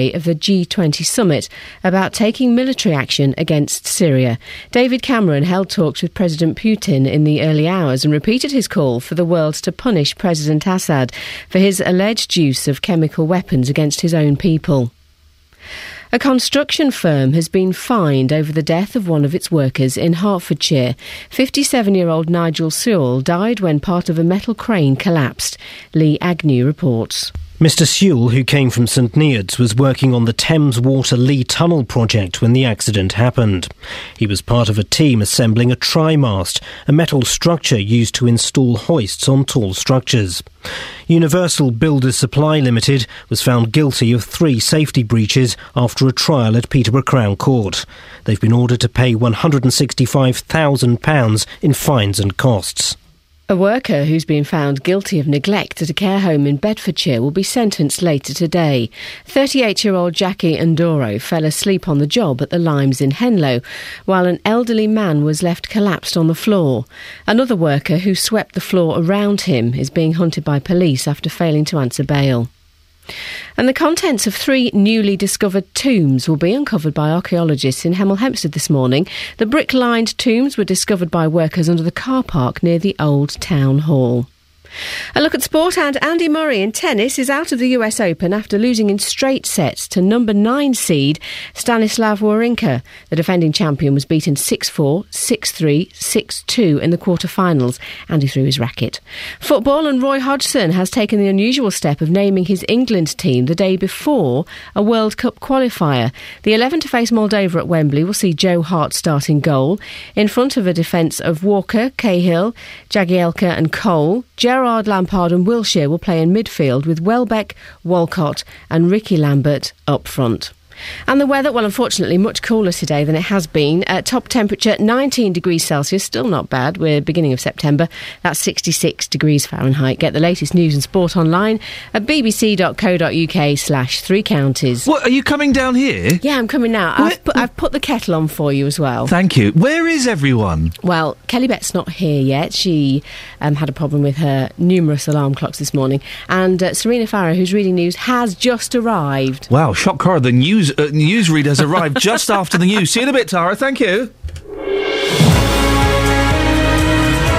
day of the G20 summit about taking military action against Syria. David Cameron held talks with President Putin in the early hours and repeated his call for the world to punish President Assad for his alleged use of chemical weapons against his own people. A construction firm has been fined over the death of one of its workers in Hertfordshire. 57 year old Nigel Sewell died when part of a metal crane collapsed. Lee Agnew reports. Mr. Sewell, who came from St Neots, was working on the Thames Water Lee Tunnel project when the accident happened. He was part of a team assembling a trimast, a metal structure used to install hoists on tall structures. Universal Builders Supply Limited was found guilty of three safety breaches after a trial at Peterborough Crown Court. They've been ordered to pay £165,000 in fines and costs. A worker who's been found guilty of neglect at a care home in Bedfordshire will be sentenced later today. 38 year old Jackie Andoro fell asleep on the job at the Limes in Henlow, while an elderly man was left collapsed on the floor. Another worker who swept the floor around him is being hunted by police after failing to answer bail. And the contents of three newly discovered tombs will be uncovered by archaeologists in Hemel Hempstead this morning. The brick lined tombs were discovered by workers under the car park near the old town hall. A look at sport and Andy Murray in tennis is out of the US Open after losing in straight sets to number 9 seed Stanislav Wawrinka. The defending champion was beaten 6-4, 6-3, 6-2 in the quarter-finals. Andy threw his racket. Football and Roy Hodgson has taken the unusual step of naming his England team the day before a World Cup qualifier. The 11 to face Moldova at Wembley will see Joe Hart starting goal in front of a defence of Walker, Cahill, Jagielka and Cole. Lampard and Wilshere will play in midfield with Welbeck, Walcott, and Rickie Lambert up front. And the weather, well, unfortunately, much cooler today than it has been. Uh, top temperature 19 degrees Celsius, still not bad. We're beginning of September. That's 66 degrees Fahrenheit. Get the latest news and sport online at bbc.co.uk slash three counties. What, are you coming down here? Yeah, I'm coming now. I've put, I've put the kettle on for you as well. Thank you. Where is everyone? Well, Kelly Bett's not here yet. She um, had a problem with her numerous alarm clocks this morning. And uh, Serena Farrow, who's reading news, has just arrived. Wow, shock horror. The news uh, newsreader has arrived just after the news. See you in a bit, Tara. Thank you.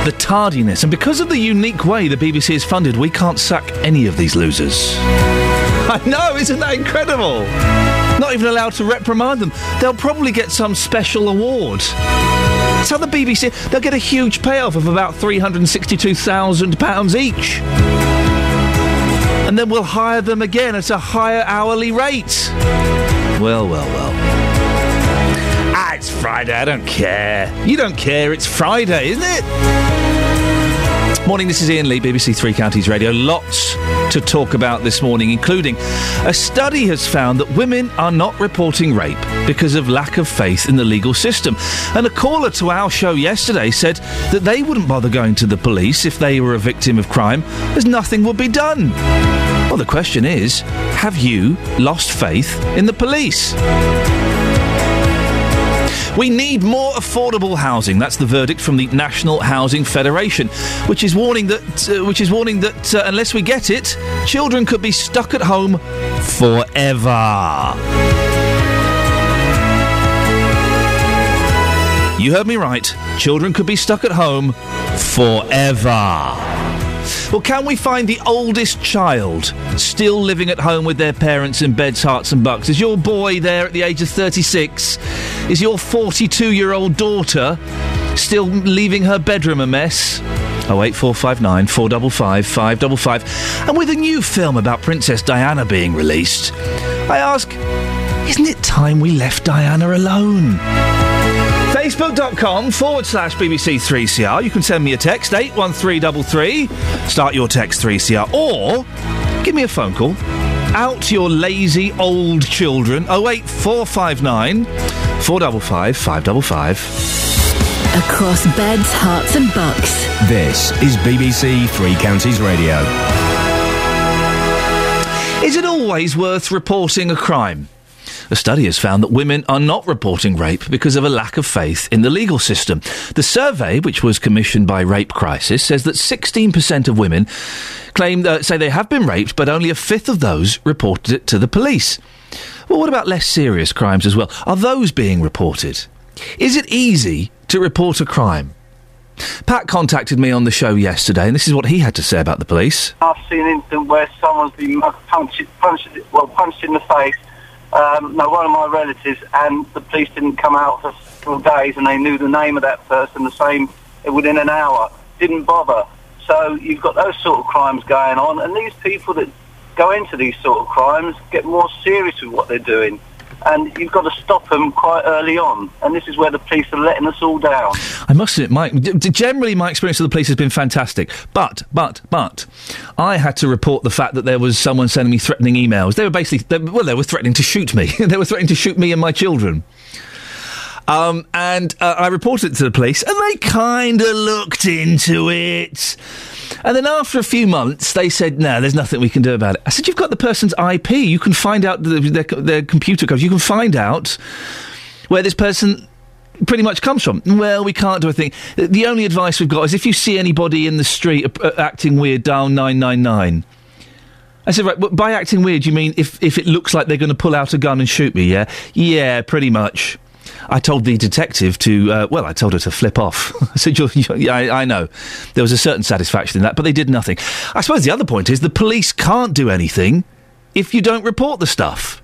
The tardiness, and because of the unique way the BBC is funded, we can't sack any of these losers. I know, isn't that incredible? Not even allowed to reprimand them. They'll probably get some special award. That's how the BBC, they'll get a huge payoff of about £362,000 each. And then we'll hire them again at a higher hourly rate. Well, well, well. Ah, it's Friday, I don't care. You don't care, it's Friday, isn't it? Morning, this is Iain Lee, BBC Three Counties Radio. Lots to talk about this morning, including a study has found that women are not reporting rape because of lack of faith in the legal system. And a caller to our show yesterday said that they wouldn't bother going to the police if they were a victim of crime, as nothing would be done. Well, the question is have you lost faith in the police? We need more affordable housing. That's the verdict from the National Housing Federation, which is warning that uh, which is warning that uh, unless we get it, children could be stuck at home forever. You heard me right. Children could be stuck at home forever. Well, can we find the oldest child still living at home with their parents in beds, Herts, and bucks? Is your boy there at the age of 36? Is your 42 year old daughter still leaving her bedroom a mess? 08459 455 555. And with a new film about Princess Diana being released, I ask, isn't it time we left Diana alone? Facebook.com forward slash BBC3CR. You can send me a text, 81333. Start your text 3CR. Or give me a phone call. Out your lazy old children. 08459 455 555. Across beds, Herts, and bucks. This is BBC Three Counties Radio. Is it always worth reporting a crime? A study has found that women are not reporting rape because of a lack of faith in the legal system. The survey, which was commissioned by Rape Crisis, says that 16% of women claim say they have been raped, but only a fifth of those reported it to the police. Well, what about less serious crimes as well? Are those being reported? Is it easy to report a crime? Pat contacted me on the show yesterday, and this is what he had to say about the police. I've seen an incident where someone's been punched, punched, well, punched in the face. Um, no, one of my relatives, and the police didn't come out for several days, and they knew the name of that person the same within an hour. Didn't bother. So you've got those sort of crimes going on, and these people that go into these sort of crimes get more serious with what they're doing. And you've got to stop them quite early on. And this is where the police are letting us all down. I must admit, d- d- generally my experience of the police has been fantastic. But, but, but, I had to report the fact that there was someone sending me threatening emails. They were basically, they, well, they were threatening to shoot me. they were threatening to shoot me and my children. Um, and uh, I reported it to the police, and they kind of looked into it. And then after a few months, they said, "No, there's nothing we can do about it." I said, "You've got the person's IP. You can find out the, their, their computer codes. You can find out where this person pretty much comes from. Well, we can't do a thing. The only advice we've got is if you see anybody in the street uh, acting weird, dial nine nine nine." I said, right, but by acting weird, you mean if, if it looks like they're going to pull out a gun and shoot me, yeah? Yeah, pretty much. I told the detective to, uh, well, I told her to flip off. I said, you're, you're, yeah, I, I know. There was a certain satisfaction in that, but they did nothing. I suppose the other point is the police can't do anything if you don't report the stuff.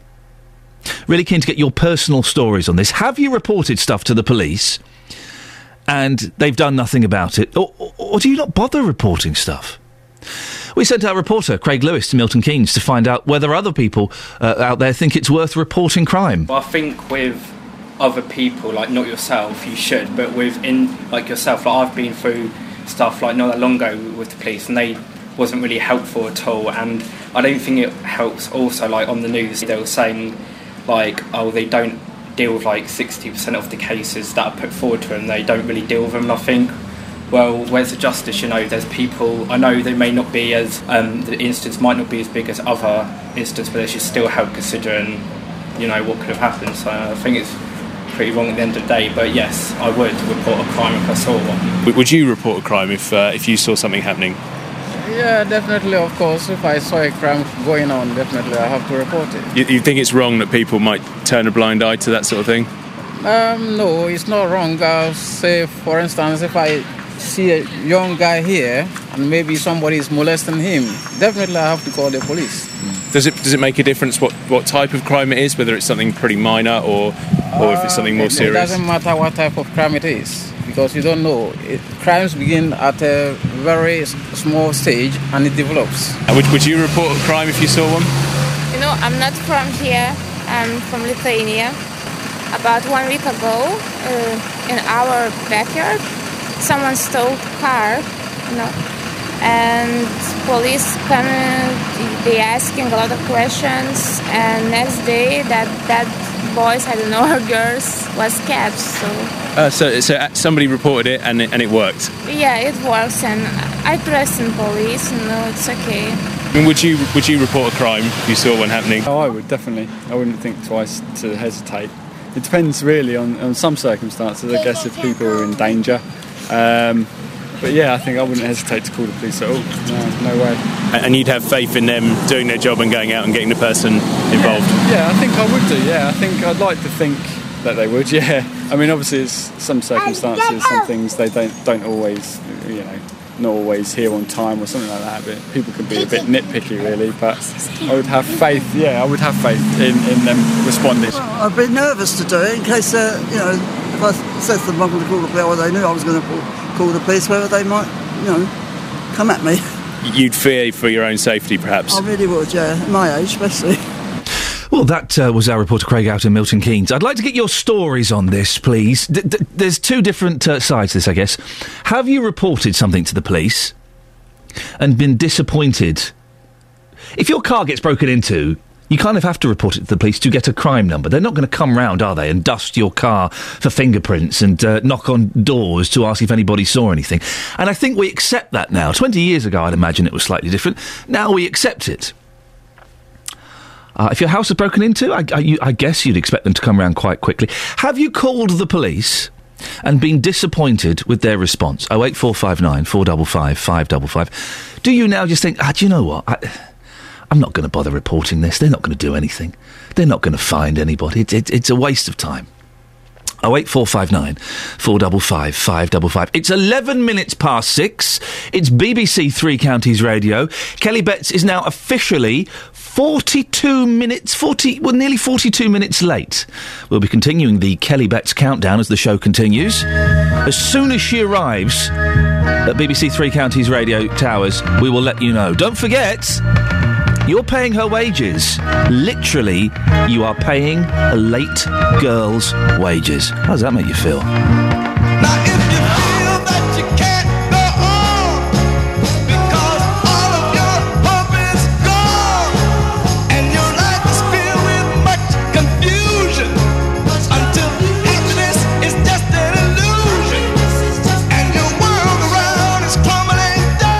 Really keen to get your personal stories on this. Have you reported stuff to the police and they've done nothing about it? Or, or, or do you not bother reporting stuff? We sent our reporter, Craig Lewis, to Milton Keynes to find out whether other people uh, out there think it's worth reporting crime. I think with other people, like not yourself, you should, but within like yourself, like I've been through stuff like not that long ago with the police, and they wasn't really helpful at all. And I don't think it helps. Also, like on the news, they were saying like, oh, they don't deal with like sixty percent of the cases that are put forward to them. They don't really deal with them. I think well, where's the justice? You know, there's people. I know they may not be as um, the instance might not be as big as other instances, but they should still help considering, you know, what could have happened. So I think it's pretty wrong at the end of the day. But yes, I would report a crime if I saw one. Would you report a crime if uh, if you saw something happening? Yeah, definitely, of course. If I saw a crime going on, definitely I have to report it. You, you think it's wrong that people might turn a blind eye to that sort of thing? Um, no, it's not wrong. Uh, say, for instance, if I see a young guy here and maybe somebody is molesting him, definitely I have to call the police. Does it does it make a difference what, what type of crime it is, whether it's something pretty minor or or if it's something Uh, more it, It serious? doesn't matter what type of crime it is because you don't know. It, crimes begin at a very small stage and it develops. And would, would you report a crime if you saw one? You know, I'm not from here. I'm from Lithuania. About one week ago, uh, in our backyard, someone stole car. You know, and police come. They asking a lot of questions. And next day, that that boys, I don't know, or girls, was catch. So Uh, so so uh, somebody reported it and it, and it worked. yeah, it works. And I trust in police. You know, it's okay. I mean, would you would you report a crime if you saw one happening? Oh, I would definitely. I wouldn't think twice to hesitate. It depends really on, on some circumstances. I guess if people are in danger. Um, but yeah, I think I wouldn't hesitate to call the police at all. No, no way. And and you'd have faith in them doing their job and going out and getting the person involved. Yeah, I think I would do. Yeah, I think I'd like to think that they would. Yeah, I mean, obviously, it's some circumstances, some things they don't don't always, you know, not always here on time or something like that. But people can be a bit nitpicky, really. But I would have faith. Yeah, I would have faith in, in them responding. I'd be nervous to do it in case, uh, you know, if I said to them I'm going to call the police, or they knew I was going to call, call the police, whether they might, you know, come at me. You'd fear for your own safety, perhaps. I really would, yeah, at my age especially. Well, that uh, was our reporter Craig out in Milton Keynes. I'd like to get your stories on this, please. D- d- there's two different uh, sides to this, I guess. Have you reported something to the police and been disappointed? If your car gets broken into, you kind of have to report it to the police to get a crime number. They're not going to come round, are they, and dust your car for fingerprints and uh, knock on doors to ask if anybody saw anything. And I think we accept that now. 20 years ago, I'd imagine it was slightly different. Now we accept it. Uh, if your house is broken into, I, I, you, I guess you'd expect them to come around quite quickly. Have you called the police and been disappointed with their response? Oh eight four five nine four double five five double five. Do you now just think, ah, do you know what? I, I'm not going to bother reporting this. They're not going to do anything. They're not going to find anybody. It's it, it's a waste of time. Oh eight four five nine four double five five double five. It's eleven minutes past six. It's BBC Three Counties Radio. Kelly Betts is now officially forty-two minutes, forty well, nearly forty-two minutes late. We'll be continuing the Kelly Betts countdown as the show continues. As soon as she arrives at BBC Three Counties Radio Towers, we will let you know. Don't forget. You're paying her wages. Literally, you are paying a late girl's wages. How does that make you feel?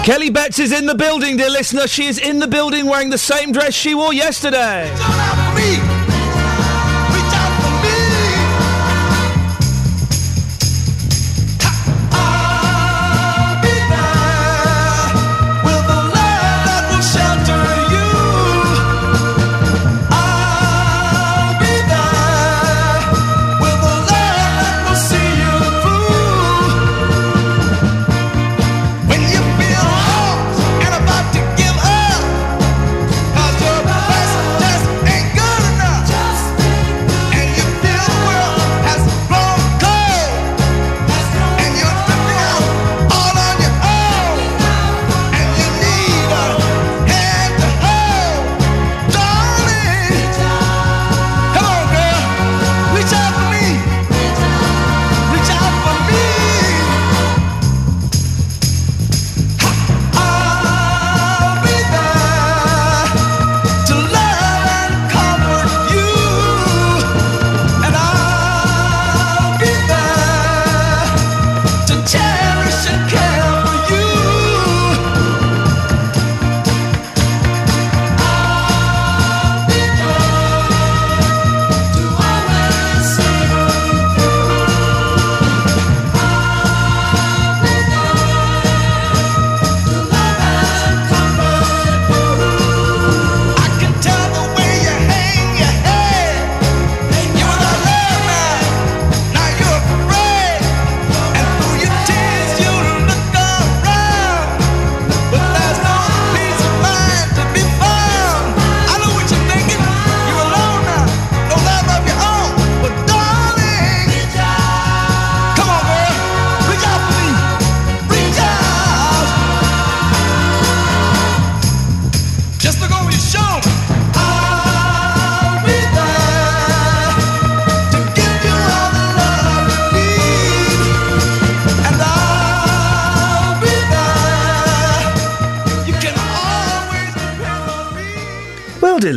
Kelly Betts is in the building, dear listener. She is in the building wearing the same dress she wore yesterday.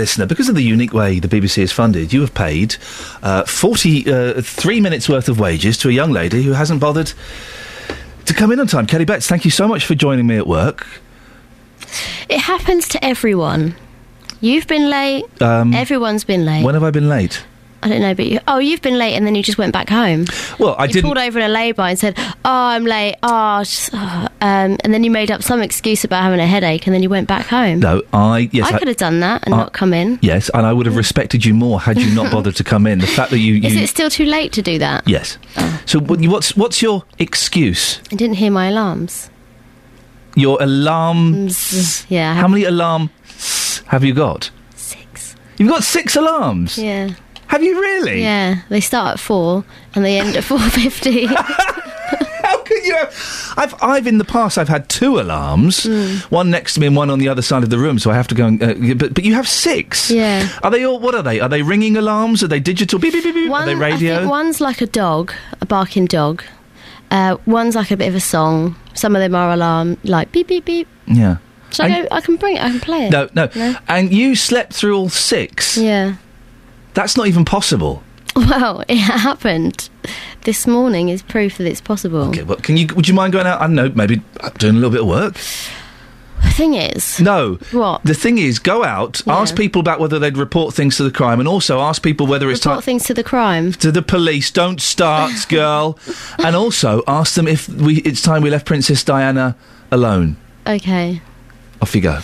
Listener, because of the unique way the BBC is funded, you have paid uh, 43 minutes worth of wages to a young lady who hasn't bothered to come in on time. Kelly Betts, thank you so much for joining me at work. It happens to everyone. You've been late. Um, Everyone's been late. When have I been late? I don't know, but you, oh, you've been late, and then you just went back home. Well, I you didn't. pulled over in a lay-by and said, "Oh, I'm late." Oh, just, oh," um, and then you made up some excuse about having a headache, and then you went back home. No, I yes, I could have done that and I- not come in. Yes, and I would have respected you more had you not bothered to come in. The fact that you, you Is it still too late to do that? yes. So what's what's your excuse? I didn't hear my alarms. Your alarms. Yeah. I How many alarms have you got? Six. You've got six alarms. Yeah. Have you really? Yeah. They start at four and they end at four fifty. You? I've I've in the past I've had two alarms, Hmm. one next to me and one on the other side of the room, so I have to go. And, uh, but but you have six. Yeah. Are they all? What are they? Are they ringing alarms? Are they digital? Beep beep beep beep. are they I radio? think one's like a dog, a barking dog. Uh, one's like a bit of a song. Some of them are alarm, like beep beep beep. yeah. So I, I can bring it. I can play it. No, no, And you slept through all six. Yeah. That's not even possible. Well, it happened. This morning is proof that it's possible. Okay, well, can you? Would you mind going out? I don't know, maybe doing a little bit of work. The thing is, No. What? The thing is, go out, Yeah. ask people about whether they'd report things to the crime, and also ask people whether it's report things to the crime. to the police. Don't start, girl. and also ask them if we it's time we left Princess Diana alone. Okay. Off you go.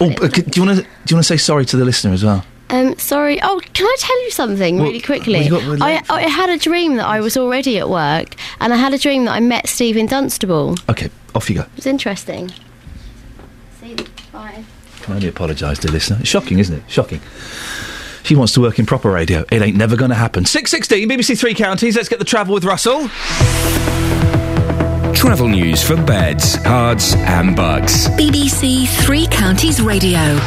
Oh, do you want to do you want to say sorry to the listener as well? Um, sorry. Oh, can I tell you something Well, really quickly? you got- I, I had a dream that I was already at work, and I had a dream that I met Stephen Dunstable. Okay, off you go. It was interesting. See, bye. Can only apologise to the listener. It's shocking, isn't it? Shocking. She wants to work in proper radio. It ain't never going to happen. Six sixteen, BBC Three Counties. Let's get the travel with Russell. Travel news for beds, cards, and Bucks. BBC Three Counties Radio.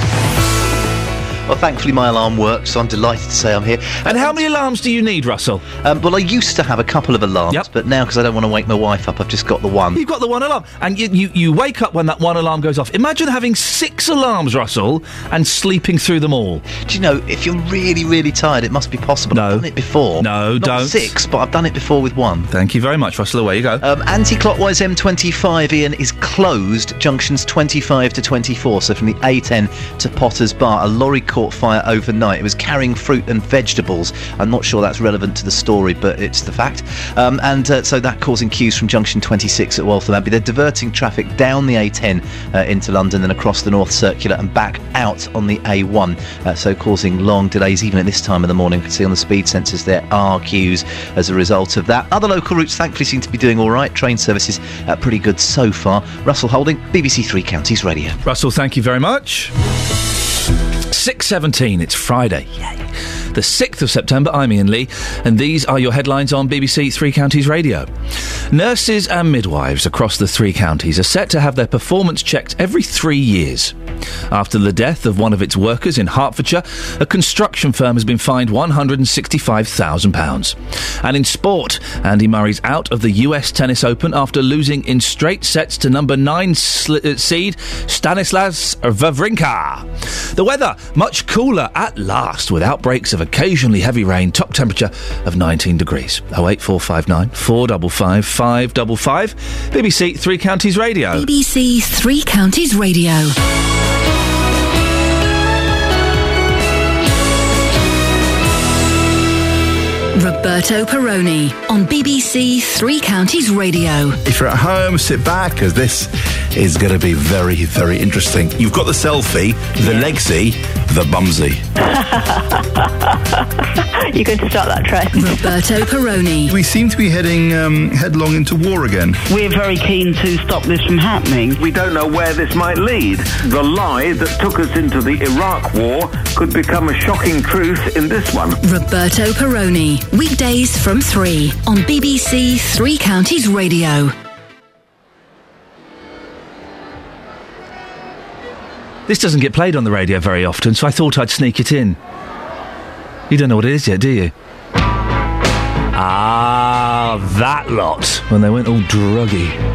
Well, thankfully my alarm works, so I'm delighted to say I'm here. And how many alarms do you need, Russell? Um, well, I used to have a couple of alarms, but now because I don't want to wake my wife up, I've just got the one. You've got the one alarm, and you, you you wake up when that one alarm goes off. Imagine having six alarms, Russell, and sleeping through them all. Do you know if you're really, really tired, it must be possible. I've done it before. No, Not don't. six, but I've done it before with one. Thank you very much, Russell. Away you go. Um, anti-clockwise M25, Iain, is closed junctions 25 to 24. So from the A10 to Potters Bar, a lorry caught fire overnight. It was carrying fruit and vegetables. I'm not sure that's relevant to the story, but it's the fact. Um, and uh, so that causing queues from junction 26 at Waltham Abbey. They're diverting traffic down the A10 uh, into London and across the North Circular and back out on the A1. Uh, so causing long delays even at this time of the morning. You can see on the speed sensors there are queues as a result of that. Other local routes thankfully seem to be doing all right. Train services uh, pretty good so far. Russell Holding, BBC Three Counties Radio. Russell, thank you very much. 6.17, it's Friday. Yay. The 6th of September, I'm Iain Lee, and these are your headlines on BBC Three Counties Radio. Nurses and midwives across the three counties are set to have their performance checked every three years. After the death of one of its workers in Hertfordshire, a construction firm has been fined £165,000. And in sport, Andy Murray's out of the US Tennis Open after losing in straight sets to number 9 sl- uh, seed Stanislas Wawrinka. The weather, much cooler at last, with outbreaks of occasionally heavy rain, top temperature of 19 degrees. 08459 455 555. BBC Three Counties Radio. BBC Three Counties Radio. Roberto Perrone on BBC Three Counties Radio. If you're at home, sit back because this is going to be very, very interesting. You've got the selfie, the legsy, the bumsy. You're going to start that trend. Roberto Perrone. We seem to be heading um, headlong into war again. We're very keen to stop this from happening. We don't know where this might lead. The lie that took us into the Iraq War could become a shocking truth in this one. Roberto Perrone. Weekdays from 3 on BBC Three Counties Radio. This doesn't get played on the radio very often, so I thought I'd sneak it in. You don't know what it is yet, do you? Ah, that lot. When they went all druggy.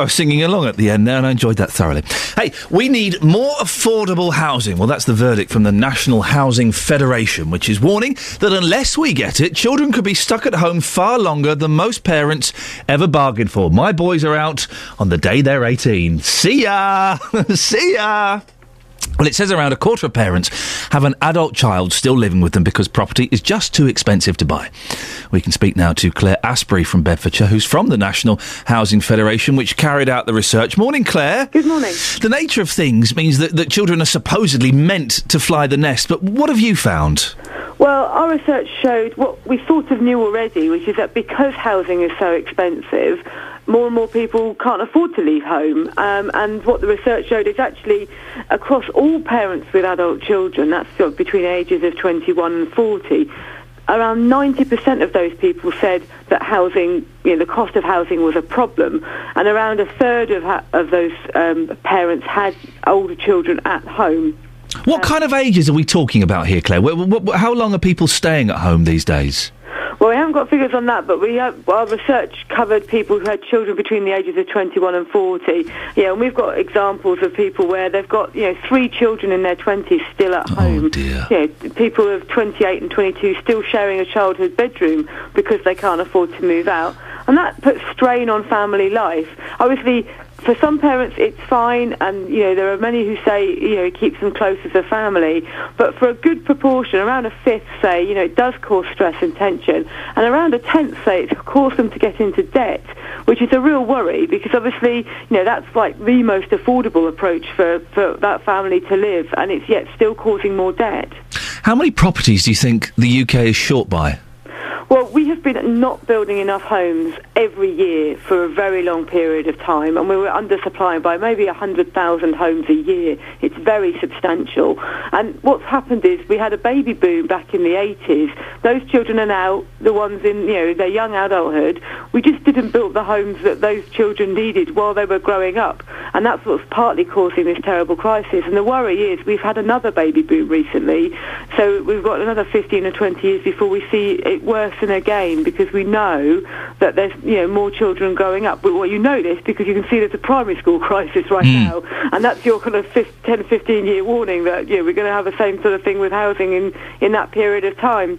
I was singing along at the end there and I enjoyed that thoroughly. Hey, we need more affordable housing. Well, that's the verdict from the National Housing Federation, which is warning that unless we get it, children could be stuck at home far longer than most parents ever bargained for. My boys are out on the day they're 18. See ya! See ya! Well, it says around a quarter of parents have an adult child still living with them because property is just too expensive to buy. We can speak now to Claire Asprey from Bedfordshire, who's from the National Housing Federation, which carried out the research. Morning, Claire. Good morning. The nature of things means that, that children are supposedly meant to fly the nest, but what have you found? Well, our research showed what we sort of knew already, which is that because housing is so expensive, more and more people can't afford to leave home. Um, and what the research showed is actually across all parents with adult children, that's sort of between ages of 21 and 40, around 90% of those people said that housing, you know, the cost of housing was a problem, and around a third of, ha- of those um, parents had older children at home. What kind of ages are we talking about here, Claire? How long are people staying at home these days? Well, we haven't got figures on that, but we have, our research covered people who had children between the ages of 21 and 40. Yeah, and we've got examples of people where they've got, you know, three children in their 20s still at oh, home. dear. You know, people of 28 and 22 still sharing a childhood bedroom because they can't afford to move out. And that puts strain on family life. Obviously, for some parents it's fine and you know there are many who say you know it keeps them close as a family but for a good proportion around a fifth say you know it does cause stress and tension and around a tenth say it's caused them to get into debt which is a real worry because obviously you know that's like the most affordable approach for, for that family to live and it's yet still causing more debt How many properties do you think the UK is short by? Well, we have been not building enough homes every year for a very long period of time, and we were undersupplying by maybe 100,000 homes a year. It's very substantial. And what's happened is we had a baby boom back in the 80s. Those children are now the ones in, you know, their young adulthood. We just didn't build the homes that those children needed while they were growing up. and that's what's partly causing this terrible crisis. And the worry is we've had another baby boom recently, so we've got another 15 or 20 years before we see it worsen again because we know that there's you know more children growing up. But well, you know this because you can see there's a primary school crisis right Hmm. now, and that's your kind of 15, 10, 15 year warning that you know, we're going to have the same sort of thing with housing in, in that period of time.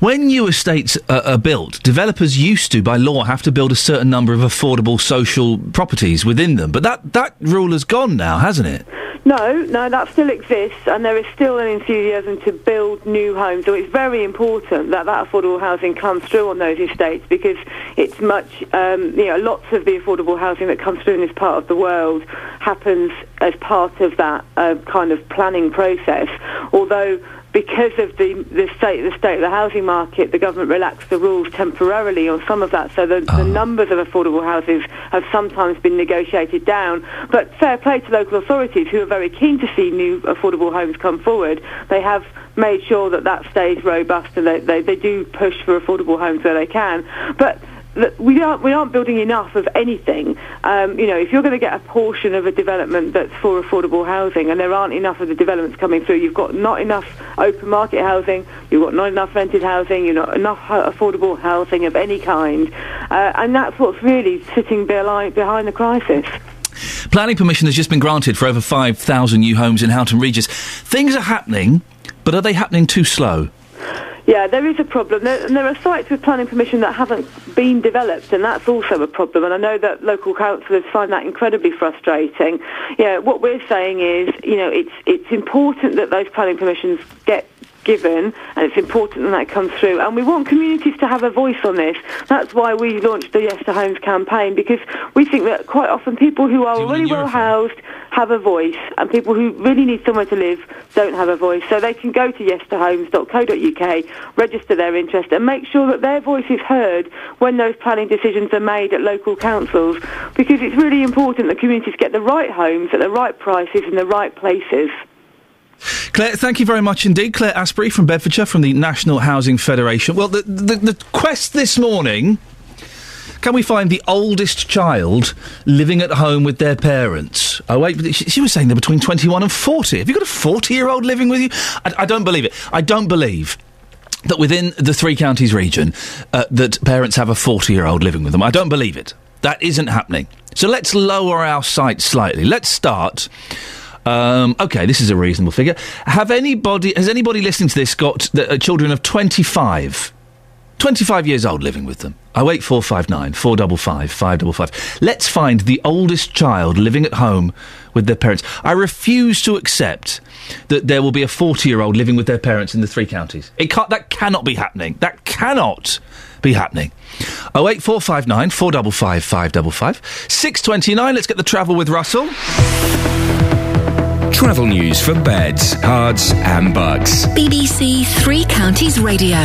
When new estates uh, are built, developers used to, by law, have to build a certain number of affordable social properties within them. But that, that rule has gone now, hasn't it? No, no, that still exists, and there is still an enthusiasm to build new homes. So it's very important that that affordable housing comes through on those estates because it's much, um, you know, lots of the affordable housing that comes through in this part of the world happens as part of that uh, kind of planning process. Although because of the, the state the state of the housing market, the government relaxed the rules temporarily on some of that. So the, the ah. numbers of affordable houses have sometimes been negotiated down. But fair play to local authorities who are very keen to see new affordable homes come forward. They have made sure that that stays robust and they, they, they do push for affordable homes where they can. But that we aren't we aren't building enough of anything. Um, you know, if you're going to get a portion of a development that's for affordable housing, and there aren't enough of the developments coming through, you've got not enough open market housing, you've got not enough rented housing, you've not enough affordable housing of any kind, uh, and that's what's really sitting behind behind the crisis. Planning permission has just been granted for over 5,000 new homes in Houghton Regis. Things are happening, but are they happening too slow? Yeah, there is a problem. There, and there are sites with planning permission that haven't been developed, and that's also a problem. And I know that local councillors find that incredibly frustrating. Yeah, what we're saying is, you know, it's it's important that those planning permissions get given, and it's important that that comes through. And we want communities to have a voice on this. That's why we launched the Yes to Homes campaign, because we think that quite often people who are already well housed have a voice, and people who really need somewhere to live don't have a voice. So they can go to yestohomes.co.uk, register their interest, and make sure that their voice is heard when those planning decisions are made at local councils, because it's really important that communities get the right homes at the right prices in the right places. Claire, thank you very much indeed. Claire Asprey from Bedfordshire from the National Housing Federation. Well, the, the, the quest this morning can we find the oldest child living at home with their parents? Oh, wait, she, she was saying they're between 21 and 40. Have you got a 40 year old living with you? I, I don't believe it. I don't believe that within the three counties region uh, that parents have a 40 year old living with them. I don't believe it. That isn't happening. So let's lower our sights slightly. Let's start. Um, okay, this is a reasonable figure. Have anybody has anybody listening to this got the, uh, children of 25? 25 years old living with them. Oh eight four five nine four double five five double five. Let's find the oldest child living at home with their parents. I refuse to accept that there will be a 40 year old living with their parents in the three counties. It can't, that cannot be happening. That cannot be happening. Oh eight four five nine four double five five double five. 629, let's get the travel with Russell. Travel news for beds, cards, and Bucks. BBC Three Counties Radio.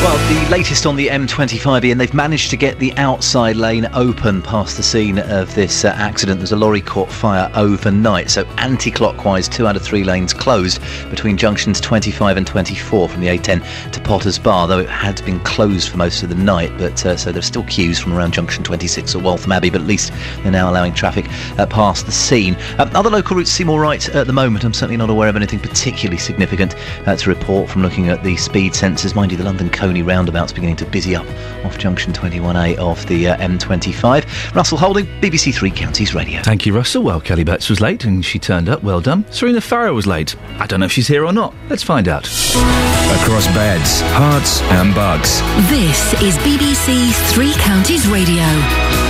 Well, the latest on the M25, Iain, they've managed to get the outside lane open past the scene of this uh, accident. There's a lorry caught fire overnight, so anti clockwise, two out of three lanes closed between junctions 25 and 24 from the A10 to Potters Bar, though it had been closed for most of the night. But uh, so there's still queues from around junction 26 or Waltham Abbey, but at least they're now allowing traffic uh, past the scene. Um, other local routes seem all right at the moment. I'm certainly not aware of anything particularly significant uh, to report from looking at the speed sensors. Mind you, the London Colney roundabout's beginning to busy up off junction 21A of the uh, M25. Russell Holding, BBC Three Counties Radio. Thank you, Russell. Well, Kelly Betts was late and she turned up. Well done. Serena Farrow was late. I don't know if she's here or not. Let's find out. Across beds, Herts, and Bucks. This is BBC Three Counties Radio.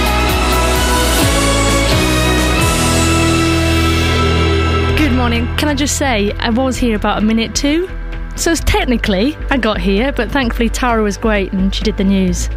Can I just say, I was here about a minute too. So technically, I got here, but thankfully Tara was great and she did the news.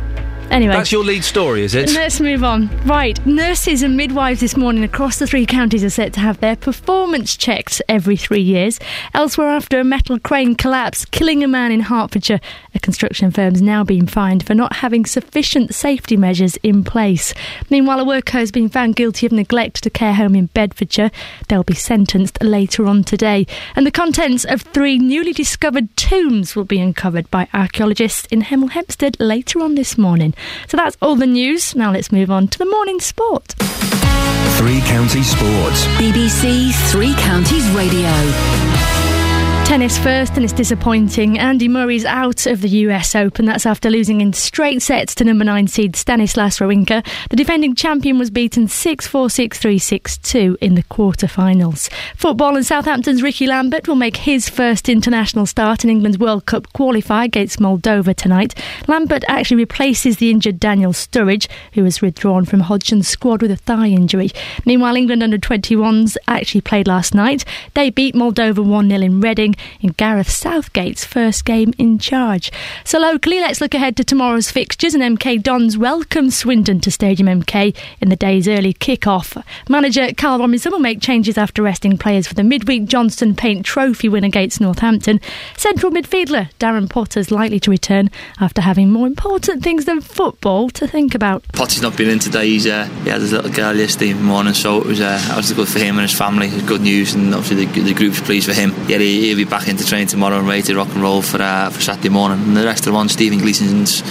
Anyway. That's your lead story, is it? Let's move on. Right, nurses and midwives this morning across the three counties are set to have their performance checked every three years. Elsewhere, after a metal crane collapse, killing a man in Hertfordshire, a construction firm's now been fined for not having sufficient safety measures in place. Meanwhile, a worker has been found guilty of neglect at a care home in Bedfordshire. They'll be sentenced later on today. And the contents of three newly discovered tombs will be uncovered by archaeologists in Hemel Hempstead later on this morning. So that's all the news. Now let's move on to the morning sport. Three Counties Sports. BBC Three Counties Radio. Tennis first, and it's disappointing. Andy Murray's out of the US Open. That's after losing in straight sets to number 9 seed Stanislas Wawrinka. The defending champion was beaten 6 4 6 3 6 2 in the quarter-finals. Football and Southampton's Rickie Lambert will make his first international start in England's World Cup qualifier against Moldova tonight. Lambert actually replaces the injured Daniel Sturridge, who was withdrawn from Hodgson's squad with a thigh injury. Meanwhile, England under 21s actually played last night. They beat Moldova 1 0 in Reading in Gareth Southgate's first game in charge. So locally, let's look ahead to tomorrow's fixtures and MK Dons welcome Swindon to Stadium MK in the day's early kick-off. Manager Karl Robinson will make changes after resting players for the midweek Johnstone's Paint Trophy win against Northampton. Central midfielder Darren Potter's likely to return after having more important things than football to think about. Potter's not been in today. He's uh, he had his little girl yesterday morning, so it was uh, obviously good for him and his family. It was good news, and obviously the, the group's pleased for him. Yeah, he, he'll be back into training tomorrow and ready to rock and roll for uh, for Saturday morning. And the rest of the one, Stephen Gleeson's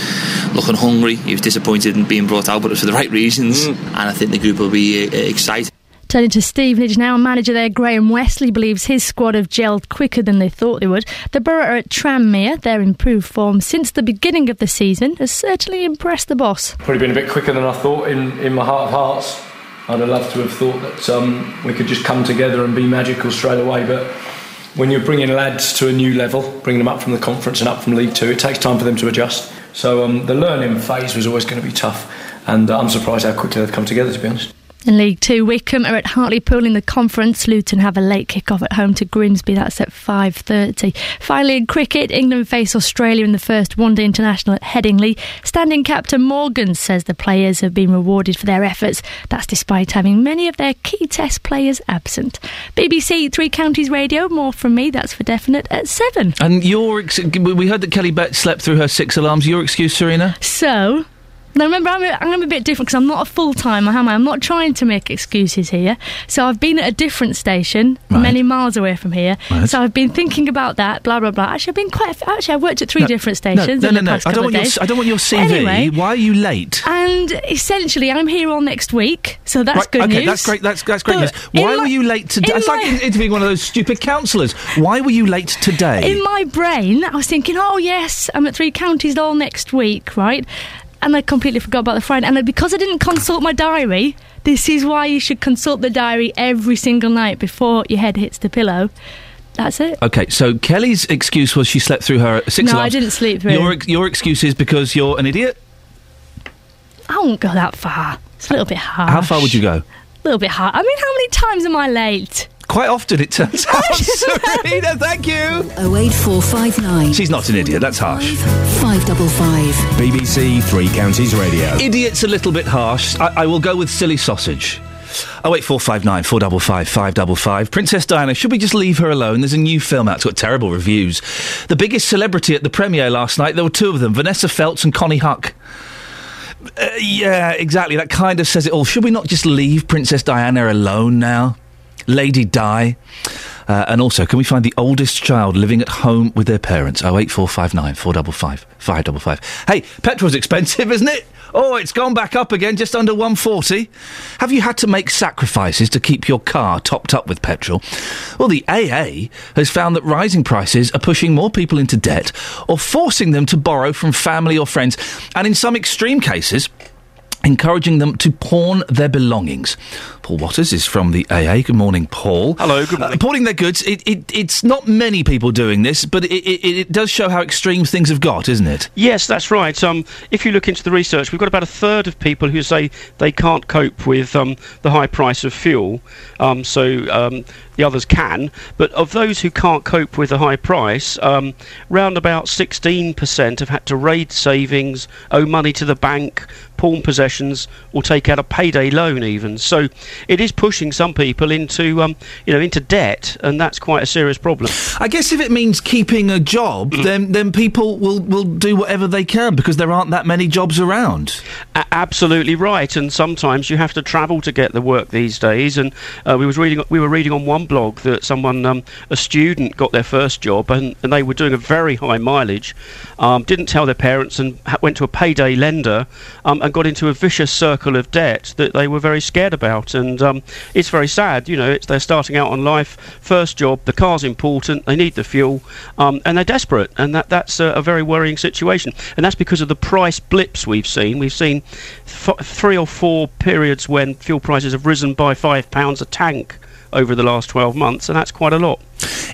looking hungry. He was disappointed in being brought out, but it was for the right reasons. And I think the group will be uh, excited. Turning to Stevenage now, manager there Graham Westley believes his squad have gelled quicker than they thought they would. The Borough are at Tranmere, their improved form since the beginning of the season has certainly impressed the boss. Probably been a bit quicker than I thought in, in my heart of hearts. I'd have loved to have thought that um, we could just come together and be magical straight away, but when you're bringing lads to a new level, bringing them up from the conference and up from League Two, it takes time for them to adjust. So um, the learning phase was always going to be tough, and uh, I'm surprised how quickly they've come together, to be honest. In League Two, Wycombe are at Hartlepool in the conference. Luton have a late kick-off at home to Grimsby. That's at 5.30. Finally, in cricket, England face Australia in the first one-day international at Headingley. Standing captain Morgan says the players have been rewarded for their efforts. That's despite having many of their key test players absent. BBC Three Counties Radio, more from me, that's for definite, at 7. And your ex- we heard that Kelly Betts slept through her six alarms. Your excuse, Serena? So, now remember, I'm a, I'm a bit different because I'm not a full timer, am I? I'm not trying to make excuses here. So I've been at a different station, Right. many miles away from here. Right. So I've been thinking about that, blah blah blah. Actually, I've been quite. Actually, I've worked at three No, different stations No, in no, the no. past I don't want your. I don't want your CV. Anyway, Why are you late? and essentially, I'm here all next week, so that's Right, good okay, news. that's great. That's that's great But news. Why were my- you late today? It's like interviewing one of those stupid counsellors. Why were you late today? In my brain, I was thinking, oh yes, I'm at three counties all next week, right? And I completely forgot about the Friday. And because I didn't consult my diary, this is why you should consult the diary every single night before your head hits the pillow. That's it. Okay, so Kelly's excuse was she slept through her six No, I didn't sleep through. Your your excuse is because you're an idiot. I won't go that far. It's a little bit harsh. How far would you go? A little bit hard. I mean, how many times am I late? Quite often, it turns out. Serena, thank you. 08459 She's not an idiot. That's harsh. 555. BBC Three Counties Radio. Idiot's a little bit harsh. I, I will go with silly sausage. Oh wait, four five nine four double five five double five. Princess Diana. Should we just leave her alone? There's a new film out. It's got terrible reviews. The biggest celebrity at the premiere last night. There were two of them: Vanessa Feltz and Connie Huq. Uh, yeah, exactly. That kind of says it all. Should we not just leave Princess Diana alone now? Lady Di. Uh, and also, can we find the oldest child living at home with their parents? Oh eight four five nine four double five five double five. Hey, petrol's expensive, isn't it? Oh, it's gone back up again, just under one forty. Have you had to make sacrifices to keep your car topped up with petrol? Well, the AA has found that rising prices are pushing more people into debt or forcing them to borrow from family or friends, and in some extreme cases encouraging them to pawn their belongings. Paul Watters is from the AA. Good morning, Paul. Hello, good morning. Uh, pawning their goods, it, it, it's not many people doing this, but it, it, it does show how extreme things have got, isn't it? Yes, that's right. Um, if you look into the research, we've got about a third of people who say they can't cope with um, the high price of fuel. Um, so um, the others can, but of those who can't cope with the high price, um, round about 16% have had to raid savings, owe money to the bank, pawn possessions, or take out a payday loan even. So it is pushing some people into, um, you know, into debt, and that's quite a serious problem. I guess if it means keeping a job, then then people will, will do whatever they can because there aren't that many jobs around. A- absolutely right, and sometimes you have to travel to get the work these days. And uh, we was reading, we were reading on one blog that someone, um, a student, got their first job, and, and they were doing a very high mileage, um, didn't tell their parents, and ha- went to a payday lender, um, and and got into a vicious circle of debt that they were very scared about. And um, it's very sad. You know, they're starting out on life, first job, the car's important, they need the fuel, um, and they're desperate. And that, that's a, a very worrying situation. And that's because of the price blips we've seen. We've seen f- three or four periods when fuel prices have risen by £5 a tank over the last 12 months, and that's quite a lot.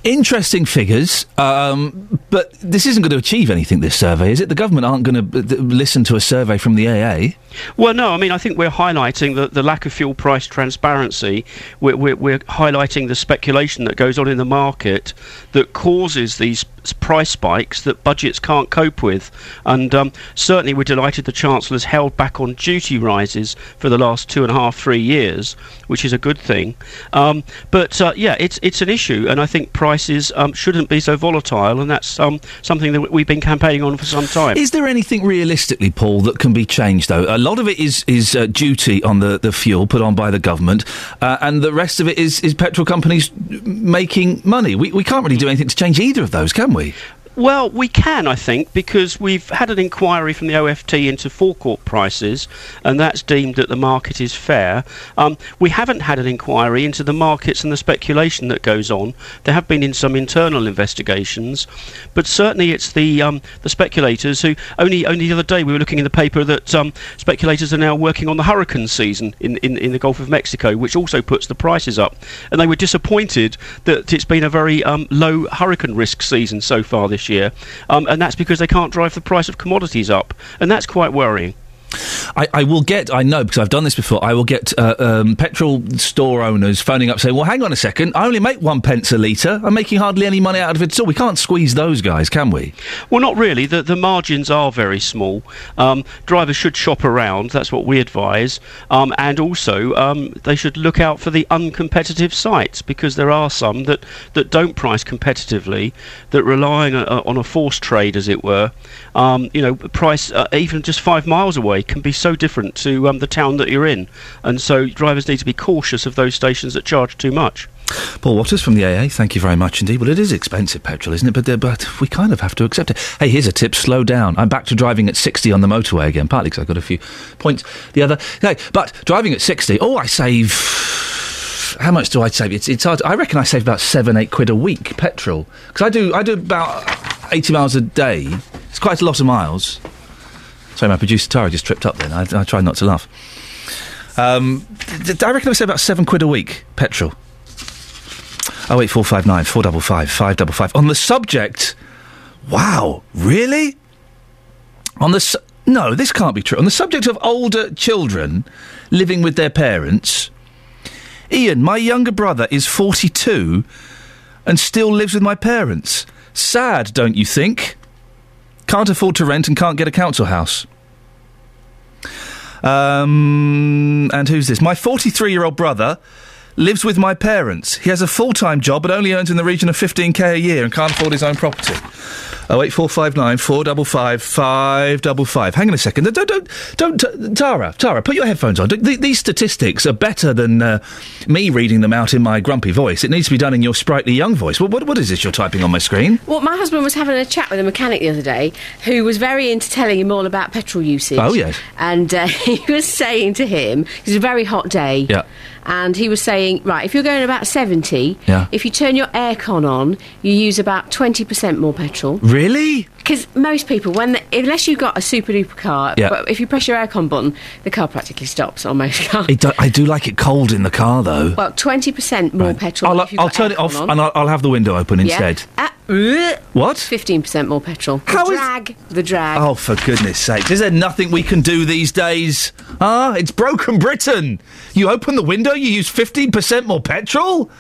Interesting figures, um, but this isn't going to achieve anything, this survey, is it? The government aren't going to uh, listen to a survey from the AA. Well, no, I mean, I think we're highlighting the, the lack of fuel price transparency. We're, we're, we're highlighting the speculation that goes on in the market that causes these price spikes that budgets can't cope with. And um, certainly, we're delighted the Chancellor's held back on duty rises for the last two and a half, three years, which is a good thing. Um, but uh, yeah, it's it's an issue, and I think prices um, shouldn't be so volatile, and that's um, something that we've been campaigning on for some time. Is there anything realistically, Paul, that can be changed, though? A lot of it is, is uh, duty on the, the fuel put on by the government, uh, and the rest of it is, is petrol companies making money. We, we can't really do anything to change either of those, can we? Well, we can, I think, because we've had an inquiry from the OFT into forecourt prices, and that's deemed that the market is fair. Um, we haven't had an inquiry into the markets and the speculation that goes on. There have been in some internal investigations, but certainly it's the um, the speculators who only only the other day we were looking in the paper that um, speculators are now working on the hurricane season in, in in the Gulf of Mexico, which also puts the prices up, and they were disappointed that it's been a very um, low hurricane risk season so far this year, um, and that's because they can't drive the price of commodities up, and that's quite worrying. I, I will get, I know because I've done this before, I will get uh, um, petrol store owners phoning up saying, well, hang on a second, I only make one pence a litre. I'm making hardly any money out of it at all. We can't squeeze those guys, can we? Well, not really. The, the margins are very small. Um, drivers should shop around. That's what we advise. Um, and also, um, they should look out for the uncompetitive sites because there are some that, that don't price competitively, that rely on a, on a forced trade, as it were. Um, you know, price uh, even just five miles away can be so different to um, the town that you're in. And so, drivers need to be cautious of those stations that charge too much. Paul Watters from the AA, thank you very much indeed. Well, it is expensive petrol, isn't it? But, uh, but we kind of have to accept it. Hey, here's a tip slow down. I'm back to driving at 60 on the motorway again, partly because I've got a few points the other. Hey, but driving at 60, oh, I save. How much do I save? It's, it's hard. I reckon I save about seven, eight quid a week petrol. Because I do, I do about 80 miles a day. It's quite a lot of miles. Sorry, my producer Tara just tripped up then. I, I tried not to laugh. Um, I reckon I say about seven quid a week petrol. Oh eight four five nine four double five five double five. On the subject, wow, really? On the su- no, this can't be true. On the subject of older children living with their parents, Iain, my younger brother is forty two and still lives with my parents. Sad, don't you think? Can't afford to rent and can't get a council house. Um, and who's this? My 43 year old brother lives with my parents. He has a full time job but only earns in the region of 15k a year and can't afford his own property. Oh eight four five nine four double five five double five. Hang on a second. Don't don't don't Tara Tara. Put your headphones on. These statistics are better than uh, me reading them out in my grumpy voice. It needs to be done in your sprightly young voice. What what, what is this you're typing on my screen? Well, my husband was having a chat with a mechanic the other day who was very into telling him all about petrol usage. Oh, yes. And uh, he was saying to him, it's a very hot day. Yeah. And he was saying, right, if you're going about 70, Yeah. if you turn your aircon on, you use about 20% more petrol. Really? Because most people, when the, unless you've got a super duper car, Yeah. but if you press your aircon button, the car practically stops on most cars. Do, I do like it cold in the car though. Well, 20% more petrol. I'll, I'll turn it off on. and I'll, I'll have the window open Yeah. instead. Uh, What? 15% more petrol. The drag. The drag. Oh, for goodness sake. Is there nothing we can do these days? Ah, it's broken Britain. You open the window, you use 15% more petrol?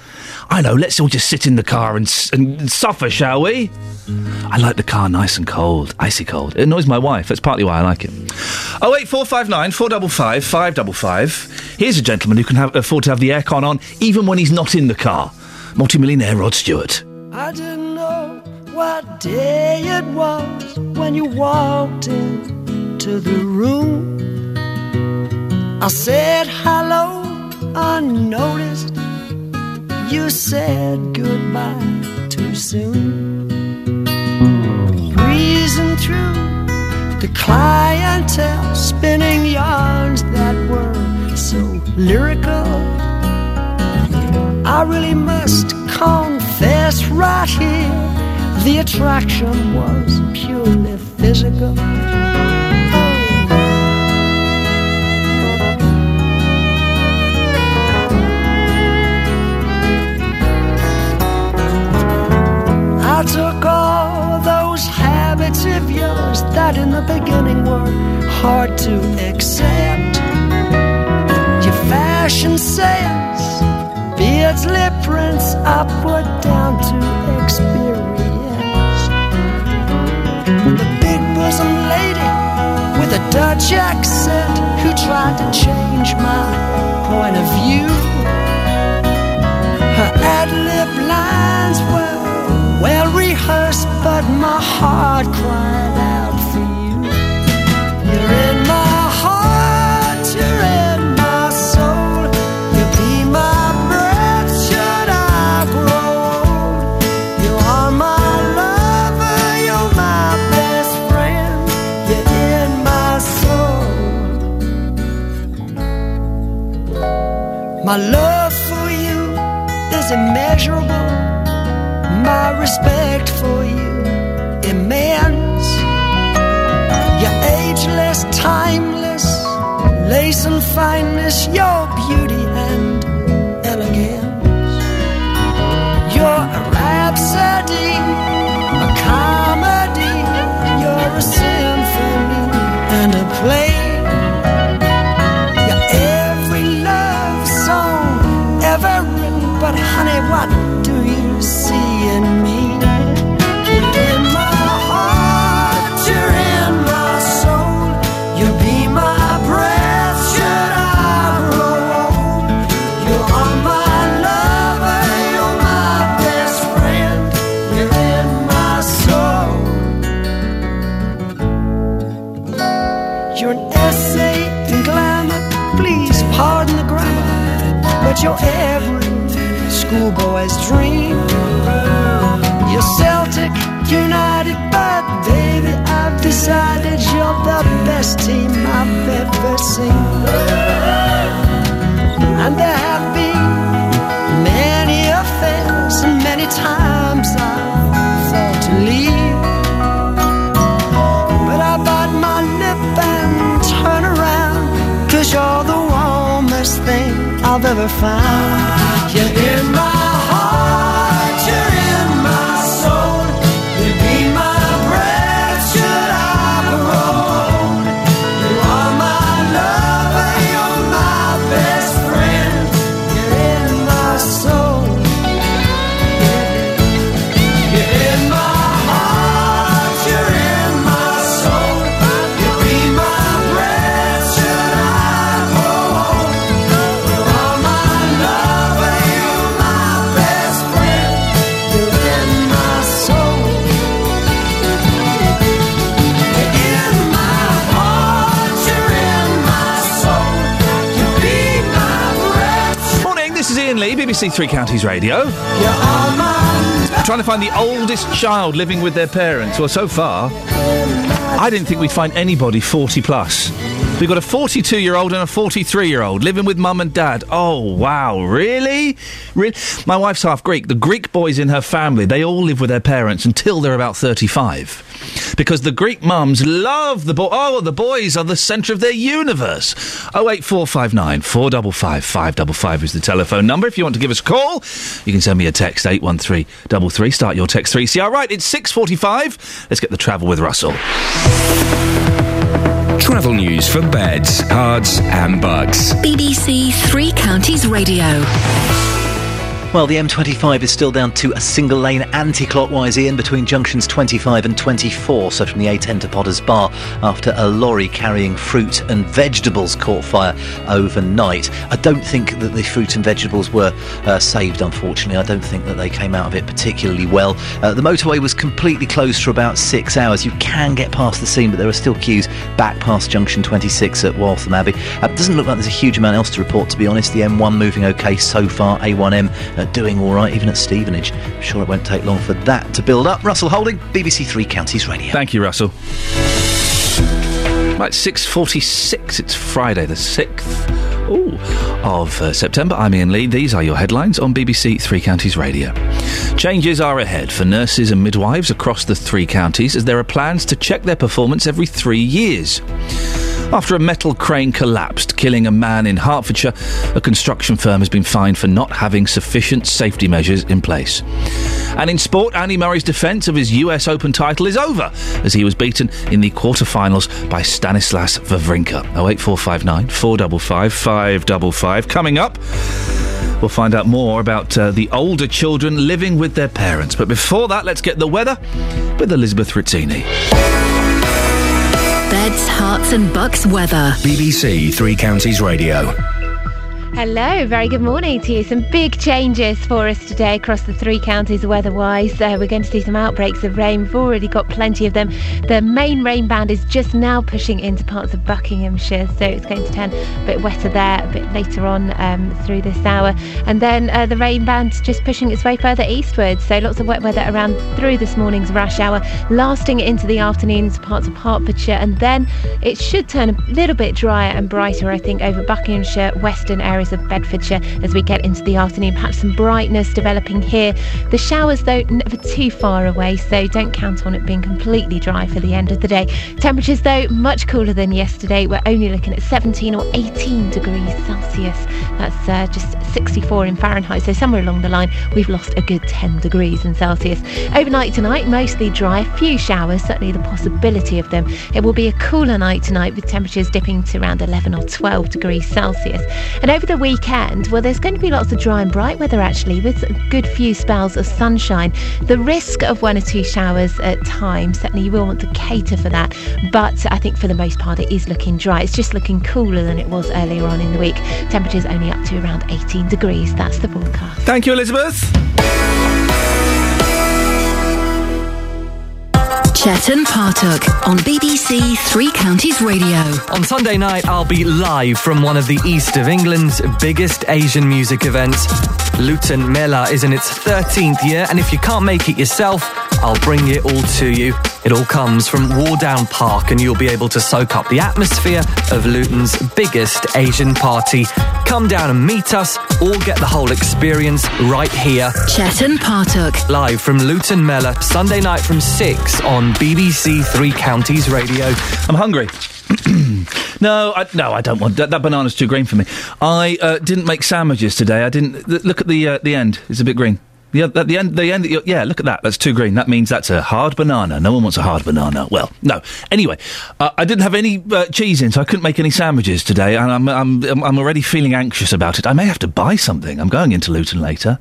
I know, let's all just sit in the car and, and suffer, shall we? I like the car nice and cold, icy cold. It annoys my wife, that's partly why I like it. Oh, 08459 455 555. Here's a gentleman who can have, afford to have the aircon on even when he's not in the car. Multimillionaire Rod Stewart. I didn't know what day it was when you walked into the room. I said hello unnoticed. You said goodbye too soon. Through the clientele spinning yarns that were so lyrical. I really must confess right here the attraction was purely physical. I took those habits of yours that in the beginning were hard to accept. Your fashion sense, beards, lip prints, put down to experience. The big bosom lady with a Dutch accent who tried to change my point of view. Her ad lib lines were well rehearsed, but my heart cried out for you. You're in my heart, you're in my soul. You'll be my breath should I grow old. You are my lover, you're my best friend. You're in my soul. My love for you is immeasurable. My respect for you immense. You're ageless, timeless, lace and fineness, your beauty and elegance. You're a rhapsody, a comedy, you're a symphony and a play. You're every love song ever written, but honey, what schoolboy's dream. You're Celtic United, but baby, I've decided you're the best team I've ever seen. And there have been many affairs, and many times I've thought to leave. But I bite my lip and turn around, cause you're the warmest thing I've ever found. Three Counties Radio. Trying to find the oldest child living with their parents. Well, so far, I didn't think we'd find anybody 40 plus. We've got a 42 year old and a 43 year old living with mum and dad. Oh, wow, really? really? My wife's half Greek. The Greek boys in her family, they all live with their parents until they're about 35. Because the Greek mums love the boy. Oh, the boys are the centre of their universe. 08459 455 555 is the telephone number. If you want to give us a call, you can send me a text 81333. Start your text 3CR. Right, it's 6.45. Let's get the travel with Russell. Travel news for beds, Herts, and Bucks. BBC Three Counties Radio. Well, the M25 is still down to a single lane anti clockwise in between junctions 25 and 24, so from the A10 to Potters Bar, after a lorry carrying fruit and vegetables caught fire overnight. I don't think that the fruit and vegetables were uh, saved, unfortunately. I don't think that they came out of it particularly well. Uh, the motorway was completely closed for about six hours. You can get past the scene, but there are still queues back past junction 26 at Waltham Abbey. Uh, doesn't look like there's a huge amount else to report, to be honest. The M1 moving okay so far, A1M uh, doing all right, even at Stevenage. I'm sure it won't take long for that to build up. Russell Holding, BBC Three Counties Radio. Thank you, Russell. Right, 6.46. It's Friday the 6th ooh, of uh, September. I'm Iain Lee. These are your headlines on BBC Three Counties Radio. Changes are ahead for nurses and midwives across the three counties as there are plans to check their performance every three years. After a metal crane collapsed, killing a man in Hertfordshire, a construction firm has been fined for not having sufficient safety measures in place. And in sport, Andy Murray's defence of his US Open title is over as he was beaten in the quarter-finals by Stanislas Wawrinka. 08459 455 555. Coming up, we'll find out more about uh, the older children living with their parents. But before that, let's get the weather with Elizabeth Rizzini. Beds, Herts, and Bucks weather. BBC Three Counties Radio. Hello, very good morning to you. Some big changes for us today across the three counties weather-wise. Uh, we're going to see some outbreaks of rain. We've already got plenty of them. The main rain band is just now pushing into parts of Buckinghamshire, so it's going to turn a bit wetter there a bit later on um, through this hour. And then uh, the rain band just pushing its way further eastwards, so lots of wet weather around through this morning's rush hour, lasting into the afternoons, parts of Hertfordshire, and then it should turn a little bit drier and brighter, I think, over Buckinghamshire, western areas of Bedfordshire as we get into the afternoon. Perhaps some brightness developing here. The showers, though, never too far away, so don't count on it being completely dry for the end of the day. Temperatures, though, much cooler than yesterday. We're only looking at 17 or 18 degrees Celsius. That's uh, just 64 in Fahrenheit, so somewhere along the line we've lost a good 10 degrees in Celsius. Overnight tonight, mostly dry, a few showers, certainly the possibility of them. It will be a cooler night tonight with temperatures dipping to around 11 or 12 degrees Celsius. And over the weekend, well, there's going to be lots of dry and bright weather actually, with a good few spells of sunshine. The risk of one or two showers at times, certainly you will want to cater for that, but I think for the most part it is looking dry. It's just looking cooler than it was earlier on in the week. Temperatures only up to around 18 degrees. That's the forecast. Thank you, Elizabeth. Chetan Pathak on BBC Three Counties Radio. On Sunday night, I'll be live from one of the east of England's biggest Asian music events. Luton Mela is in its 13th year, and if you can't make it yourself, I'll bring it all to you. It all comes from Wardown Park, and you'll be able to soak up the atmosphere of Luton's biggest Asian party. Come down and meet us, or get the whole experience right here. Chetan Pathak. Live from Luton Mela, Sunday night from 6 on BBC Three Counties Radio. I'm hungry. no, I, no, I don't want that. That banana's too green for me. I uh, didn't make sandwiches today. I didn't. Th- look at the uh, the end. It's a bit green. The, at the end, the end. Yeah, look at that. That's too green. That means that's a hard banana. No one wants a hard banana. Well, no. Anyway, uh, I didn't have any uh, cheese in, so I couldn't make any sandwiches today, and I'm, I'm I'm I'm already feeling anxious about it. I may have to buy something. I'm going into Luton later.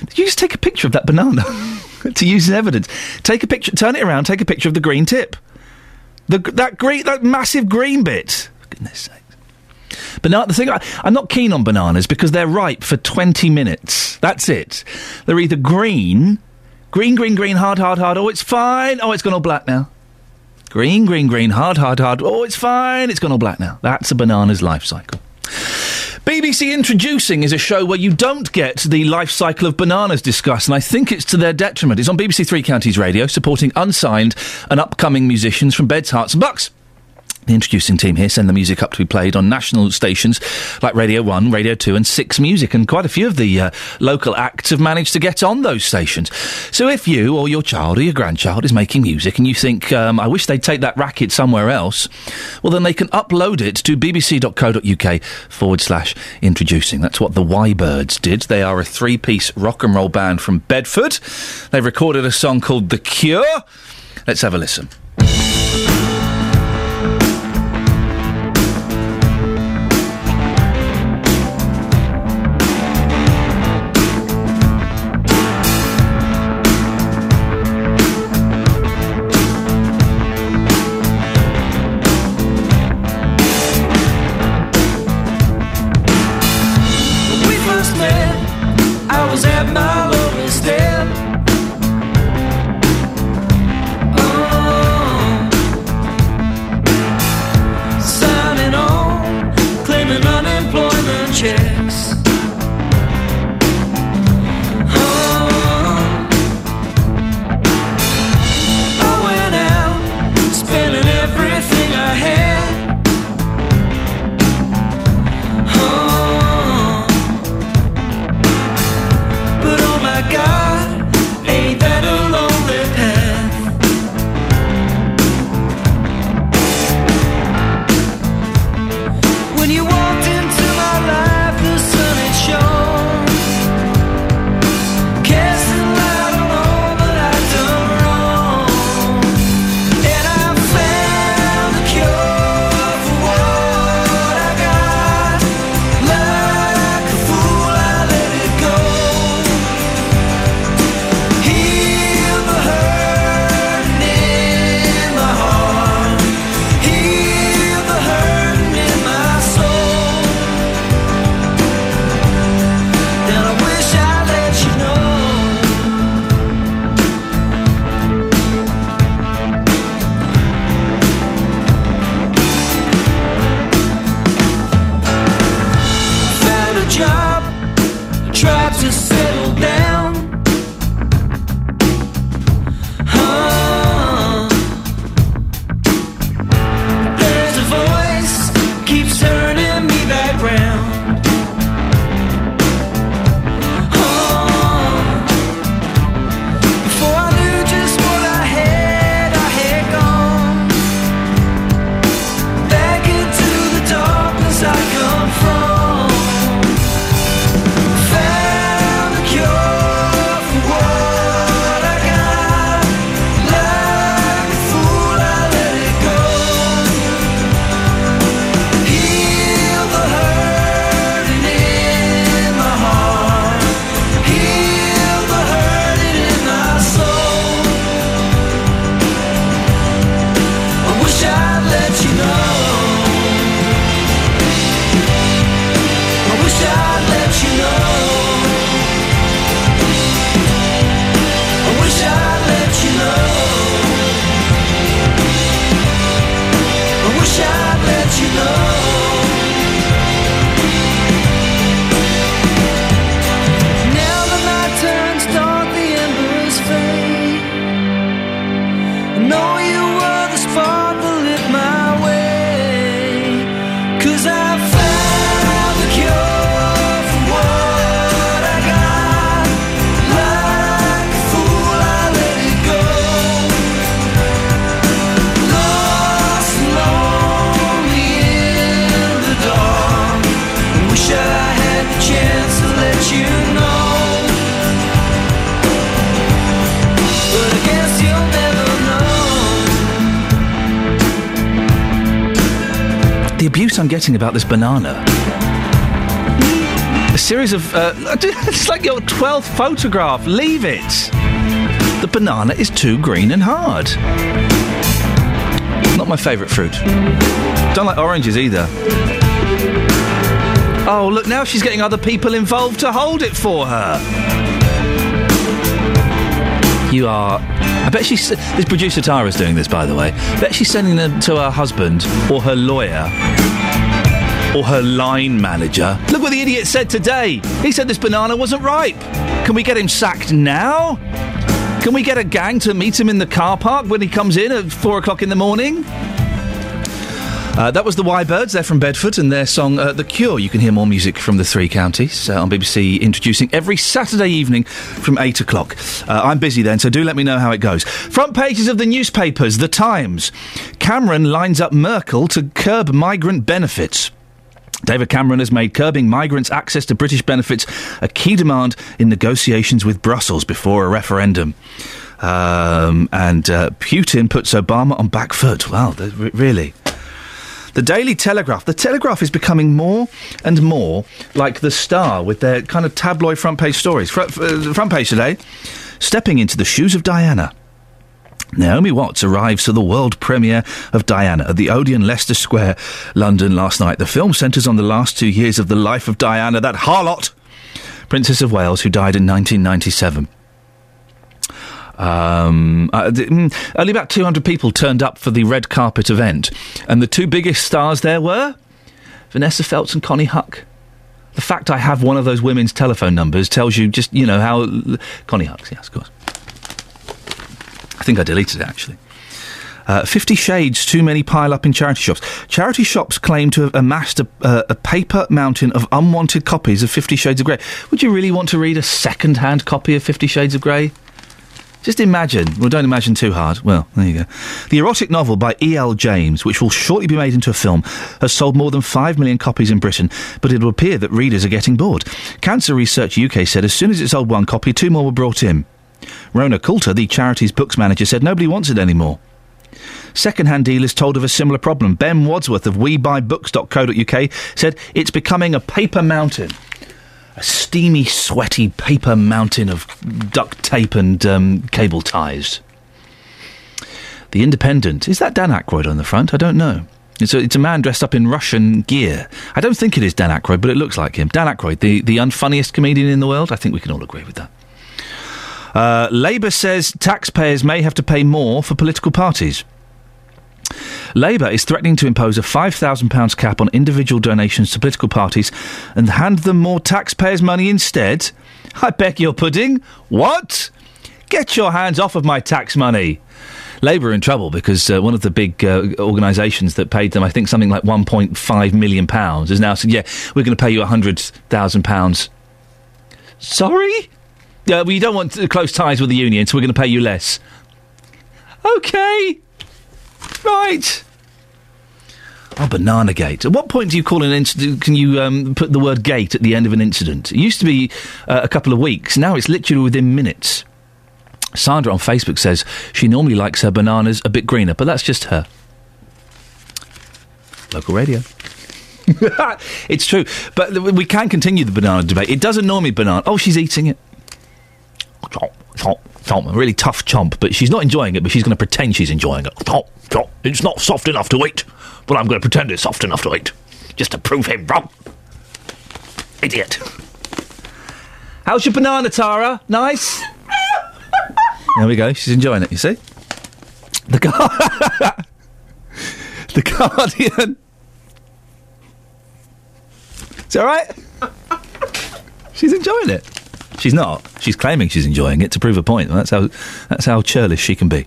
Did you just take a picture of that banana to use as evidence? Take a picture. Turn it around. Take a picture of the green tip. The that green, that massive green bit. Goodness sake. Banana. The thing I, I'm not keen on bananas because they're ripe for 20 minutes. That's it. They're either green, green, green, green, hard, hard, hard. Oh, it's fine. Oh, it's gone all black now. Green, green, green, hard, hard, hard. Oh, it's fine. It's gone all black now. That's a banana's life cycle. BBC Introducing is a show where you don't get the life cycle of bananas discussed, and I think it's to their detriment. It's on BBC Three Counties Radio, supporting unsigned and upcoming musicians from Beds, Herts, and Bucks. The introducing team here send the music up to be played on national stations like Radio 1, Radio 2, and 6 Music, and quite a few of the uh, local acts have managed to get on those stations. So if you or your child or your grandchild is making music and you think, um, I wish they'd take that racket somewhere else, well, then they can upload it to bbc.co.uk forward slash introducing. That's what the Y Birds did. They are a three piece rock and roll band from Bedford. They've recorded a song called The Cure. Let's have a listen. I'm getting about this banana. A series of. Uh, it's like your 12th photograph. Leave it. The banana is too green and hard. Not my favourite fruit. Don't like oranges either. Oh, look, now she's getting other people involved to hold it for her. You are. I bet she's. This producer Tara's doing this, by the way. I bet she's sending them to her husband or her lawyer or her line manager. Look what the idiot said today. He said this banana wasn't ripe. Can we get him sacked now? Can we get a gang to meet him in the car park when he comes in at four o'clock in the morning? Uh, that was the Y Birds. They're from Bedford and their song uh, The Cure. You can hear more music from the three counties uh, on BBC introducing every Saturday evening from 8 o'clock. Uh, I'm busy then, so do let me know how it goes. Front pages of the newspapers The Times. Cameron lines up Merkel to curb migrant benefits. David Cameron has made curbing migrants' access to British benefits a key demand in negotiations with Brussels before a referendum. Um, and uh, Putin puts Obama on back foot. Wow, really? The Daily Telegraph. The Telegraph is becoming more and more like the Star with their kind of tabloid front page stories. Fr- front page today, stepping into the shoes of Diana. Naomi Watts arrives for the world premiere of Diana at the Odeon, Leicester Square, London last night. The film centres on the last two years of the life of Diana, that harlot, Princess of Wales, who died in 1997. Um, uh, th- mm, only about 200 people turned up for the red carpet event, and the two biggest stars there were Vanessa Feltz and Connie Huq. The fact I have one of those women's telephone numbers tells you just, you know, how. Connie Huq's, yes, of course. I think I deleted it actually. Uh, Fifty Shades, too many pile up in charity shops. Charity shops claim to have amassed a, uh, a paper mountain of unwanted copies of Fifty Shades of Grey. Would you really want to read a second hand copy of Fifty Shades of Grey? Just imagine. Well, don't imagine too hard. Well, there you go. The erotic novel by E.L. James, which will shortly be made into a film, has sold more than 5 million copies in Britain, but it will appear that readers are getting bored. Cancer Research UK said as soon as it sold one copy, two more were brought in. Rona Coulter, the charity's books manager, said nobody wants it anymore. Second-hand dealers told of a similar problem. Ben Wadsworth of WeBuyBooks.co.uk said it's becoming a paper mountain. A steamy, sweaty paper mountain of duct tape and um, cable ties. The Independent. Is that Dan Aykroyd on the front? I don't know. It's a, it's a man dressed up in Russian gear. I don't think it is Dan Aykroyd, but it looks like him. Dan Aykroyd, the, the unfunniest comedian in the world. I think we can all agree with that. Uh, Labour says taxpayers may have to pay more for political parties. Labour is threatening to impose a £5,000 cap on individual donations to political parties and hand them more taxpayers' money instead. I beg your pudding. What? Get your hands off of my tax money. Labour are in trouble because uh, one of the big uh, organisations that paid them, I think, something like £1.5 million pounds, has now said, yeah, we're going to pay you £100,000. Sorry? Uh, we don't want uh, close ties with the union, so we're going to pay you less. Okay. Right. Oh, banana gate. At what point do you call an incident? Can you um, put the word gate at the end of an incident? It used to be uh, a couple of weeks. Now it's literally within minutes. Sandra on Facebook says she normally likes her bananas a bit greener, but that's just her. Local radio. it's true, but we can continue the banana debate. It does annoy me, banana. Oh, she's eating it. Chomp, chomp, chomp. A really tough chomp, but she's not enjoying it, but she's going to pretend she's enjoying it. It's not soft enough to eat, but I'm going to pretend it's soft enough to eat. Just to prove him wrong. Idiot. How's your banana, Tara? Nice? there we go. She's enjoying it, you see? The, Guar- the Guardian. Is that right? She's enjoying it. She's not. She's claiming she's enjoying it to prove a point. That's how that's how churlish she can be.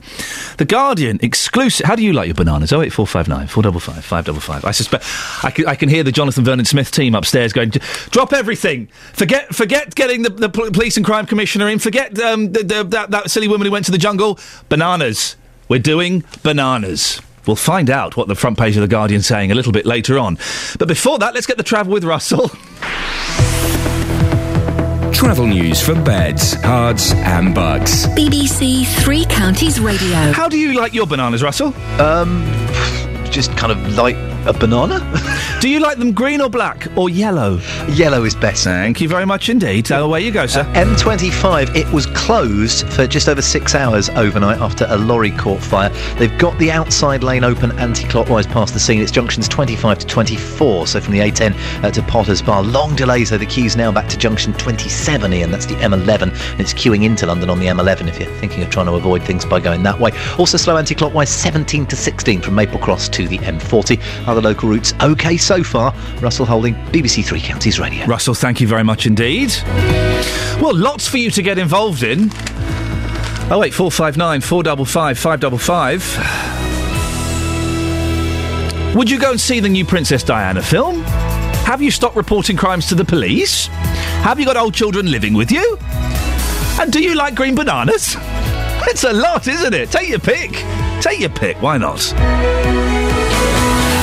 The Guardian exclusive. How do you like your bananas? Oh eight four five nine four double five five double five. I suspect I can, I can hear the Jonathan Vernon Smith team upstairs going, drop everything. Forget forget getting the, the police and crime commissioner in. Forget um, the, the, that that silly woman who went to the jungle. Bananas. We're doing bananas. We'll find out what the front page of the Guardian's saying a little bit later on. But before that, let's get the travel with Russell. Travel news for beds, Herts, and Bucks. BBC Three Counties Radio. How do you like your bananas, Russell? Um, just kind of light A banana? Do you like them green or black or yellow? Yellow is better. Thank you very much indeed. Uh, away you go, sir. M25, it was closed for just over six hours overnight after a lorry caught fire. They've got the outside lane open anti-clockwise past the scene. It's junctions 25 to 24, so from the A10 uh, to Potters Bar. Long delay, so the queue's now back to junction 27, Iain. That's the M11, and it's queuing into London on the M11 if you're thinking of trying to avoid things by going that way. Also slow anti-clockwise 17 to 16 from Maple Cross to the M40. Other local routes okay so far. Russell Holding, BBC Three Counties Radio. Russell, thank you very much indeed. Well, lots for you to get involved in. Oh wait, four five nine four double five five double five. Would you go and see the new Princess Diana film? Have you stopped reporting crimes to the police? Have you got old children living with you? And do you like green bananas? It's a lot, isn't it? Take your pick. Take your pick. Why not?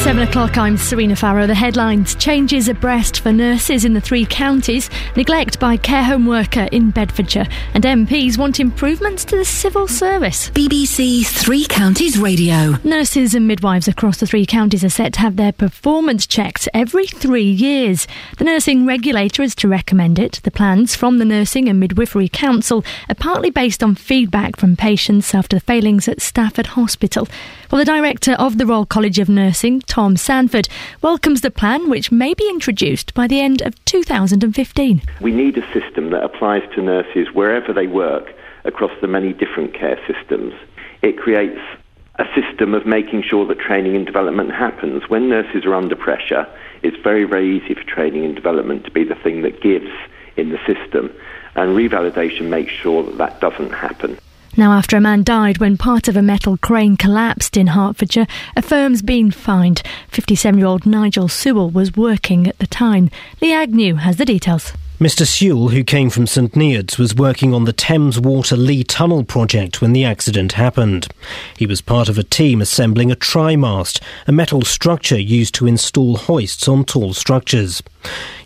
It's seven o'clock. I'm Serena Farrow. The headlines: changes abreast for nurses in the three counties, neglect by care home worker in Bedfordshire, and MPs want improvements to the civil service. BBC Three Counties Radio. Nurses and midwives across the three counties are set to have their performance checked every three years. The nursing regulator is to recommend it. The plans from the Nursing and Midwifery Council are partly based on feedback from patients after the failings at Stafford Hospital. Well, the director of the Royal College of Nursing, Tom Sandford, welcomes the plan, which may be introduced by the end of 2015. We need a system that applies to nurses wherever they work across the many different care systems. It creates a system of making sure that training and development happens. When nurses are under pressure, it's very, very easy for training and development to be the thing that gives in the system. And revalidation makes sure that that doesn't happen. Now, after a man died when part of a metal crane collapsed in Hertfordshire, a firm's been fined. 57 year old Nigel Sewell was working at the time. Lee Agnew has the details. Mr. Sewell, who came from St Neots, was working on the Thames Water Lee Tunnel project when the accident happened. He was part of a team assembling a trimast, a metal structure used to install hoists on tall structures.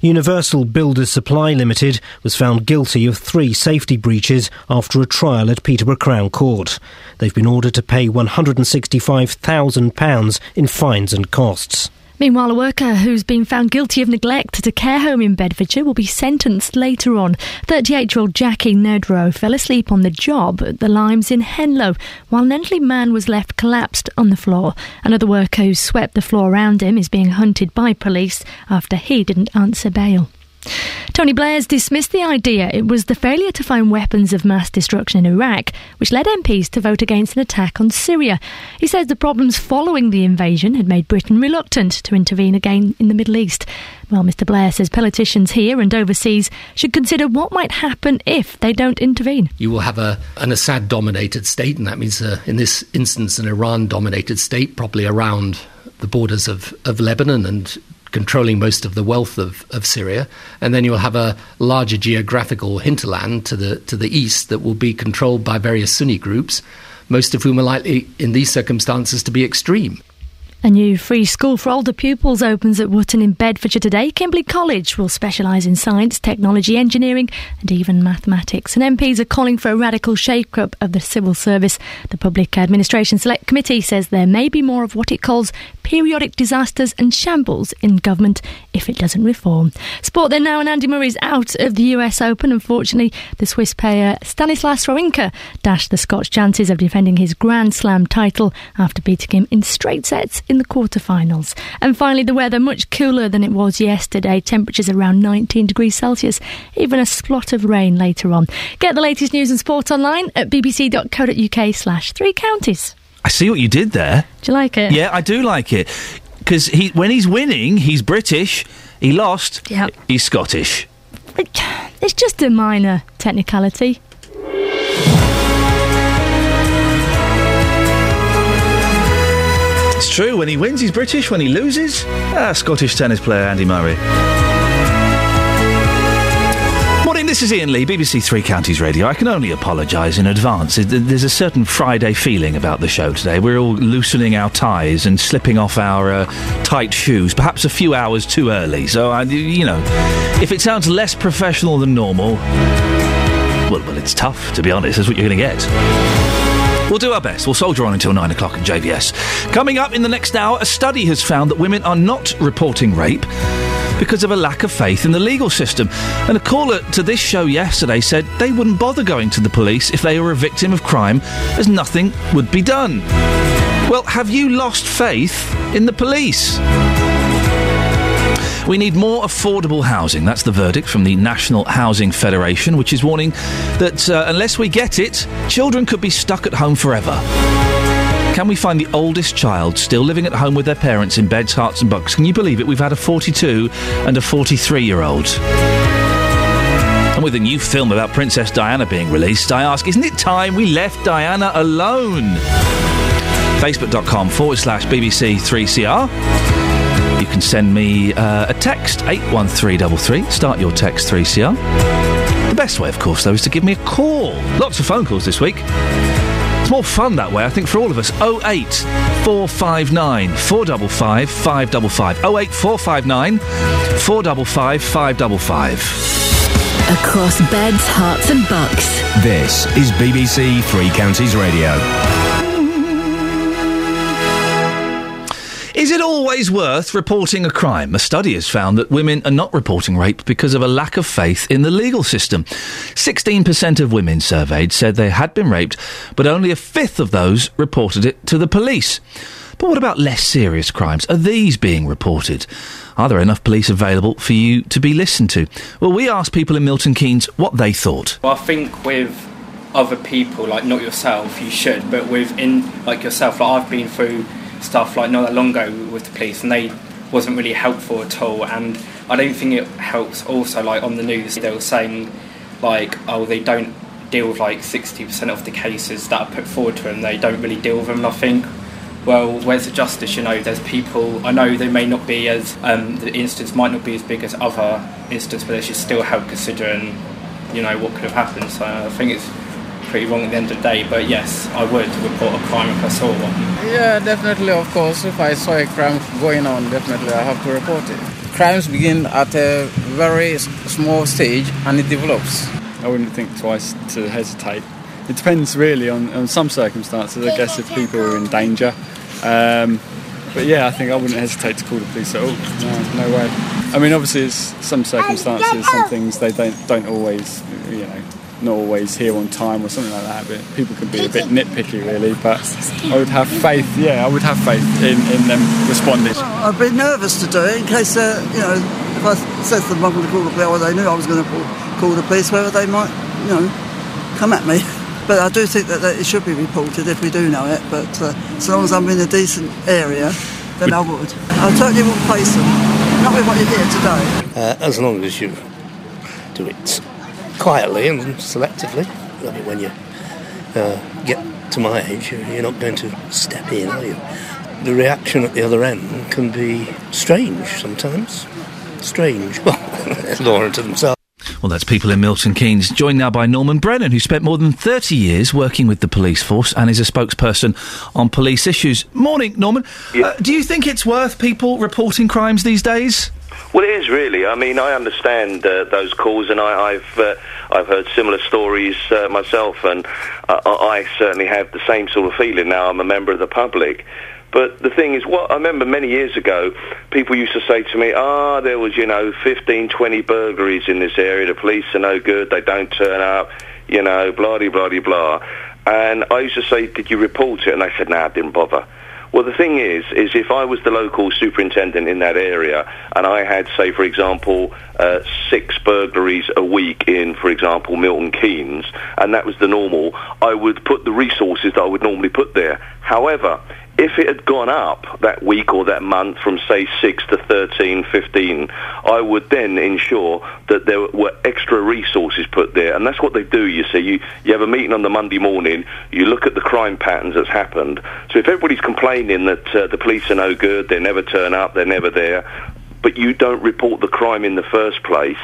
Universal Builders Supply Limited was found guilty of three safety breaches after a trial at Peterborough Crown Court. They've been ordered to pay £165,000 in fines and costs. Meanwhile, a worker who's been found guilty of neglect at a care home in Bedfordshire will be sentenced later on. 38 year old Jackie Nedrow fell asleep on the job at the Limes in Henlow while an elderly man was left collapsed on the floor. Another worker who swept the floor around him is being hunted by police after he didn't answer bail. Tony Blair's dismissed the idea it was the failure to find weapons of mass destruction in Iraq which led MPs to vote against an attack on Syria. He says the problems following the invasion had made Britain reluctant to intervene again in the Middle East. Well, Mr. Blair says politicians here and overseas should consider what might happen if they don't intervene. You will have a, an Assad dominated state, and that means, uh, in this instance, an Iran dominated state, probably around the borders of, of Lebanon and controlling most of the wealth of, of Syria, and then you'll have a larger geographical hinterland to the to the east that will be controlled by various Sunni groups, most of whom are likely, in these circumstances, to be extreme. A new free school for older pupils opens at Wootton in Bedfordshire today. Kimberley College will specialise in science, technology, engineering, and even mathematics. And MPs are calling for a radical shake up of the civil service. The Public Administration Select Committee says there may be more of what it calls periodic disasters and shambles in government if it doesn't reform. Sport then now, and Andy Murray's out of the US Open. Unfortunately, the Swiss player Stanislas Wawrinka dashed the Scots chances of defending his Grand Slam title after beating him in straight sets in the quarterfinals. And finally, the weather much cooler than it was yesterday. Temperatures around 19 degrees Celsius, even a splot of rain later on. Get the latest news and sport online at bbc.co.uk slash three counties. I see what you did there. Do you like it? Yeah, I do like it. Because he, when he's winning, he's British. He lost, Yep. he's Scottish. It's just a minor technicality. It's true. When he wins, he's British. When he loses, ah, Scottish tennis player Andy Murray. This is Iain Lee, BBC Three Counties Radio. I can only apologise in advance. There's a certain Friday feeling about the show today. We're all loosening our ties and slipping off our uh, tight shoes, perhaps a few hours too early. So, I, you know, if it sounds less professional than normal, well, well, it's tough, to be honest. That's what you're going to get. We'll do our best. We'll soldier on until nine o'clock at JVS. Coming up in the next hour, a study has found that women are not reporting rape because of a lack of faith in the legal system. And a caller to this show yesterday said they wouldn't bother going to the police if they were a victim of crime, as nothing would be done. Well, have you lost faith in the police? We need more affordable housing. That's the verdict from the National Housing Federation, which is warning that uh, unless we get it, children could be stuck at home forever. Can we find the oldest child still living at home with their parents in beds, Herts, and Bucks? Can you believe it? We've had a 42 and a 43 year old. And with a new film about Princess Diana being released, I ask, isn't it time we left Diana alone? Facebook.com forward slash BBC 3CR. You can send me uh, a text, 81333. Start your text 3CR. The best way, of course, though, is to give me a call. Lots of phone calls this week. It's more fun that way, I think, for all of us. 08 459 455 555. 08 459 455 555. Across beds, Herts, and Bucks. This is BBC Three Counties Radio. Is it always worth reporting a crime? A study has found that women are not reporting rape because of a lack of faith in the legal system. 16% of women surveyed said they had been raped, but only a fifth of those reported it to the police. But what about less serious crimes? Are these being reported? Are there enough police available for you to be listened to? Well, we asked people in Milton Keynes what they thought. Well, I think with other people, like not yourself, you should, but with in like yourself, like I've been through stuff like not that long ago with the police, and they wasn't really helpful at all. And I don't think it helps. Also, like on the news, they were saying like, oh, they don't deal with like sixty percent of the cases that are put forward to them. They don't really deal with them. And I think. Well, where's the justice? You know, there's people. I know they may not be as um, the instance might not be as big as other instances, but they should still help considering, you know, what could have happened. So I think it's pretty wrong at the end of the day. But yes, I would report a crime if I saw one. Yeah, definitely, of course. If I saw a crime going on, definitely I have to report it. Crimes begin at a very small stage and it develops. I wouldn't think twice to hesitate. It depends really on, on some circumstances, I guess, if people are in danger. Um, but yeah, I think I wouldn't hesitate to call the police at all. No, no way. I mean, obviously, it's some circumstances, some things they don't don't always, you know, not always here on time or something like that. But people can be a bit nitpicky, really. But I would have faith. Yeah, I would have faith in, in them responding. I'd be nervous to do it in case, uh, you know, if I said to them I'm going to call the police, or they knew I was going to call, call the police, whether they might, you know, come at me. But I do think that, that it should be reported if we do know it. But uh, as long as I'm in a decent area, then I would. I totally wouldn't face them. Not with what you hear today. Uh, as long as you do it quietly and selectively. I mean, when you uh, get to my age, you- you're not going to step in, are you? The reaction at the other end can be strange sometimes. Strange. Well, law unto themselves. Well, that's people in Milton Keynes, joined now by Norman Brennan, who spent more than 30 years working with the police force and is a spokesperson on police issues. Morning, Norman. Uh, do you think it's worth people reporting crimes these days? Well, it is really. I mean, I understand uh, those calls, and I, I've uh, I've heard similar stories uh, myself, and uh, I certainly have the same sort of feeling now. I'm a member of the public. But the thing is, what I remember many years ago, people used to say to me, ah, there was, you know, 15, 20 burglaries in this area. The police are no good. They don't turn up, you know, blah, de, blah, blah. And I used to say, did you report it? And they said, no, I didn't bother. Well, the thing is, is if I was the local superintendent in that area and I had, say, for example, uh, six burglaries a week in, for example, Milton Keynes, and that was the normal, I would put the resources that I would normally put there. However, if it had gone up that week or that month from say 6 to 13, 15, I would then ensure that there were extra resources put there. And that's what they do, you see. You, you have a meeting on the Monday morning, you look at the crime patterns that's happened. So if everybody's complaining that uh, the police are no good, they never turn up, they're never there, but you don't report the crime in the first place,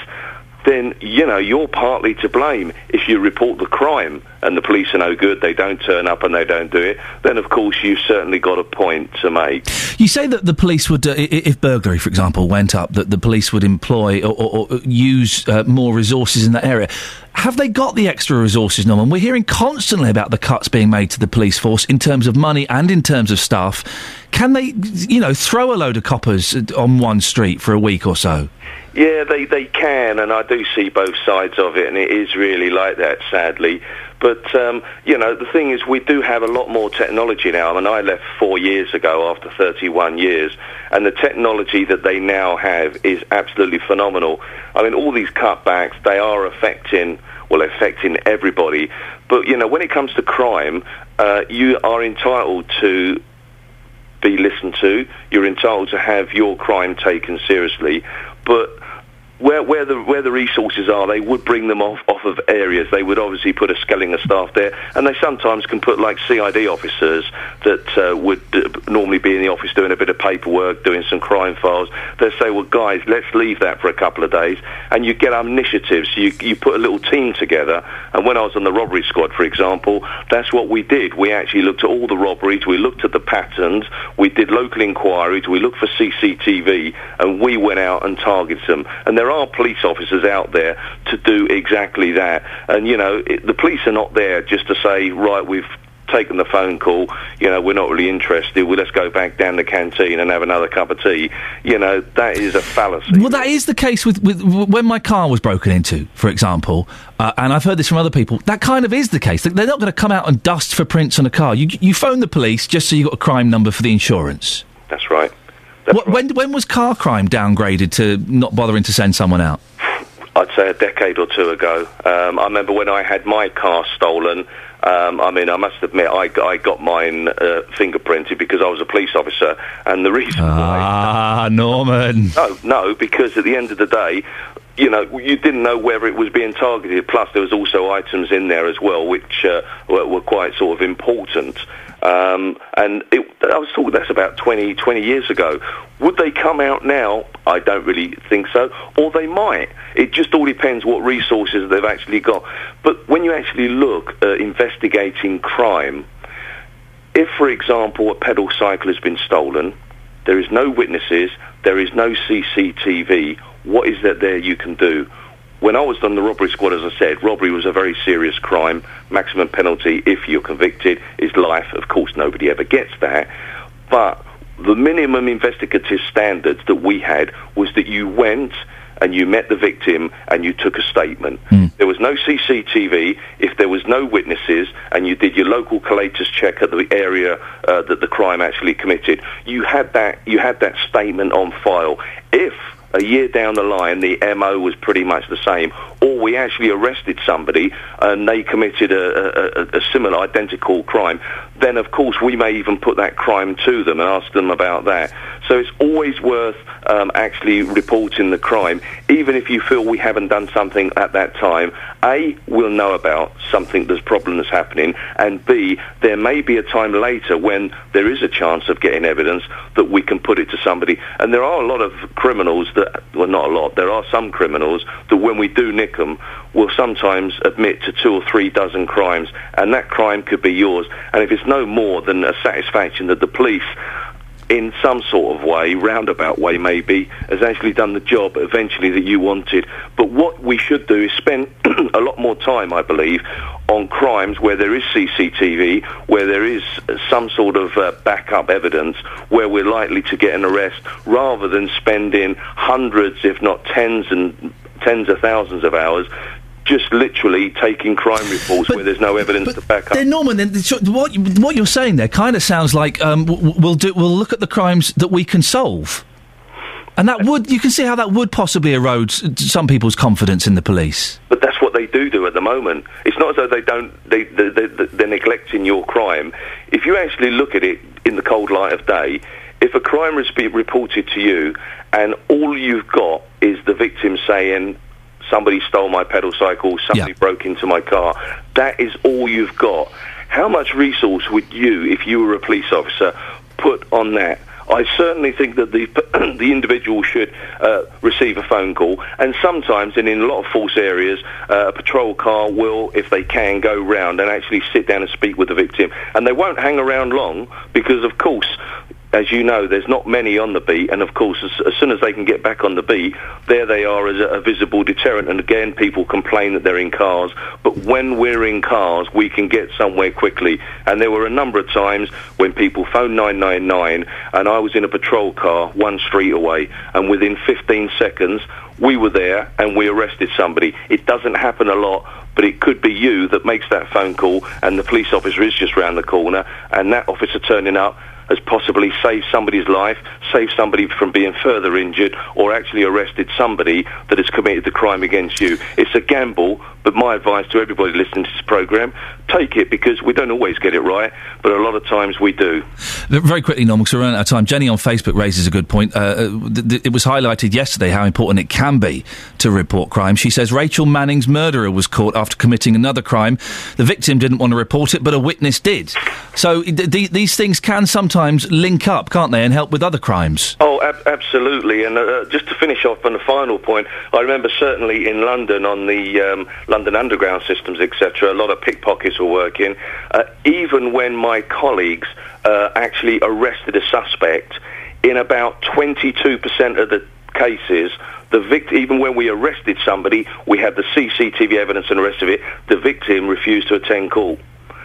then you know you're partly to blame if you report the crime and the police are no good, they don't turn up and they don't do it. Then of course you've certainly got a point to make. You say that the police would, uh, if burglary, for example, went up, that the police would employ or, or, or use uh, more resources in that area. Have they got the extra resources, Norman? We're hearing constantly about the cuts being made to the police force in terms of money and in terms of staff. Can they, you know, throw a load of coppers uh, on one street for a week or so? Yeah, they, they can, and I do see both sides of it, and it is really like that, sadly. But, um, you know, the thing is, we do have a lot more technology now. I mean, I left four years ago after 31 years, and the technology that they now have is absolutely phenomenal. I mean, all these cutbacks, they are affecting, well, affecting everybody. But, you know, when it comes to crime, uh, you are entitled to be listened to. You're entitled to have your crime taken seriously, but where where the where the resources are, they would bring them off off of areas. They would obviously put a skelling of staff there, and they sometimes can put like CID officers that uh, would uh, normally be in the office doing a bit of paperwork, doing some crime files. They say, "Well, guys, let's leave that for a couple of days," and you get initiatives. You you put a little team together. And when I was on the robbery squad, for example, that's what we did. We actually looked at all the robberies. We looked at the patterns. We did local inquiries. We looked for CCTV, and we went out and targeted them. And there are police officers out there to do exactly that. And you know, it, the police are not there just to say, right, we've taken the phone call. You know, we're not really interested. Well, let's go back down the canteen and have another cup of tea. You know, that is a fallacy. Well, that is the case with, with when my car was broken into, for example, uh, and I've heard this from other people. That kind of is the case. They're not going to come out and dust for prints on a car. You you phone the police just so you've got a crime number for the insurance. That's right. What, When when was car crime downgraded to not bothering to send someone out? I'd say a decade or two ago. Um, I remember when I had my car stolen. Um, I mean, I must admit, I, got- I got mine uh, fingerprinted because I was a police officer, and the reason Ah, Norman. No, no, because at the end of the day, you know, you didn't know whether it was being targeted. Plus, there was also items in there as well, which uh, were, were quite sort of important. Um, and it, I was talking that's about 20, 20 years ago. Would they come out now? I don't really think so. Or they might. It just all depends what resources they've actually got. But when you actually look at investigating crime, if, for example, a pedal cycle has been stolen, there is no witnesses, there is no CCTV, what is that there you can do? When I was on the robbery squad, as I said, robbery was a very serious crime. Maximum penalty, if you're convicted, is life. Of course, nobody ever gets that. But the minimum investigative standards that we had was that you went and you met the victim and you took a statement. There was no CCTV. If there was no witnesses and you did your local collator's check at the area uh, that the crime actually committed, you had that you had that statement on file. If a year down the line the MO was pretty much the same, or we actually arrested somebody and they committed a, a, a, similar identical crime, then of course we may even put that crime to them and ask them about that. So it's always worth um, actually reporting the crime, even if you feel we haven't done something at that time. A, we'll know about something there's problem that's happening, and B, there may be a time later when there is a chance of getting evidence that we can put it to somebody. And there are a lot of criminals that, well, not a lot, there are some criminals that when we do nick them, will sometimes admit to two or three dozen crimes, and that crime could be yours. And if it's no more than a satisfaction that the police in some sort of way, roundabout way maybe, has actually done the job eventually that you wanted. But what we should do is spend a lot more time, I believe, on crimes where there is CCTV, where there is some sort of uh, backup evidence, where we're likely to get an arrest, rather than spending hundreds, if not tens and tens of thousands of hours just literally taking crime reports where there's no evidence to back up. Then Norman, then what what you're saying there kind of sounds like um, we'll do we'll look at the crimes that we can solve, and that would you can see how that would possibly erode some people's confidence in the police. But that's what they do do at the moment. It's not as though they don't they, they, they they're neglecting your crime. If you actually look at it in the cold light of day, if a crime is being reported to you and all you've got is the victim saying somebody stole my pedal cycle, somebody broke into my car, that is all you've got. How much resource would you, if you were a police officer, put on that? I certainly think that the the individual should uh, receive a phone call, and sometimes, and in a lot of false areas, uh, a patrol car will, if they can, go round and actually sit down and speak with the victim, and they won't hang around long because, of course. As you know, there's not many on the beat, and of course, as, as soon as they can get back on the beat, there they are as a, a visible deterrent. And again, people complain that they're in cars, but when we're in cars, we can get somewhere quickly. And there were a number of times when people phoned 999, and I was in a patrol car one street away, and within 15 seconds, we were there and we arrested somebody. It doesn't happen a lot, but it could be you that makes that phone call, and the police officer is just round the corner, and that officer turning up has possibly saved somebody's life, saved somebody from being further injured, or actually arrested somebody that has committed the crime against you. It's a gamble, but my advice to everybody listening to this programme, take it because we don't always get it right, but a lot of times we do. Very quickly, Norman, because we're running out of time. Jenny on Facebook raises a good point. Uh, uh, th- th- it was highlighted yesterday how important it can be to report crime. She says Rachel Manning's murderer was caught after committing another crime. The victim didn't want to report it, but a witness did. So th- these things can sometimes link up, can't they, and help with other crimes? Oh, ab- absolutely. And uh, just to finish off on the final point, I remember certainly in London on the um, London Underground systems, etc., a lot of pickpockets were working. Uh, even when my colleagues uh, actually arrested a suspect, in about 22% of the cases, the victim, even when we arrested somebody, we had the CCTV evidence and the rest of it, the victim refused to attend court.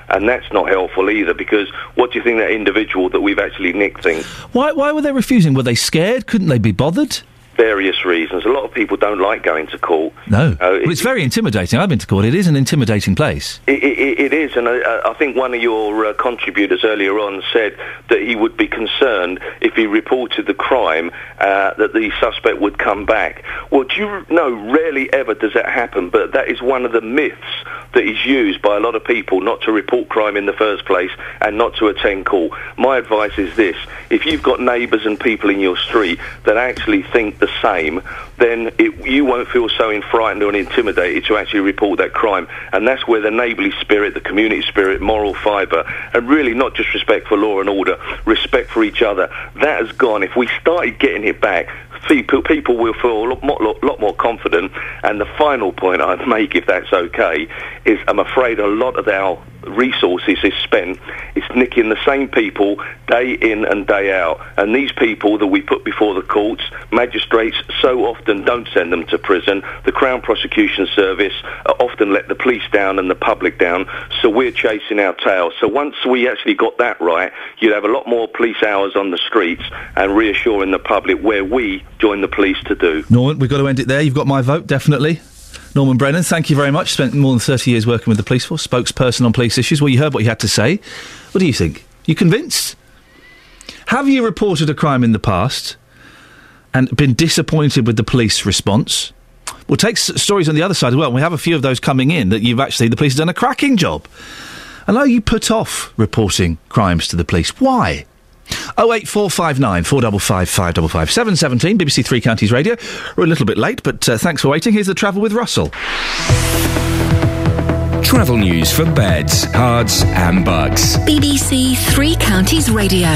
And that's not helpful either, because what do you think that individual that we've actually nicked thinks? Why, why were they refusing? Were they scared? Couldn't they be bothered? Various reasons. A lot of people don't like going to court. No. Uh, well, it's very intimidating. I've been to court. It is an intimidating place. It, it, it is, and I, I think one of your uh, contributors earlier on said that he would be concerned if he reported the crime uh, that the suspect would come back. Well, do you know, rarely ever does that happen, but that is one of the myths that is used by a lot of people not to report crime in the first place and not to attend court. My advice is this, if you've got neighbours and people in your street that actually think the same, then it, you won't feel so frightened or intimidated to actually report that crime. And that's where the neighbourly spirit, the community spirit, moral fibre, and really not just respect for law and order, respect for each other, that has gone. If we started getting it back, people, people will feel a lot more, lot, more confident. And the final point I'd make, if that's okay, is I'm afraid a lot of our resources is spent it's nicking the same people day in and day out. And these people that we put before the courts magistrates so often don't send them to prison. The crown prosecution service uh, often let the police down and the public down. So we're chasing our tail. So once we actually got that right you'd have a lot more police hours on the streets and reassuring the public where we join the police to do Norman, we've got to end it there. You've got my vote, definitely. Norman Brennan, thank you very much. Spent more than 30 years working with the police force, spokesperson on police issues. Well, you heard what you had to say. What do you think? You convinced? Have you reported a crime in the past and been disappointed with the police response? We'll take s- stories on the other side as well. We have a few of those coming in that you've actually, the police have done a cracking job. And are you put off reporting crimes to the police? Why? 08459 455 555 717 BBC Three Counties Radio. We're a little bit late, but uh, thanks for waiting. Here's the travel with Russell. Travel news for beds, cards, and Bucks. BBC Three Counties Radio.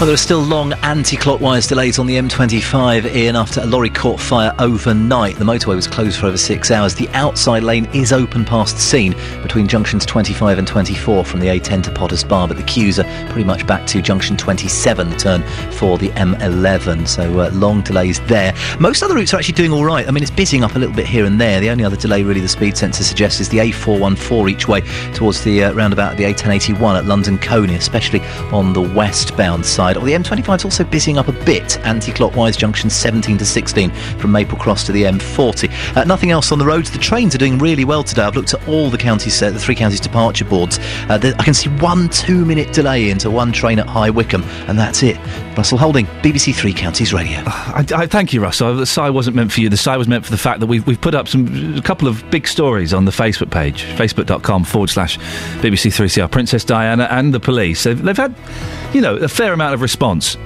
Well, there are still long anti-clockwise delays on the M25, Iain, after a lorry caught fire overnight. The motorway was closed for over six hours. The outside lane is open past the scene between junctions 25 and 24 from the A10 to Potters Bar, but the queues are pretty much back to junction 27, the turn for the M11. So uh, long delays there. Most other routes are actually doing all right. I mean, it's busying up a little bit here and there. The only other delay, really, the speed sensor suggests is the A414 each way towards the uh, roundabout at the A1081 at London Colney, especially on the westbound side. Or the M25 is also busying up a bit, anti-clockwise junction 17 to 16 from Maple Cross to the M40. Uh, nothing else on the roads. The trains are doing really well today. I've looked at all the counties, uh, the three counties departure boards. Uh, I can see one two-minute delay into one train at High Wycombe, and that's it. Russell Holding, BBC Three Counties Radio. I, I thank you, Russell. The sigh wasn't meant for you. The sigh was meant for the fact that we've, we've put up some a couple of big stories on the Facebook page, facebook.com forward slash BBC3CR. Princess Diana and the police. They've, they've had, you know, a fair amount of response.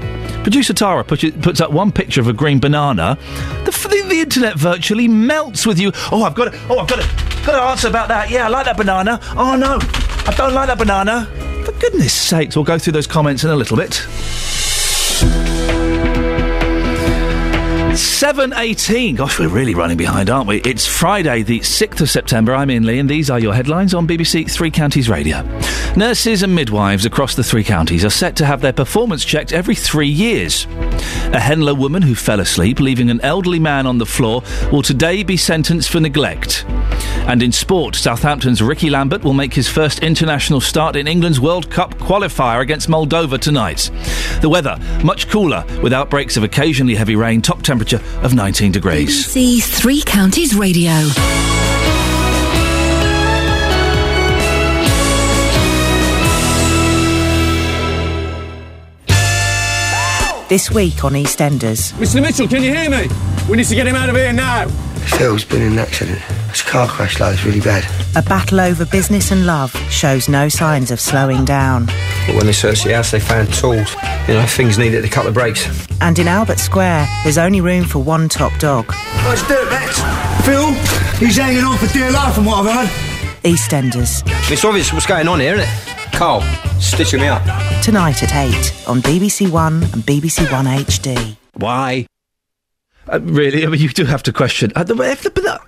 Producer Tara puts, it, puts up one picture of a green banana. The, the, the internet virtually melts with you. Oh, I've got to, oh, I've got to, got to answer about that. Yeah, I like that banana. Oh no, I don't like that banana. For goodness sakes, we'll go through those comments in a little bit. 7.18. Gosh, we're really running behind, aren't we? It's Friday, the 6th of September. I'm Iain Lee, and these are your headlines on BBC Three Counties Radio. Nurses and midwives across the three counties are set to have their performance checked every three years. A Henlow woman who fell asleep, leaving an elderly man on the floor, will today be sentenced for neglect. And in sport, Southampton's Rickie Lambert will make his first international start in England's World Cup qualifier against Moldova tonight. The weather, much cooler, with outbreaks of occasionally heavy rain, top temperature of 19 degrees. BBC Three Counties Radio. This week on EastEnders. Mr. Mitchell, can you hear me? We need to get him out of here now. Phil's been in an accident. His car crash, like, it's really bad. A battle over business and love shows no signs of slowing down. But when they searched the house, they found tools. You know, things needed to cut the brakes. And in Albert Square, there's only room for one top dog. Let's do it, Max. Phil, he's hanging on for dear life from what I've heard. EastEnders. It's obvious what's going on here, isn't it? Carl, stitching me up. Tonight at 8 on BBC One and BBC One HD. Why? Uh, really? I mean, you do have to question. Uh, the, if the,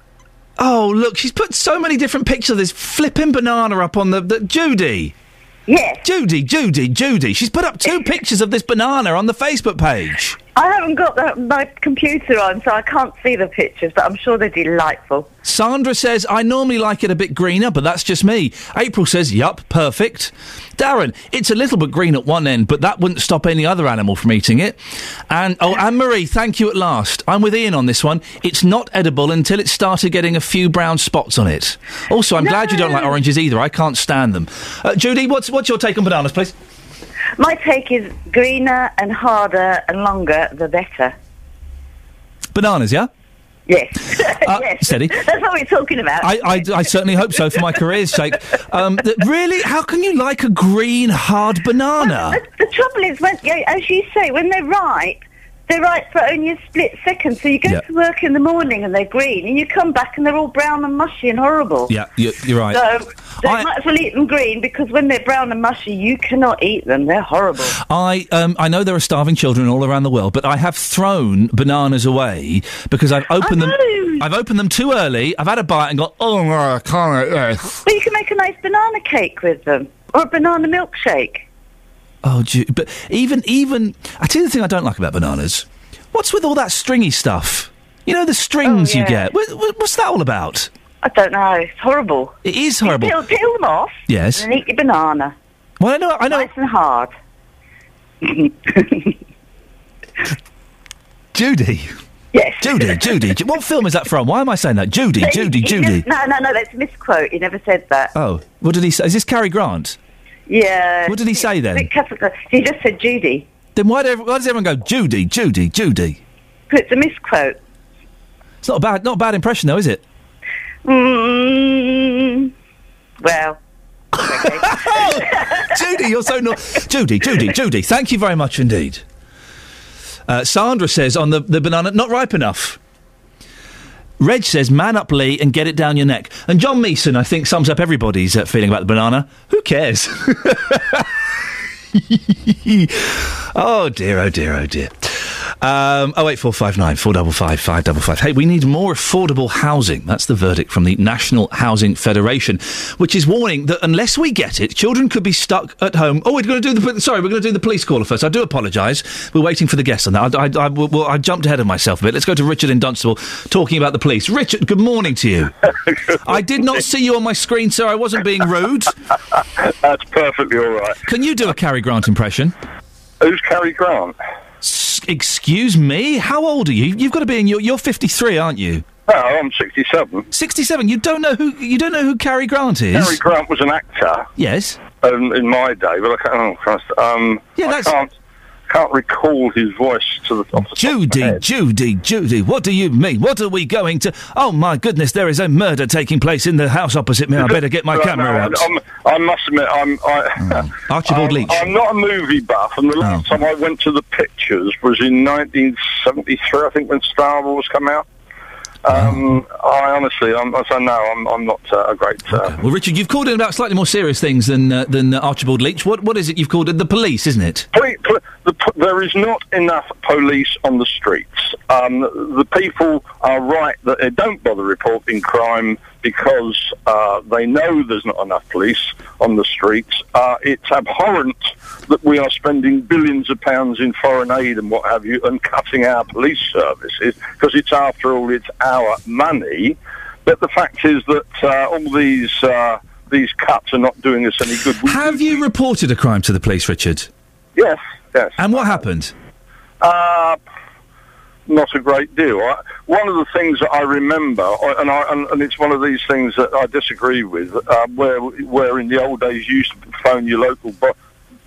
oh, look, she's put so many different pictures of this flipping banana up on the. the Judy! Yes. Judy, Judy, Judy. She's put up two pictures of this banana on the Facebook page. I haven't got the, my computer on, so I can't see the pictures, but I'm sure they're delightful. Sandra says, I normally like it a bit greener, but that's just me. April says, yup, perfect. Darren, it's a little bit green at one end, but that wouldn't stop any other animal from eating it. And, oh, Anne Marie, thank you at last. I'm with Iain on this one. It's not edible until it started getting a few brown spots on it. Also, I'm glad you don't like oranges either. I can't stand them. Uh, Judy, what's, what's your take on bananas, please? My take is greener and harder and longer, the better. Bananas, yeah? Yes. Uh, yes. steady. That's what we're talking about. I, I, I certainly hope so for my career's sake. Um, th- really? How can you like a green, hard banana? The trouble is, when, as you say, when they're ripe, they're ripe for only a split second. So you go Yeah. to work in the morning and they're green, and you come back and they're all brown and mushy and horrible. Yeah, you're, you're right. So they might as well eat them green because when they're brown and mushy, you cannot eat them. They're horrible. I um, I know there are starving children all around the world, but I have thrown bananas away because I've opened them. I've opened them too early. I've had a bite and gone, oh I can't eat this. But you can make a nice banana cake with them, or a banana milkshake. Oh, gee, but even even I tell you the thing I don't like about bananas. What's with all that stringy stuff? You know the strings Oh, you get. What, what- what's that all about? I don't know. It's horrible. It is horrible. Peel, peel them off. Yes. And eat your banana. Well, I know. I know. Nice and hard. Judy. Yes. Judy, Judy. Ju- What film is that from? Why am I saying that? Judy, Judy, he Judy. just- no, no, no. That's a misquote. He never said that. Oh, what did he say? Is this Cary Grant? Yeah. What did he say then? He just said Judy. Then why, do, every- why does everyone go Judy, Judy, Judy? It's a misquote. It's not a bad, not a bad impression though, is it? Mm, well. Judy, you're so not. Judy, Judy, Judy. Thank you very much indeed. Uh, Sandra says on the, the banana, not ripe enough. Reg says, man up, Lee, and get it down your neck. And John Meeson, I think, sums up everybody's uh, feeling about the banana. Who cares? oh dear, oh dear, oh dear. Um, 08459 455 555. Hey, we need more affordable housing. That's the verdict from the National Housing Federation, which is warning that unless we get it, children could be stuck at home. Oh, we're going to do the sorry, we're going to do the police caller first. I do apologise. We're waiting for the guest on that. I, I, I, well, I jumped ahead of myself a bit. Let's go to Richard in Dunstable talking about the police. Richard, good morning to you. I did not see you on my screen, sir. I wasn't being rude. That's perfectly all right. Can you do a Cary Grant impression? Who's Cary Grant? S- excuse me? How old are you? You've got to be in your. You're 53, aren't you? No, I'm 67. 67. You don't know who. You don't know who Cary Grant is. Cary Grant was an actor Yes. um, in my day, but I can't. Oh, Christ, um, Yeah, I that's- can't can't recall his voice to the. The Judy, Judy, Judy, what do you mean? What are we going to? Oh my goodness, there is a murder taking place in the house opposite me. I better get my camera no, out. I'm, I must admit, I'm. I, Archibald I'm, Leach. I'm not a movie buff, and the last time I went to the pictures was in 1973, I think, when Star Wars came out. Um, I honestly, I'm, I say no, I'm, I'm not uh, a great. Uh, Well, Richard, you've called in about slightly more serious things than uh, than uh, Archibald Leach. What what is it you've called it? The police, isn't it? Pol- the, there is not enough police on the streets. Um, the people are right that they don't bother reporting crime because uh, they know there's not enough police on the streets. Uh, it's abhorrent that we are spending billions of pounds in foreign aid and what have you and cutting our police services because it's after all it's our money. But the fact is that uh, all these uh, these cuts are not doing us any good. We Have you reported a crime to the police, Richard? Yes, yes. And what happened? Uh, not a great deal. I, one of the things that I remember, and, I, and, and it's one of these things that I disagree with, uh, where where in the old days you used to phone your local,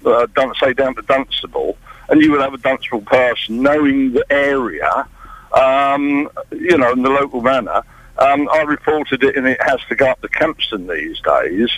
uh, say down to Dunstable, and you would have a Dunstable person knowing the area, um, you know, in the local manner. Um, I reported it, and it has to go up to Kempston these days.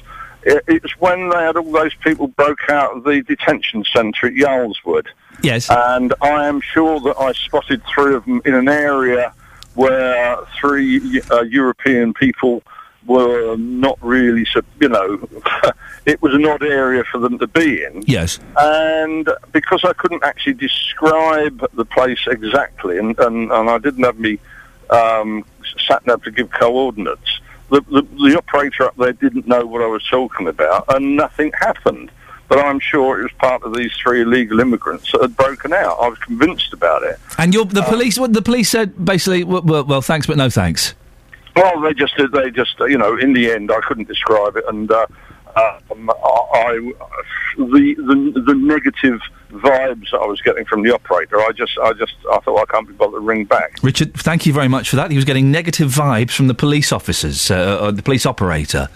It, it's when they had all those people broke out of the detention centre at Yarl's Wood. Yes. And I am sure that I spotted three of them in an area where three uh, European people were not really, you know, it was an odd area for them to be in. Yes. And because I couldn't actually describe the place exactly, and, and, and I didn't have me um, sat nav to give coordinates, the, the, the operator up there didn't know what I was talking about, and nothing happened. But I'm sure it was part of these three illegal immigrants that had broken out. I was convinced about it. And you're, the police, what the police said basically, well, well, well, thanks but no thanks. Well, they just, they just, you know, in the end, I couldn't describe it, and uh, um, I, I, the, the the negative vibes that I was getting from the operator, I just, I just, I thought I can't be bothered to ring back. Richard, thank you very much for that. He was getting negative vibes from the police officers, uh, uh, the police operator.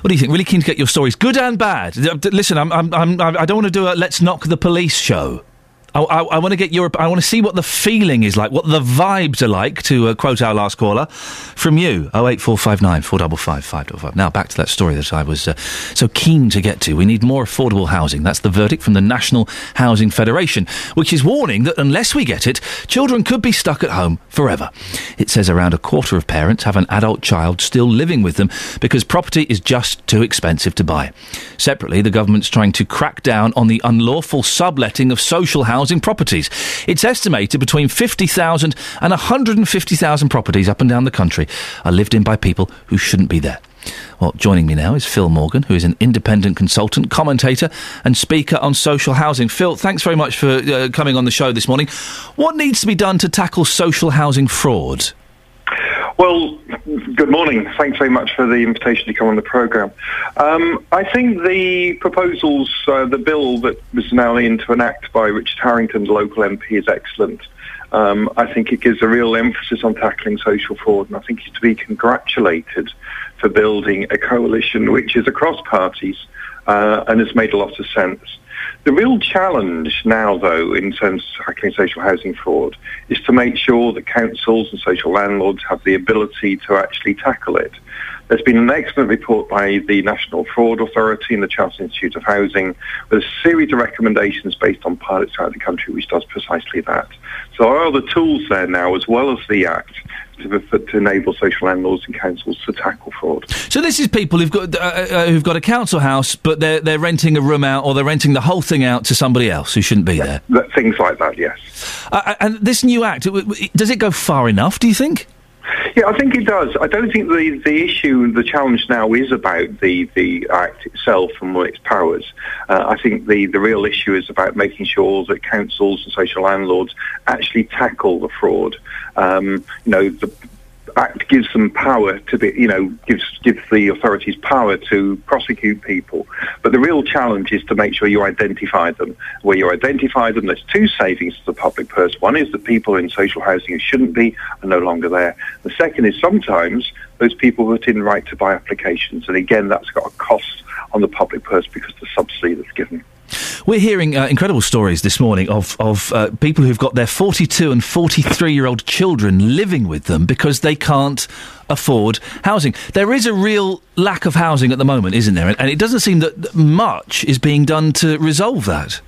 What do you think? Really keen to get your stories, good and bad. D- Listen, I'm, I'm, I'm, I don't want to do a let's knock the police show. I, I, I want to get your. I want to see what the feeling is like, what the vibes are like. To uh, quote our last caller, from you, oh eight four five nine four double five five double five. Now back to that story that I was uh, so keen to get to. We need more affordable housing. That's the verdict from the National Housing Federation, which is warning that unless we get it, children could be stuck at home forever. It says around a quarter of parents have an adult child still living with them because property is just too expensive to buy. Separately, the government's trying to crack down on the unlawful subletting of social housing properties. It's estimated between 50,000 and 150,000 properties up and down the country are lived in by people who shouldn't be there. Well, joining me now is Phil Morgan, who is an independent consultant, commentator, and speaker on social housing. Phil, thanks very much for uh, coming on the show this morning. What needs to be done to tackle social housing fraud? Well, good morning. Thanks very much for the invitation to come on the programme. Um, I think the proposals, uh, the bill that was now into an act by Richard Harrington, the local MP, is excellent. Um, I think it gives a real emphasis on tackling social fraud, and I think he's to be congratulated for building a coalition which is across parties uh, and has made a lot of sense. The real challenge now, though, in terms of tackling social housing fraud, is to make sure that councils and social landlords have the ability to actually tackle it. There's been an excellent report by the National Fraud Authority and the Chartered Institute of Housing with a series of recommendations based on pilots throughout the country which does precisely that. So there are the tools there now, as well as the Act, to, to enable social landlords and councils to tackle fraud. So this is people who've got uh, uh, who've got a council house, but they're they're renting a room out, or they're renting the whole thing out to somebody else who shouldn't be there. That- Things like that, yes. Uh, and this new act, it- it- does it go far enough? Do you think? Yeah, I think it does. I don't think the, the issue, the challenge now is about the, the Act itself and its powers. Uh, I think the, the real issue is about making sure that councils and social landlords actually tackle the fraud. Um, you know, the Act gives them power to be, you know, gives gives the authorities power to prosecute people. But the real challenge is to make sure you identify them. Where you identify them, there's two savings to the public purse. One is that people in social housing who shouldn't be are no longer there. The second is sometimes those people put in right to buy applications, and again, that's got a cost on the public purse because the subsidy that's given. We're hearing uh, incredible stories this morning of of uh, people who've got their 42 and 43 year old children living with them because they can't afford housing. There is a real lack of housing at the moment, isn't there? And, it doesn't seem that much is being done to resolve that.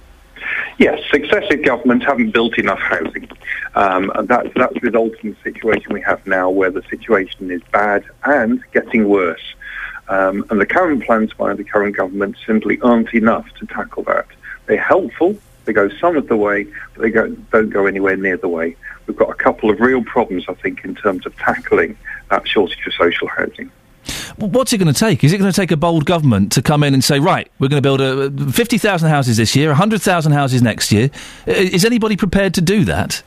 Yes, successive governments haven't built enough housing. Um, and that, that's resulted in the situation we have now where the situation is bad and getting worse. Um, and the current plans by the current government simply aren't enough to tackle that. They're helpful, They go some of the way, but they go, don't go anywhere near the way. We've got a couple of real problems, I think, in terms of tackling that shortage of social housing. What's it going to take? Is it going to take a bold government to come in and say, right, we're going to build 50,000 houses this year, 100,000 houses next year? Is anybody prepared to do that?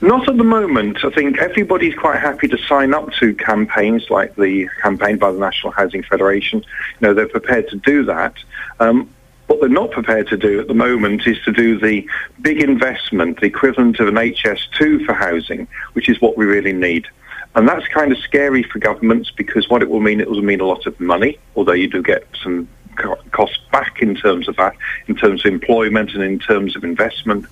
Not at the moment. I think everybody's quite happy to sign up to campaigns like the campaign by the National Housing Federation. You know, they're prepared to do that. Um, what they're not prepared to do at the moment is to do the big investment, the equivalent of an HS2 for housing, which is what we really need. And that's kind of scary for governments because what it will mean, it will mean a lot of money, although you do get some costs back in terms of that, in terms of employment and in terms of investment.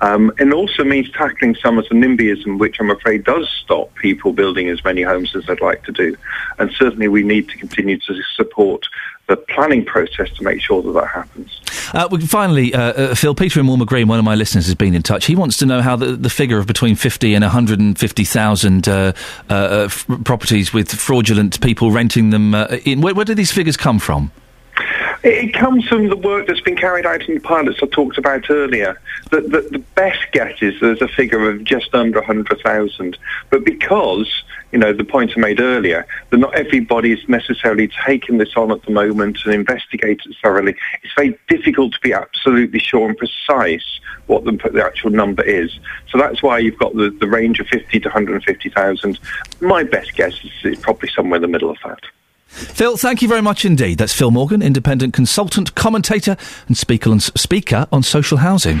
Um, and also means tackling some of the NIMBYism, which I'm afraid does stop people building as many homes as they'd like to do. And certainly we need to continue to support the planning process to make sure that that happens. Uh, we, finally, uh, uh, Phil, Peter in Walmer Green, one of my listeners, has been in touch. He wants to know how the, the figure of between 50 and 150,000 uh, uh, uh, f- properties with fraudulent people renting them uh, in. Where, where do these figures come from? It, comes from the work that's been carried out in the pilots I talked about earlier. The, the, the best guess is there's a figure of just under 100,000. But because, you know, the point I made earlier, that not everybody is necessarily taking this on at the moment and investigated it thoroughly, it's very difficult to be absolutely sure and precise what the, the actual number is. So that's why you've got the, the range of 50 to 150,000. My best guess is it's probably somewhere in the middle of that. Phil, thank you very much indeed. That's Phil Morgan, independent consultant, commentator, and speaker on, speaker on social housing.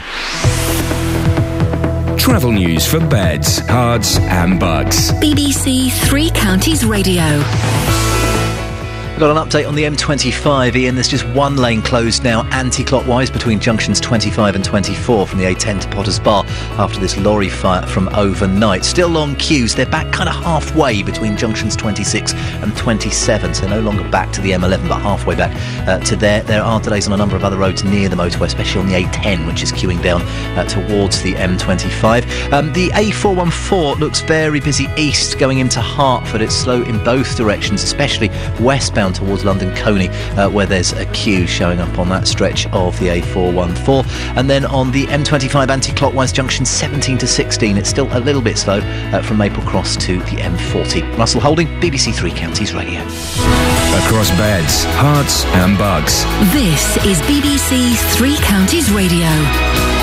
Travel news for beds, cards, and Bucks. BBC Three Counties Radio. Got an update on the M25, Iain. There's just one lane closed now, anti-clockwise between junctions 25 and 24 from the A10 to Potters Bar after this lorry fire from overnight. Still long queues. They're back kind of halfway between junctions 26 and 27, so no longer back to the M11, but halfway back uh, to there. There are delays on a number of other roads near the motorway, especially on the A10, which is queuing down uh, towards the M25. Um, the A414 looks very busy east going into Hertford. It's slow in both directions, especially westbound towards London Colney, uh, where there's a queue showing up on that stretch of the A414. And then on the M25 anti-clockwise junction 17 to 16, it's still a little bit slow uh, from Maple Cross to the M40. Russell Holding, BBC Three Counties Radio. Across beds, hearts, and bugs. This is BBC Three Counties Radio.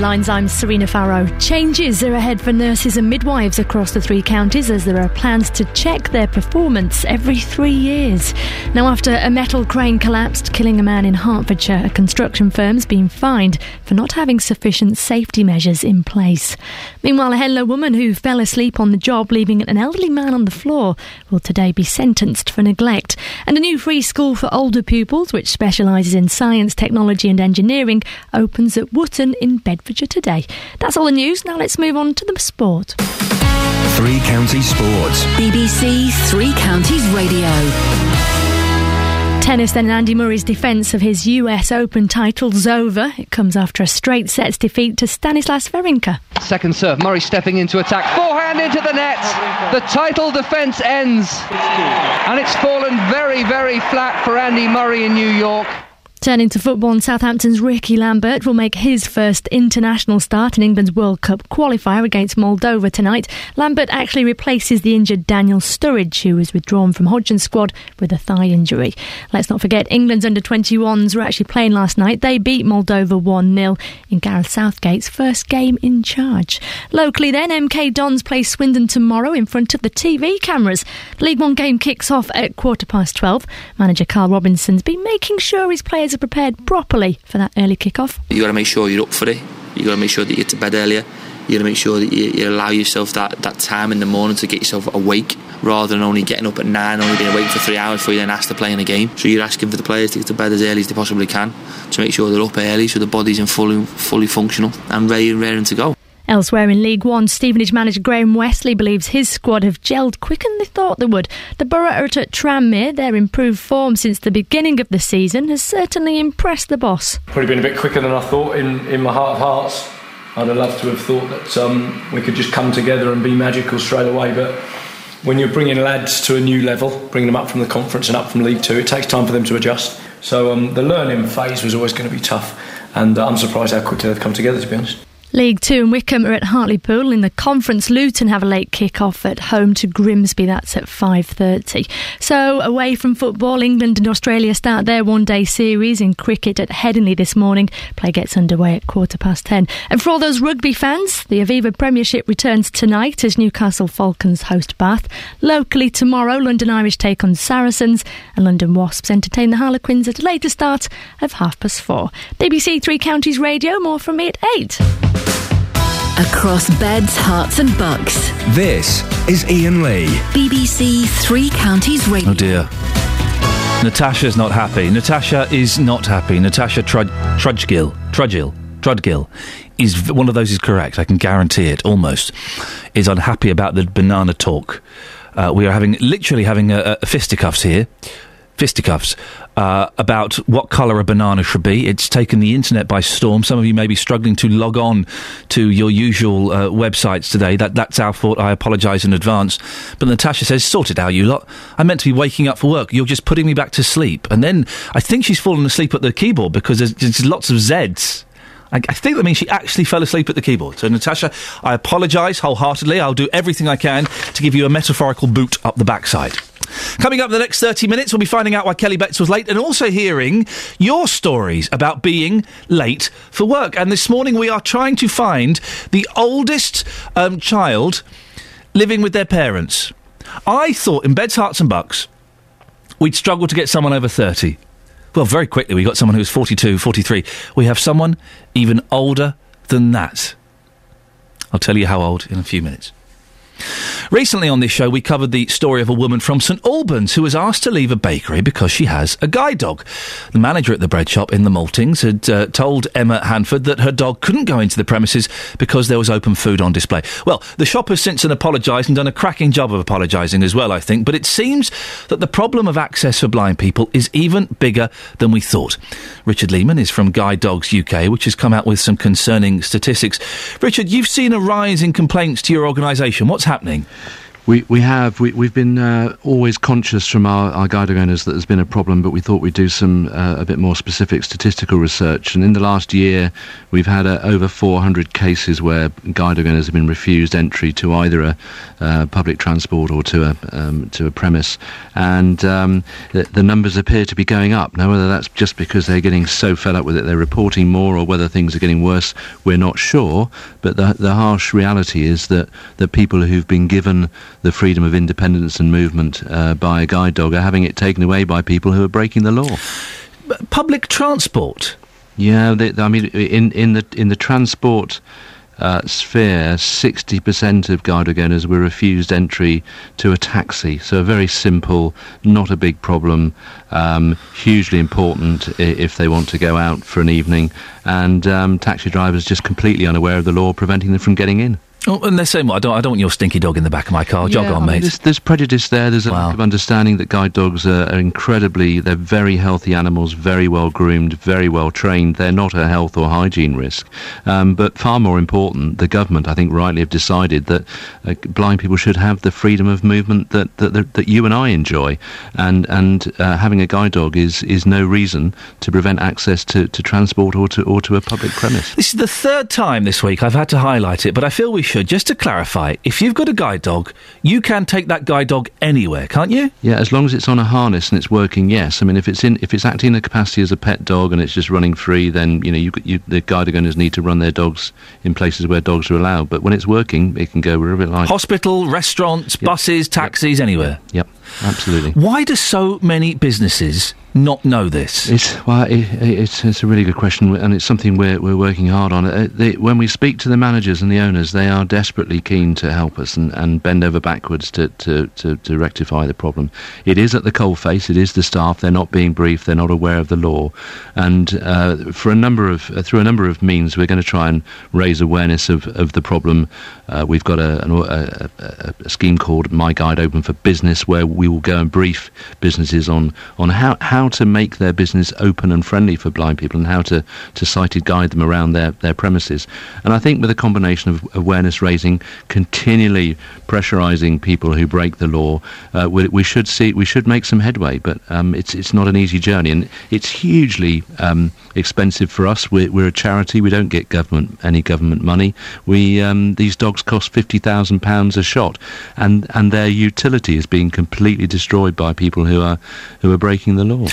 Headlines. I'm Serena Farrow. Changes are ahead for nurses and midwives across the three counties as there are plans to check their performance every three years. Now, after a metal crane collapsed, killing a man in Hertfordshire, a construction firm's been fined for not having sufficient safety measures in place. Meanwhile, a Henlow woman who fell asleep on the job, leaving an elderly man on the floor, will today be sentenced for neglect. And a new free school for older pupils, which specialises in science, technology, and engineering, opens at Wootton in Bedfordshire today. That's all the news. Now let's move on to the sport. Three Counties Sports. BBC Three Counties Radio. Tennis then Andy Murray's defence of his US Open title's over. It comes after a straight sets defeat to Stanislas Wawrinka. Second serve, Murray stepping into attack. Forehand into the net. The title defence ends. And it's fallen very, very flat for Andy Murray in New York. Turning to football, and Southampton's Rickie Lambert will make his first international start in England's World Cup qualifier against Moldova tonight. Lambert actually replaces the injured Daniel Sturridge, who was withdrawn from Hodgson's squad with a thigh injury. Let's not forget, England's under 21s were actually playing last night. They beat Moldova 1 0 in Gareth Southgate's first game in charge. Locally, then, MK Dons play Swindon tomorrow in front of the TV cameras. League One game kicks off at quarter past 12. Manager Karl Robinson's been making sure his players are prepared properly for that early kick-off. You got to make sure you're up for it. You've got to make sure that you're to bed earlier. You've got to make sure that you, you allow yourself that, that time in the morning to get yourself awake, rather than only getting up at nine, only being awake for three hours before you then asked to play in a game. So you're asking for the players to get to bed as early as they possibly can to make sure they're up early, so the body's in fully fully functional and ready and raring to go. Elsewhere in League One, Stevenage manager Graham Westley believes his squad have gelled quicker than they thought they would. The Borough are at Tranmere. Their improved form since the beginning of the season has certainly impressed the boss. Probably been a bit quicker than I thought in, in my heart of hearts. I'd have loved to have thought that um, we could just come together and be magical straight away, but when you're bringing lads to a new level, bringing them up from the conference and up from League Two, it takes time for them to adjust. So um, the learning phase was always going to be tough, and uh, I'm surprised how quickly they've come together. To be honest. League Two and Wycombe are at Hartlepool in the conference. Luton have a late kick-off at home to Grimsby. That's at 5.30. So away from football, England and Australia start their one-day series in cricket at Headingley this morning. Play gets underway at quarter past 10. And for all those rugby fans, the Aviva Premiership returns tonight as Newcastle Falcons host Bath. Locally tomorrow, London Irish take on Saracens and London Wasps entertain the Harlequins at a later start of half past four. BBC Three Counties Radio, more from me at 8 across Beds, Herts, and Bucks. This is Iain Lee. BBC Three Counties Radio. Oh dear. Natasha's not happy. Natasha is not happy. Natasha Trud- Trudgill, Trudgill, Trudgill is one of those is correct. I can guarantee it. Almost is unhappy about the banana talk. Uh, we are having literally having a, a fisticuffs here, fisticuffs uh, about what colour a banana should be. It's taken the internet by storm. Some of you may be struggling to log on to your usual uh, websites today. That that's our fault. I apologise in advance. But Natasha says, "Sort it out, you lot. I'm meant to be waking up for work. You're just putting me back to sleep." And then I think she's fallen asleep at the keyboard because there's, there's lots of Zs. I, I think that means she actually fell asleep at the keyboard. So, Natasha, I apologise wholeheartedly. I'll do everything I can to give you a metaphorical boot up the backside. Coming up in the next 30 minutes, we'll be finding out why Kelly Betts was late and also hearing your stories about being late for work. And this morning, we are trying to find the oldest um, child living with their parents. I thought in Beds, Herts and Bucks, we'd struggle to get someone over 30. Well, very quickly, we got someone who was 42, 43. We have someone even older than that. I'll tell you how old in a few minutes. Recently on this show, we covered the story of a woman from St Albans who was asked to leave a bakery because she has a guide dog. The manager at the bread shop in the Maltings had uh, told Emma Hanford that her dog couldn't go into the premises because there was open food on display. Well, the shop has since then apologised and done a cracking job of apologising as well, I think, but it seems that the problem of access for blind people is even bigger than we thought. Richard Leaman is from Guide Dogs UK, which has come out with some concerning statistics. Richard, you've seen a rise in complaints to your organisation. What's happening? We, we have. We, we've been uh, always conscious from our, our guide owners that there's been a problem, but we thought we'd do some uh, a bit more specific statistical research. And in the last year, we've had uh, over 400 cases where guide owners have been refused entry to either a uh, public transport or to a um, to a premise. And um, the, the numbers appear to be going up. Now, whether that's just because they're getting so fed up with it, they're reporting more, or whether things are getting worse, we're not sure. But the the harsh reality is that the people who've been given the freedom of independence and movement uh, by a guide dog are having it taken away by people who are breaking the law. Public transport. Yeah, they, I mean, in in the in the transport. Uh, sphere, 60% of guide dog owners were refused entry to a taxi. So a very simple, not a big problem, um, hugely important if they want to go out for an evening. And um, taxi drivers just completely unaware of the law preventing them from getting in. Oh, and they're saying, well, I don't, I don't want your stinky dog in the back of my car. Jog Yeah, on, I mean, mate. There's, there's prejudice there. There's a lack of understanding that guide dogs are, are incredibly, they're very healthy animals, very well groomed, very well trained. They're not a health or hygiene risk. Um, but far more important, the government, I think, rightly have decided that uh, blind people should have the freedom of movement that, that, that, that you and I enjoy. And, and uh, having a guide dog is, is no reason to prevent access to, to transport or to, or to a public premise. This is the third time this week I've had to highlight it, but I feel we should. Just to clarify, if you've got a guide dog, you can take that guide dog anywhere, can't you? Yeah, as long as it's on a harness and it's working, yes. I mean, if it's in, if it's acting in the capacity as a pet dog and it's just running free, then you know, you, you the guide owners need to run their dogs in places where dogs are allowed. But when it's working, it can go wherever it likes. Hospital, restaurants, buses, taxis, anywhere. Yep, absolutely. Why do so many businesses not know this? It's well, it, it's it's a really good question, and it's something we're we're working hard on. Uh, they, when we speak to the managers and the owners, they are desperately keen to help us and, and bend over backwards to, to, to, to rectify the problem. It is at the coalface. It is the staff. They're not being briefed. They're not aware of the law, and uh, for a number of uh, through a number of means, we're going to try and raise awareness of, of the problem. Uh, we've got a, an, a, a, a scheme called My Guide Open for Business, where we will go and brief businesses on on how how to make their business open and friendly for blind people and how to, to sighted guide them around their, their premises. And I think with a combination of awareness raising, continually pressurising people who break the law, uh, we, we should see we should make some headway. But um, it's it's not an easy journey, and it's hugely um, expensive for us. We're, we're a charity. We don't get government any government money. We um, these dogs cost fifty thousand pounds a shot, and and their utility is being completely destroyed by people who are who are breaking the law.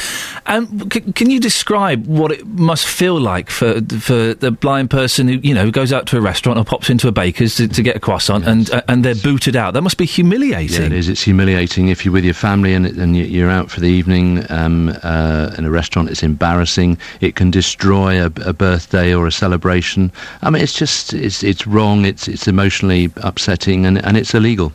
Um, c- can you describe what it must feel like for for the blind person who you know goes out to a restaurant or pops into a baker's to, to get a croissant and uh, and they're booted out? That must be humiliating. Yeah, it is. It's humiliating if you're with your family and, and you- you're out for the evening um, uh, in a restaurant. It's embarrassing. It can destroy a, a birthday or a celebration. I mean, it's just it's it's wrong. It's it's emotionally upsetting and and it's illegal.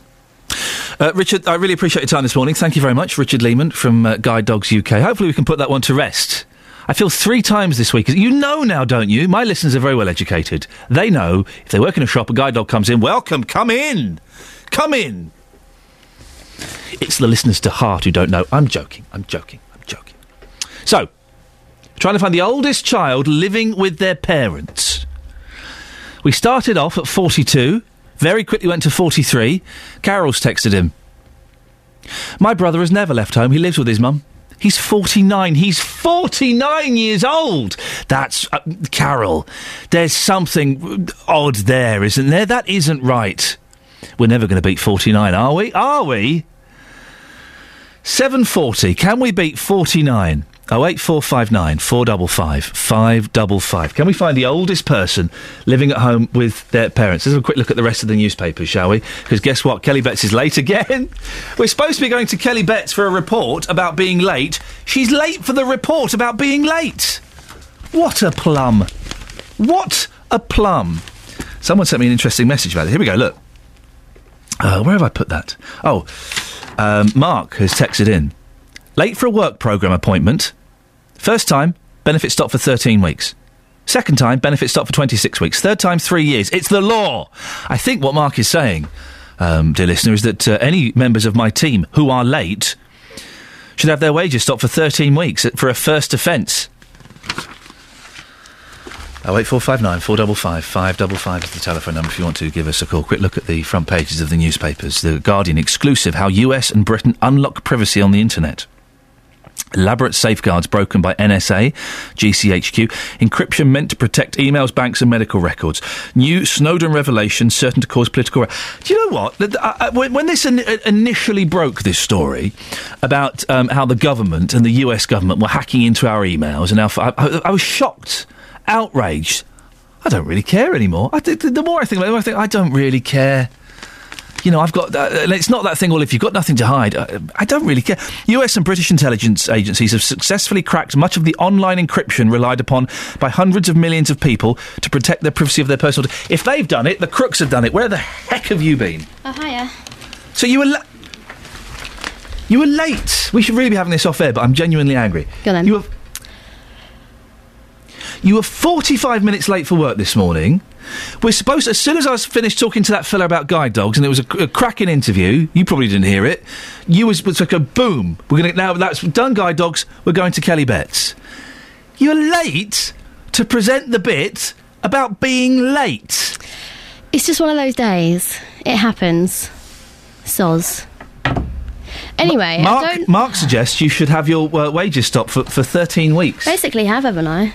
Uh, Richard, I really appreciate your time this morning. Thank you very much, Richard Leaman from uh, Guide Dogs UK. Hopefully, we can put that one to rest. I feel three times this week. You know now, don't you? My listeners are very well educated. They know if they work in a shop, a guide dog comes in. Welcome, come in, come in. It's the listeners to Heart who don't know. I'm joking. I'm joking. I'm joking. So, trying to find the oldest child living with their parents. We started off at 42, very quickly went to 43. Carol's texted him. My brother has never left home. He lives with his mum. He's 49. He's 49 years old. That's. Uh, Carol, there's something odd there, isn't there? That isn't right. We're never going to beat 49, are we? Are we? 740. Can we beat 49? 08459 455 555. Can we find the oldest person living at home with their parents? Let's have a quick look at the rest of the newspapers, shall we? Because guess what? Kelly Betts is late again. We're supposed to be going to Kelly Betts for a report about being late. She's late for the report about being late. What a plum. What a plum. Someone sent me an interesting message about it. Here we go, look. Uh, where have I put that? Oh, um, Mark has texted in. Late for a work programme appointment. First time, benefit stop for 13 weeks. Second time, benefit stop for 26 weeks. Third time, three years. It's the law. I think what Mark is saying, um, dear listener, is that uh, any members of my team who are late should have their wages stopped for 13 weeks for a first offence. Oh eight four five nine four double five five double five is the telephone number if you want to give us a call. Quick look at the front pages of the newspapers. The Guardian exclusive: How US and Britain unlock privacy on the internet. Elaborate safeguards broken by NSA, GCHQ. Encryption meant to protect emails, banks, and medical records. New Snowden revelation certain to cause political. Do you know what? I- I- uh, uh, when, this in, uh, initially broke, this story about um, how the government and the US government were hacking into our emails, and our, I, I, was shocked, outraged. I don't really care anymore. The more I think about it, the more I think I don't really care. You know, I've got. Uh, and it's not that thing. Well, if you've got nothing to hide, uh, I don't really care. U.S. and British intelligence agencies have successfully cracked much of the online encryption relied upon by hundreds of millions of people to protect the privacy of their personal. If they've done it, the crooks have done it. Where the heck have you been? Oh, hiya. So you were. La- you were late. We should really be having this off air, but I'm genuinely angry. Go then. You were. You were 45 minutes late for work this morning. We're supposed, as soon as I was finished talking to that fella about guide dogs, and it was a, a cracking interview. You probably didn't hear it. You was, was like a boom. We're gonna now that's done. Guide dogs. We're going to Kelly Betts. You're late to present the bit about being late. It's just one of those days. It happens. Soz. Anyway, Mark, Mark suggests you should have your uh, wages stopped for, for 13 weeks. basically have, haven't I?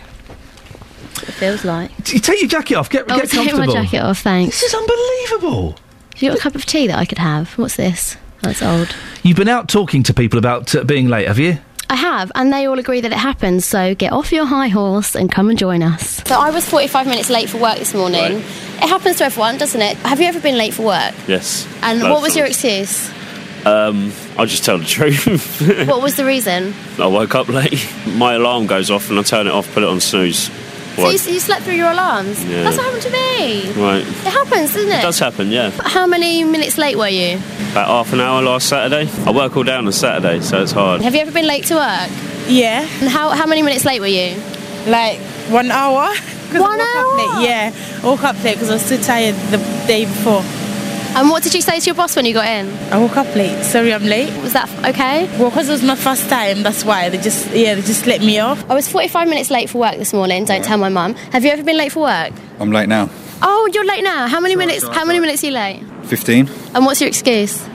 It feels like. You take your jacket off. Get, Oh, get take my comfortable. jacket off, thanks. This is unbelievable. Have you got a cup of tea that I could have? What's this? That's old. You've been out talking to people about uh, being late, have you? I have, and they all agree that it happens, so get off your high horse and come and join us. So I was 45 minutes late for work this morning. It happens to everyone, doesn't it? Have you ever been late for work? Yes. And Loads what was your excuse? Um, I'll just tell the truth. what was the reason? I woke up late. My alarm goes off and I turn it off, put it on snooze. So you, you slept through your alarms? Yeah. That's what happened to me. Right. It happens, doesn't it? It does happen, yeah. How many minutes late were you? About half an hour last Saturday. I work all day on a Saturday, so it's hard. Have you ever been late to work? Yeah. And how, how many minutes late were you? Like one hour. One I woke Up late. Yeah, woke up late because I was too tired the day before. And what did you say to your boss when you got in? I woke up late. Sorry, I'm late. Was that okay? Well, because it was my first time, that's why they just yeah they just let me off. I was 45 minutes late for work this morning. Don't tell my mum. Have you ever been late for work? I'm late now. Oh, you're late now. How many minutes? how many minutes are you late? 15. And what's your excuse?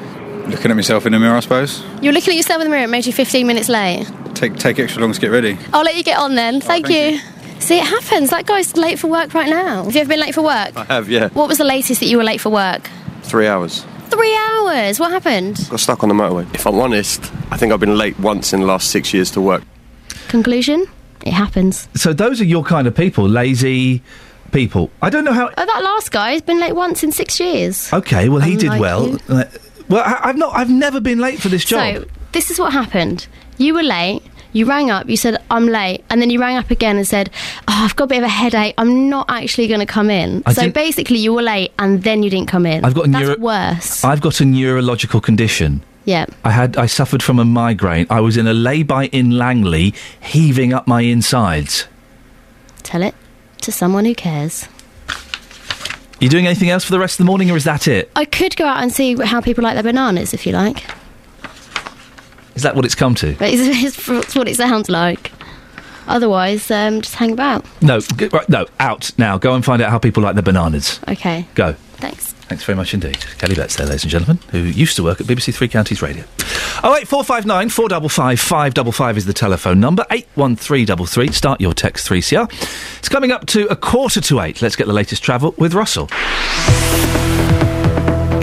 Looking at myself in the mirror, I suppose. You're looking at yourself in the mirror. It made you 15 minutes late. Take take extra long to get ready. I'll let you get on then. thank, you. See, it happens. That guy's late for work right now. Have you ever been late for work? I have, yeah. What was the latest that you were late for work? Three hours. Three hours. What happened? Got stuck on the motorway. If I'm honest, I think I've been late once in the last six years to work. Conclusion? It happens. So those are your kind of people, lazy people. I don't know how. Oh, that last guy's been late once in six years. Okay, well he did well. you. Well, I, I've not. I've never been late for this job. So, this is what happened. You were late. You rang up. You said, I'm late. And then you rang up again and said, Oh, I've got a bit of a headache. I'm not actually going to come in. I so didn't- basically, you were late and then you didn't come in. I've got a That's neuro- worse. I've got a neurological condition. Yeah. I had. I suffered from a migraine. I was in a lay-by in Langley, heaving up my insides. Tell it to someone who cares. You doing anything else for the rest of the morning, or is that it? I could go out and see how people like their bananas if you like. Is that what it's come to? It's, it's, what it sounds like. Otherwise, um, just hang about. No, g- right, no, out now. Go and find out how people like their bananas. Okay. Go. Thanks. Thanks very much indeed. Kelly Betts there, ladies and gentlemen, who used to work at BBC Three Counties Radio. Oh eight four five nine four double five five double five is the telephone number. Eight one three double three. Start your text three CR. It's coming up to a quarter to eight. Let's get the latest travel with Russell.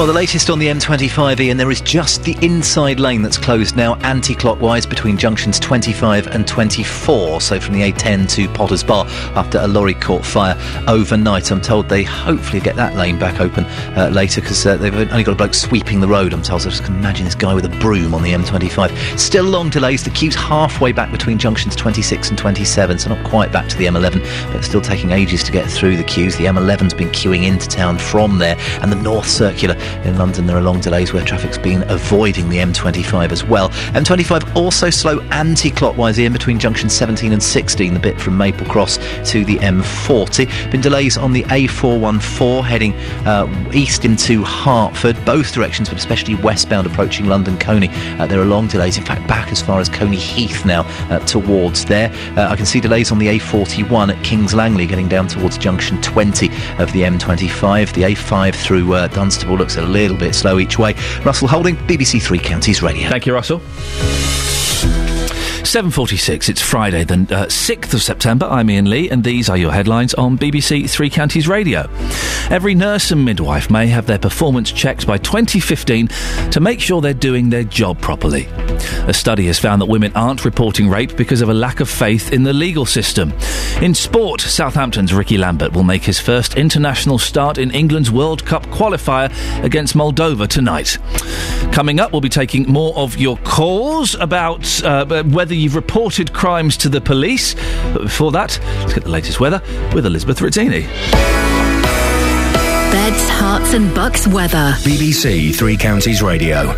Well, the latest on the M25E, and there is just the inside lane that's closed now, anti-clockwise between junctions 25 and 24. So from the A10 to Potters Bar, after a lorry caught fire overnight. I'm told they hopefully get that lane back open uh, later because uh, they've only got a bloke sweeping the road. I'm told. So I just can imagine this guy with a broom on the M25. Still long delays. The queue's halfway back between junctions 26 and 27, so not quite back to the M11, but still taking ages to get through the queues. The M11's been queuing into town from there, and the North Circular in London, there are long delays where traffic's been avoiding the M25 as well. M25 also slow anti-clockwise in between junctions 17 and 16, the bit from Maple Cross to the M40. Been delays on the A414 heading uh, east into Hertford, both directions, but especially westbound approaching London Colney. Uh, there are long delays, in fact, back as far as Colney Heath now uh, towards there. Uh, I can see delays on the A41 at Kings Langley, getting down towards junction 20 of the M25. The A5 through uh, Dunstable looks a little bit slow each way. Russell Holding, BBC Three Counties Radio. Thank you, Russell. 7.46, it's Friday, the uh, 6th of September. I'm Iain Lee, and these are your headlines on BBC Three Counties Radio. Every nurse and midwife may have their performance checked by 2015 to make sure they're doing their job properly. A study has found that women aren't reporting rape because of a lack of faith in the legal system. In sport, Southampton's Ricky Lambert will make his first international start in England's World Cup qualifier against Moldova tonight. Coming up, we'll be taking more of your calls about uh, whether you've reported crimes to the police. But before that, let's get the latest weather with Elizabeth Rizzini. Beds, Herts, and Bucks weather. BBC Three Counties Radio.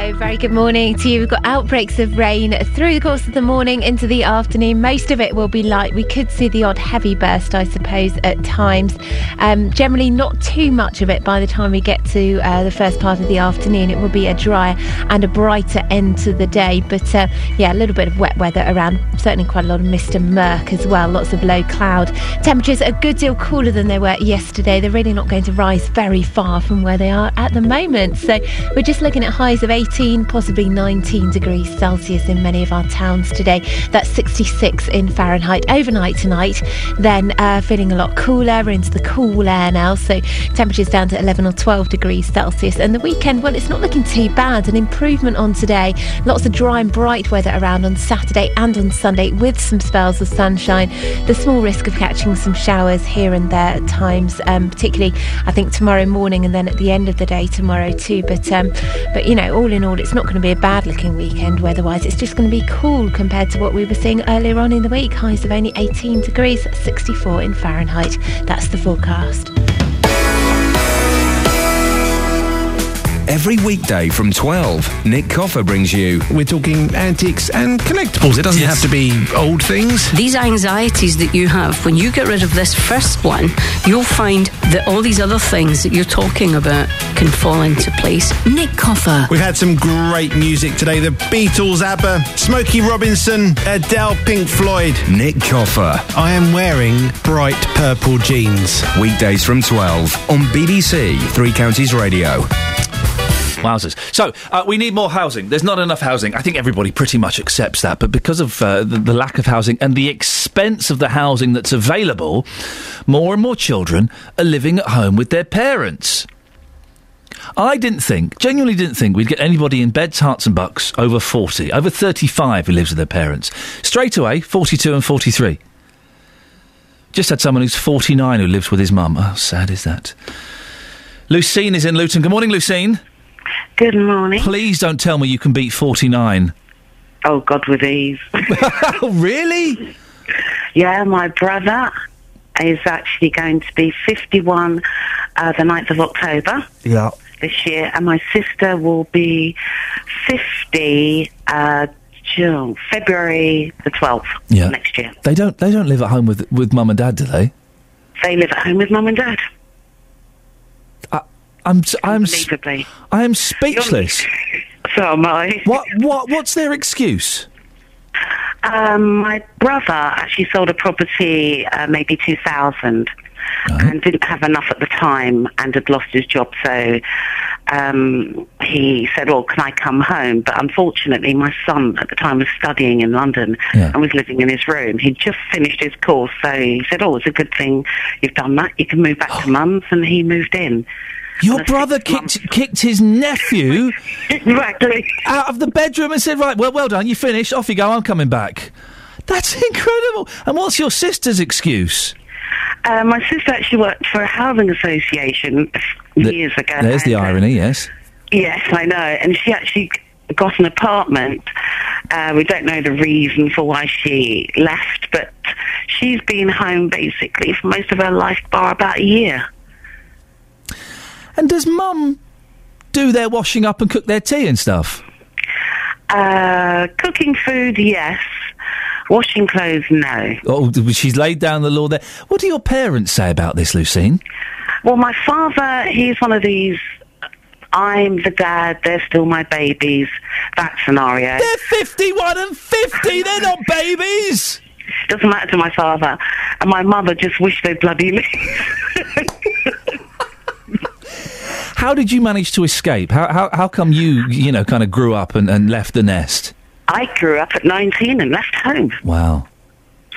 Very good morning to you. We've got outbreaks of rain through the course of the morning into the afternoon. Most of it will be light. We could see the odd heavy burst, I suppose, at times. Um, generally, not too much of it by the time we get to uh, the first part of the afternoon. It will be a drier and a brighter end to the day. But uh, yeah, a little bit of wet weather around. Certainly quite a lot of mist and murk as well. Lots of low cloud. Temperatures a good deal cooler than they were yesterday. They're really not going to rise very far from where they are at the moment. So we're just looking at highs of 18, possibly 19 degrees Celsius in many of our towns today. That's 66 in Fahrenheit overnight tonight. Then uh, feeling a lot cooler. We're into the cool air now. So temperatures down to 11 or 12 degrees Celsius. And the weekend, well, it's not looking too bad. An improvement on today. Lots of dry and bright weather around on Saturday and on Sunday with some spells of sunshine. The small risk of catching some showers here and there at times, um, particularly I think tomorrow morning and then at the end of the day tomorrow too. But um, but you know, all in all, oh, it's not going to be a bad looking weekend weather-wise. It's just going to be cool compared to what we were seeing earlier on in the week. Highs of only 18 degrees, 64 in Fahrenheit. That's the forecast. Every weekday from 12, Nick Coffer brings you. We're talking antiques and collectibles. It doesn't have to be old things. These anxieties that you have, when you get rid of this first one, you'll find that all these other things that you're talking about can fall into place. Nick Coffer. We've had some great music today. The Beatles, ABBA, Smokey Robinson, Adele, Pink Floyd. Nick Coffer. I am wearing bright purple jeans. Weekdays from 12 on BBC Three Counties Radio. Wowzers. So, uh, we need more housing. There's not enough housing. I think everybody pretty much accepts that. But because of uh, the, the lack of housing and the expense of the housing that's available, more and more children are living at home with their parents. I didn't think, genuinely didn't think, we'd get anybody in Beds, Herts, and Bucks over 40, over 35 who lives with their parents. Straight away, 42 and 43. Just had someone who's 49 who lives with his mum. How sad is that? Lucine is in Luton. Good morning, Lucine. Good morning. Please don't tell me you can beat 49. Oh, God, with ease. oh, really? Yeah, my brother is actually going to be 51 uh, the 9th of October Yeah. this year, and my sister will be 50 uh, June, February the 12th Yeah. next year. They don't. They don't live at home with with mum and dad, do they? They live at home with mum and dad. I'm. I'm. Unbelievably. I am speechless. So am I. What? What? What's their excuse? Um, my brother actually sold a property uh, maybe 2000 and didn't have enough at the time and had lost his job. So um, he said, well, can I come home? But unfortunately, my son at the time was studying in London and was living in his room. He'd just finished his course. So he said, oh, it's a good thing you've done that. You can move back to mum's. And he moved in. Your brother kicked kicked his nephew exactly out of the bedroom and said, "Right, well, well done. You finished. Off you go. I'm coming back." That's incredible. And what's your sister's excuse? Uh, my sister actually worked for a housing association years ago. There's the uh, irony. Yes. Yes, I know. And she actually got an apartment. Uh, we don't know the reason for why she left, but she's been home basically for most of her life, bar about a year. And does mum do their washing up and cook their tea and stuff? Uh, cooking food, yes. Washing clothes, no. Oh, she's laid down the law there. What do your parents say about this, Lucine? Well, my father, he's one of these. I'm the dad, they're still my babies. That scenario. They're 51 and 50, they're not babies! Doesn't matter to my father. And my mother just wished they'd bloody leave. How did you manage to escape? How, how, how come you, you know, kind of grew up and, and left the nest? I grew up at 19 and left home. Wow.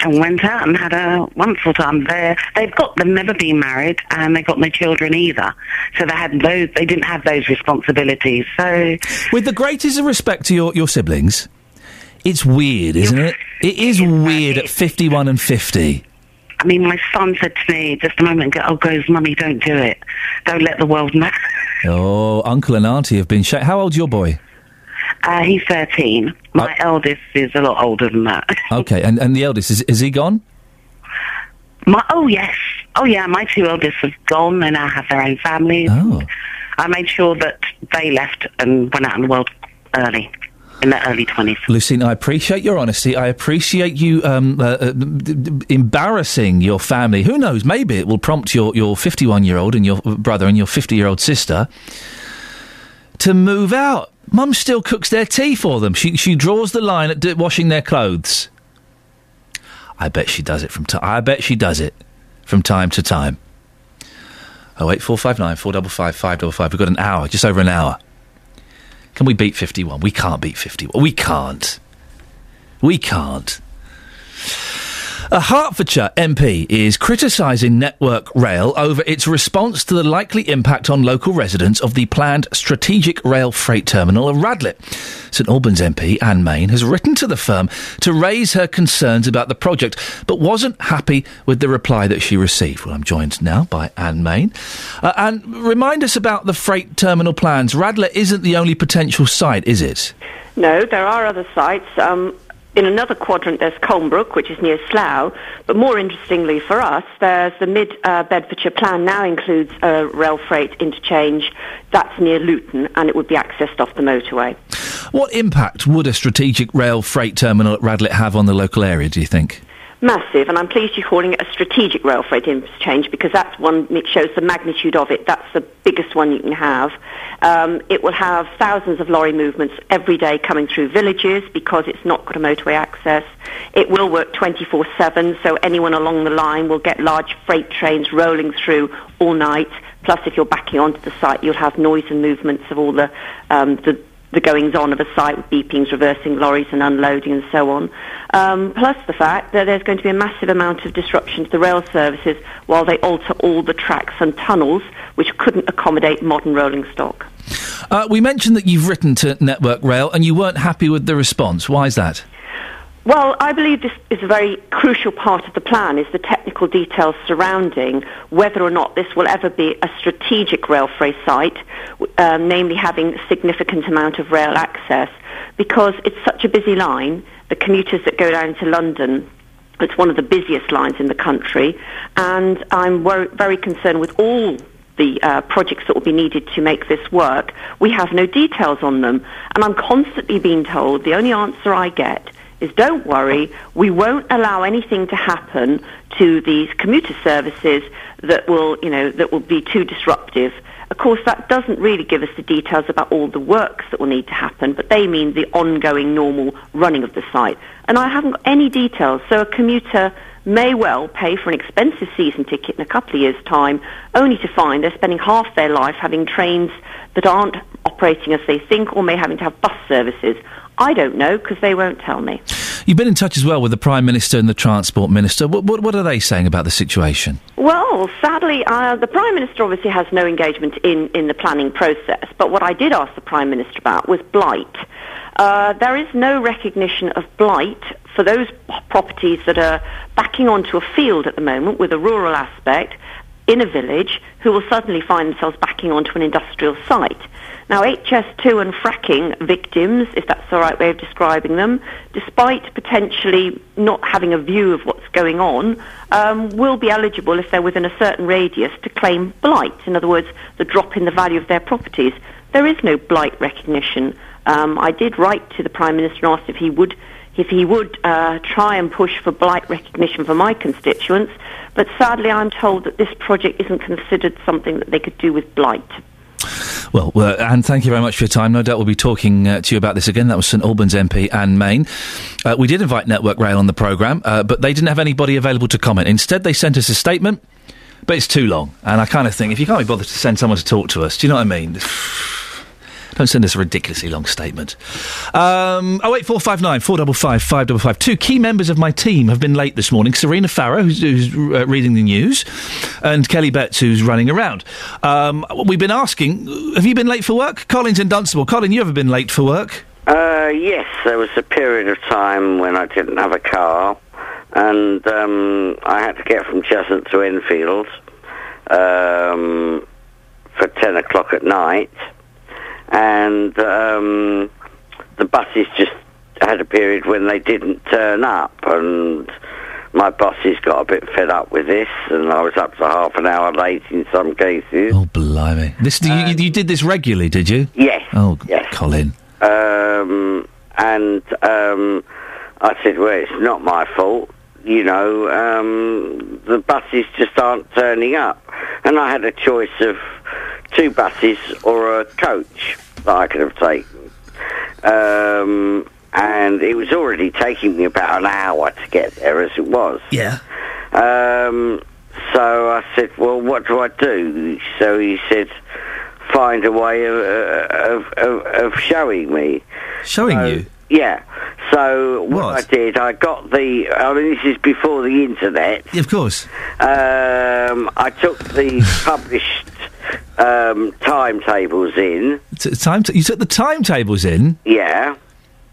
and went out and had a wonderful time there. They've got they've never been married and they've got no children either. So they had those they didn't have those responsibilities. So With the greatest of respect to your, your siblings, it's weird, isn't it? It is weird at 51 and 50. I mean my son said to me just a moment ago, Oh goes, Mummy, don't do it. Don't let the world know. Oh, uncle and auntie have been. Sh- How old's your boy? Uh, he's thirteen. My eldest is a lot older than that. Okay, and, and the eldest, is, is he gone? My oh yes. Oh yeah, my two eldest have gone, they now have their own families. Oh. I made sure that they left and went out in the world early. In their early twenties. Lucine, I appreciate your honesty. I appreciate you um, uh, uh, embarrassing your family. Who knows? Maybe it will prompt your, your 51 year old and your brother and your 50 year old sister to move out. Mum still cooks their tea for them. She, she draws the line at d- washing their clothes. I bet she does it from time. I bet she does it from time to time. Oh wait, four five nine four double five five double five. We've got an hour, just over an hour. Can we beat fifty one? We can't beat fifty one. We can't. We can't. A Hertfordshire MP is criticising Network Rail over its response to the likely impact on local residents of the planned strategic rail freight terminal at Radlett. St Albans MP Anne Main has written to the firm to raise her concerns about the project, but wasn't happy with the reply that she received. Well, I'm joined now by Anne Main. Uh, and remind us about the freight terminal plans. Radlett isn't the only potential site, is it? No, there are other sites. Um, in another quadrant, there's Colnbrook, which is near Slough. But more interestingly for us, there's the Mid uh, Bedfordshire plan now includes a rail freight interchange. That's near Luton, and it would be accessed off the motorway. What impact would a strategic rail freight terminal at Radlett have on the local area, do you think? Massive, and I'm pleased you're calling it a strategic rail freight interchange because that's one that shows the magnitude of it. That's the biggest one you can have. Um, it will have thousands of lorry movements every day coming through villages because it's not got a motorway access. It will work 24/7, so anyone along the line will get large freight trains rolling through all night. Plus, if you're backing onto the site, you'll have noise and movements of all the um, the the goings on of a site with beepings, reversing lorries and unloading and so on. Um, plus the fact that there's going to be a massive amount of disruption to the rail services while they alter all the tracks and tunnels which couldn't accommodate modern rolling stock. Uh, we mentioned that you've written to Network Rail and you weren't happy with the response. Why is that? Well, I believe this is a very crucial part of the plan, is the technical details surrounding whether or not this will ever be a strategic rail freight site, um, namely having significant amount of rail access, because it's such a busy line, the commuters that go down to London, it's one of the busiest lines in the country, and I'm wor- very concerned with all the uh, projects that will be needed to make this work. We have no details on them, and I'm constantly being told the only answer I get is don't worry, we won't allow anything to happen to these commuter services that will, you know, that will be too disruptive. Of course, that doesn't really give us the details about all the works that will need to happen, but they mean the ongoing normal running of the site. And I haven't got any details, so a commuter may well pay for an expensive season ticket in a couple of years' time, only to find they're spending half their life having trains that aren't operating as they think or may having to have bus services. I don't know because they won't tell me. You've been in touch as well with the Prime Minister and the Transport Minister. What, what, what are they saying about the situation? Well, sadly, uh, the Prime Minister obviously has no engagement in, in the planning process. But what I did ask the Prime Minister about was blight. Uh, there is no recognition of blight for those properties that are backing onto a field at the moment with a rural aspect in a village who will suddenly find themselves backing onto an industrial site. Now, HS2 and fracking victims, if that's the right way of describing them, despite potentially not having a view of what's going on, um, will be eligible if they're within a certain radius to claim blight. In other words, the drop in the value of their properties. There is no blight recognition. Um, I did write to the Prime Minister and asked if he would if he would uh, try and push for blight recognition for my constituents, but sadly I'm told that this project isn't considered something that they could do with blight. Well, uh, thank you very much for your time. No doubt we'll be talking uh, to you about this again. That was St Albans MP Anne Main. Uh, we did invite Network Rail on the programme, uh, but they didn't have anybody available to comment. Instead, they sent us a statement, but it's too long. And I kind of think if you can't be bothered to send someone to talk to us, do you know what I mean? Don't send us a ridiculously long statement. Um, 08459 455 555. Two key members of my team have been late this morning. Serena Farrow, who's, who's uh, reading the news, and Kelly Betts, who's running around. Um, we've been asking, have you been late for work? Colin's in Dunstable. Colin, you ever been late for work? Uh, yes, there was a period of time when I didn't have a car, and um, I had to get from Cheshunt to Enfield um, for 10 o'clock at night, and um, the buses just had a period when they didn't turn up, and my bosses got a bit fed up with this, and I was up to half an hour late in some cases. Oh, blimey. This, you, you, you did this regularly, did you? Yes. Oh, yes. Colin. Um, and um, I said, well, it's not my fault. You know, um, the buses just aren't turning up. And I had a choice of two buses or a coach that I could have taken. Um, and it was already taking me about an hour to get there as it was. Yeah. Um, so I said, well, what do I do? So he said, find a way of, of, of, of showing me. Showing So- you? Yeah. So what, I did, I got the. I mean, this is before the internet. Of course. Um, I took the published um, timetables in. T- time t- you took the timetables in? Yeah,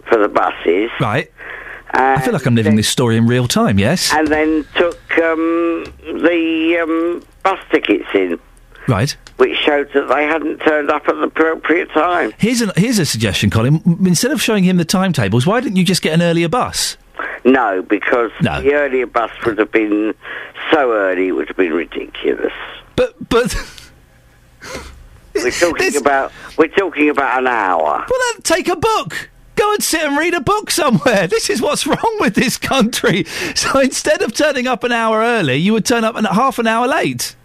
for the buses. Right. I feel like I'm living this story in real time, yes? And then took um, the um, bus tickets in. Right. which showed that they hadn't turned up at the appropriate time. Here's, an, here's a suggestion, Colin. Instead of showing him the timetables, why didn't you just get an earlier bus? No, because the earlier bus would have been so early, it would have been ridiculous. But but we're talking about we're talking about an hour. Well, then take a book. Go and sit and read a book somewhere. This is what's wrong with this country. So instead of turning up an hour early, you would turn up an, half an hour late.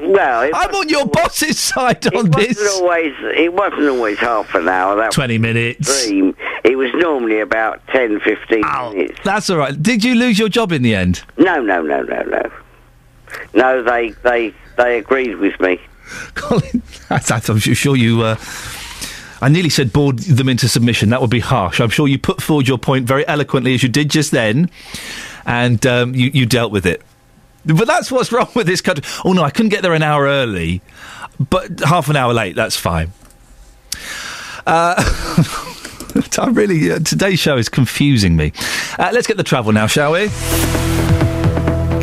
Well, I'm on your boss's side on it this. always it wasn't always half an hour. That 20 minutes. Dream. It was normally about 10, 15 minutes. That's all right. Did you lose your job in the end? No, no, no, no, no. No, they they they agreed with me. That's, I'm sure you. Uh, I nearly said bored them into submission. That would be harsh. I'm sure you put forward your point very eloquently as you did just then, and um, you, you dealt with it. But that's what's wrong with this country. Oh no, I couldn't get there an hour early, but half an hour late. That's fine. Uh, I really uh, today's show is confusing me. Uh, let's get the travel now, shall we?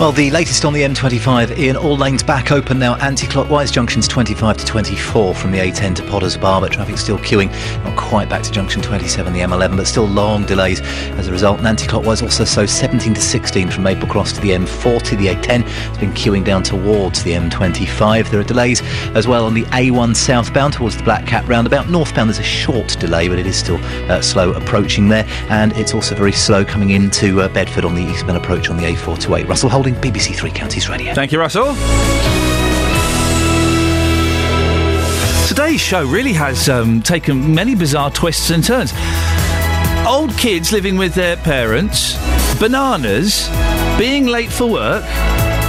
Well, the latest on the M25, Iain, all lanes back open now anti-clockwise, junctions 25 to 24 from the A10 to Potters Bar, but traffic still queuing, not quite back to junction 27, the M11, but still long delays as a result. And anti-clockwise also so 17 to 16 from Maple Cross to the M40, the A10 has been queuing down towards the M25. There are delays as well on the A1 southbound towards the Black Cat roundabout. Northbound there's a short delay, but it is still uh, slow approaching there, and it's also very slow coming into uh, Bedford on the eastbound approach on the A428. Russell Holding, BBC Three Counties Radio. Thank you, Russell. Today's show really has um, taken many bizarre twists and turns. Old kids living with their parents, bananas, being late for work,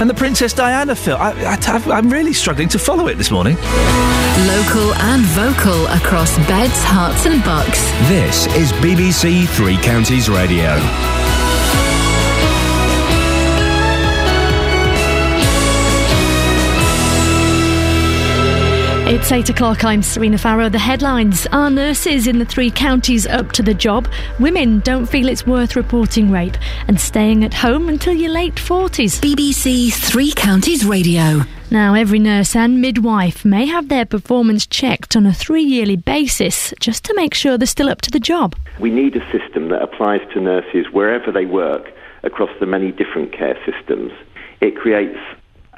and the Princess Diana film. I, I, I'm really struggling to follow it this morning. Local and vocal across Beds, Herts, and Bucks. This is BBC Three Counties Radio. It's 8 o'clock. I'm Serena Farrow. The headlines are nurses in the three counties up to the job. Women don't feel it's worth reporting rape and staying at home until your late 40s. BBC Three Counties Radio. Now, every nurse and midwife may have their performance checked on a three yearly basis just to make sure they're still up to the job. We need a system that applies to nurses wherever they work across the many different care systems. It creates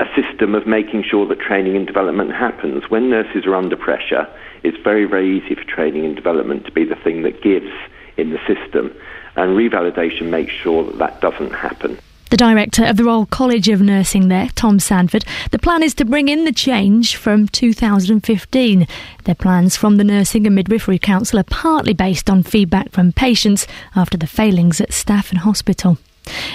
a system of making sure that training and development happens. When nurses are under pressure, it's very, very easy for training and development to be the thing that gives in the system. And revalidation makes sure that that doesn't happen. The director of the Royal College of Nursing there, Tom Sandford, the plan is to bring in the change from 2015. Their plans from the Nursing and Midwifery Council are partly based on feedback from patients after the failings at Stafford Hospital.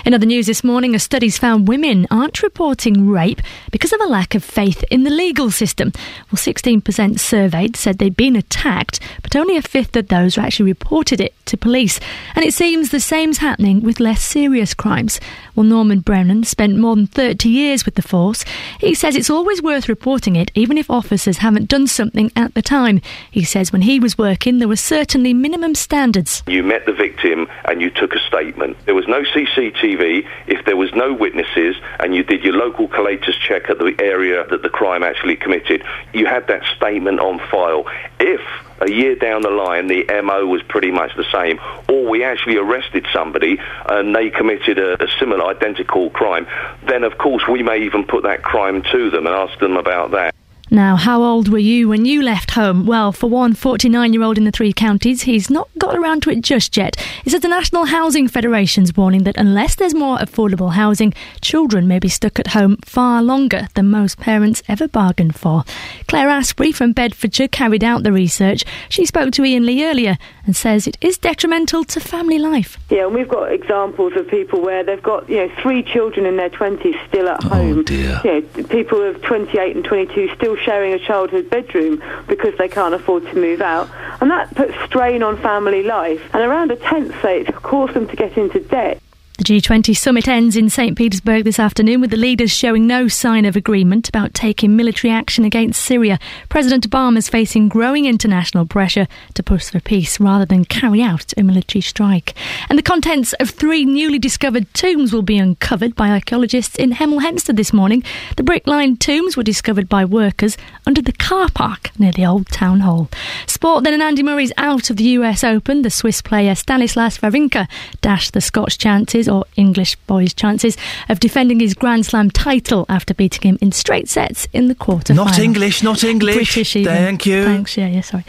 In other news this morning, a study's found women aren't reporting rape because of a lack of faith in the legal system. Well, 16% surveyed said they'd been attacked, but only a fifth of those actually reported it to police. And it seems the same's happening with less serious crimes. Well, Norman Brennan spent more than 30 years with the force. He says it's always worth reporting it, even if officers haven't done something at the time. He says when he was working, there were certainly minimum standards. You met the victim and you took a statement. There was no CCTV. If there was no witnesses and you did your local collator's check at the area that the crime actually committed, you had that statement on file. If a year down the line the MO was pretty much the same, or we actually arrested somebody and they committed a, a similar identical crime, then of course we may even put that crime to them and ask them about that. Now, how old were you when you left home? Well, for one 49 year old in the three counties, he's not got around to it just yet. He says the National Housing Federation's warning that unless there's more affordable housing, children may be stuck at home far longer than most parents ever bargained for. Claire Asprey from Bedfordshire carried out the research. She spoke to Iain Lee earlier and says it is detrimental to family life. Yeah, and we've got examples of people where they've got you know three children in their twenties still at oh, home. dear. You know, people of 28 and 22 still sharing a childhood bedroom because they can't afford to move out, and that puts strain on family life. And around a tenth say it's caused them to get into debt. The G20 summit ends in St. Petersburg this afternoon with the leaders showing no sign of agreement about taking military action against Syria. President Obama is facing growing international pressure to push for peace rather than carry out a military strike. And the contents of three newly discovered tombs will be uncovered by archaeologists in Hemel Hempstead this morning. The brick lined tombs were discovered by workers under the car park near the old town hall. Sport then, and Andy Murray's out of the US Open. The Swiss player Stanislas Wawrinka dashed the Scotch chances, or English boys' chances, of defending his Grand Slam title after beating him in straight sets in the quarter. Not English, not English. British, even. Thank you. Thanks. Yeah, yeah. Sorry.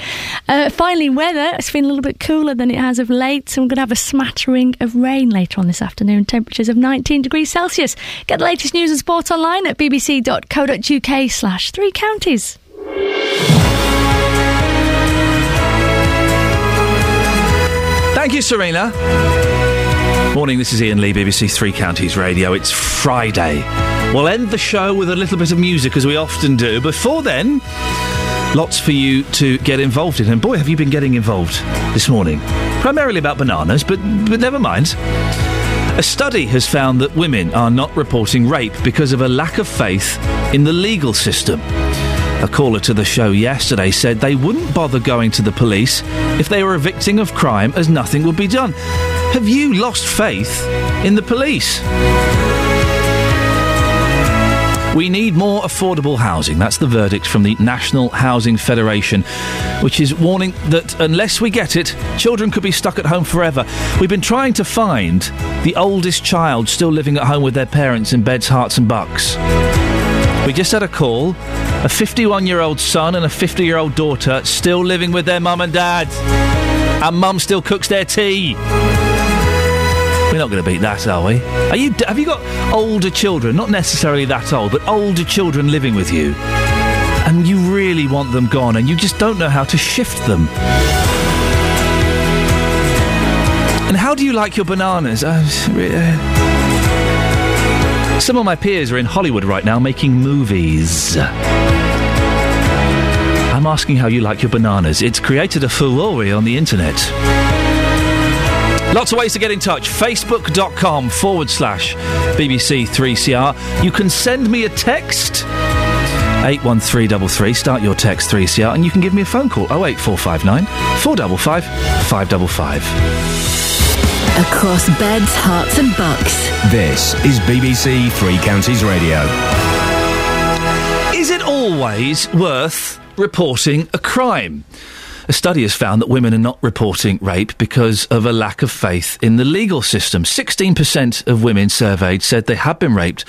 Uh, finally, weather. It's been a little bit cooler than it has of late, so we're going to have a smattering of rain later on this afternoon. Temperatures of 19 degrees Celsius. Get the latest news and sport online at bbc.co.uk/slash three counties. Thank you, Serena. Morning, this is Iain Lee, BBC Three Counties Radio. It's Friday. We'll end the show with a little bit of music, as we often do. Before then, lots for you to get involved in. And boy, have you been getting involved this morning. Primarily about bananas, but, but never mind. A study has found that women are not reporting rape because of a lack of faith in the legal system. A caller to the show yesterday said they wouldn't bother going to the police if they were a victim of crime as nothing would be done. Have you lost faith in the police? We need more affordable housing. That's the verdict from the National Housing Federation, which is warning that unless we get it, children could be stuck at home forever. We've been trying to find the oldest child still living at home with their parents in Beds, Herts, and Bucks. We just had a call. A 51 year old son and a 50 year old daughter still living with their mum and dad. And mum still cooks their tea. We're not going to beat that, are we? Are you? Have you got older children? Not necessarily that old, but older children living with you, and you really want them gone, and you just don't know how to shift them. And how do you like your bananas? Uh, some of my peers are in Hollywood right now making movies. I'm asking how you like your bananas. It's created a furore on the internet. Lots of ways to get in touch. Facebook.com forward slash BBC3CR. You can send me a text. 81333. Start your text 3CR and you can give me a phone call 08459 455 555. Across Beds, Herts, and Bucks. This is BBC Three Counties Radio. Is it always worth reporting a crime? A study has found that women are not reporting rape because of a lack of faith in the legal system. 16% of women surveyed said they had been raped,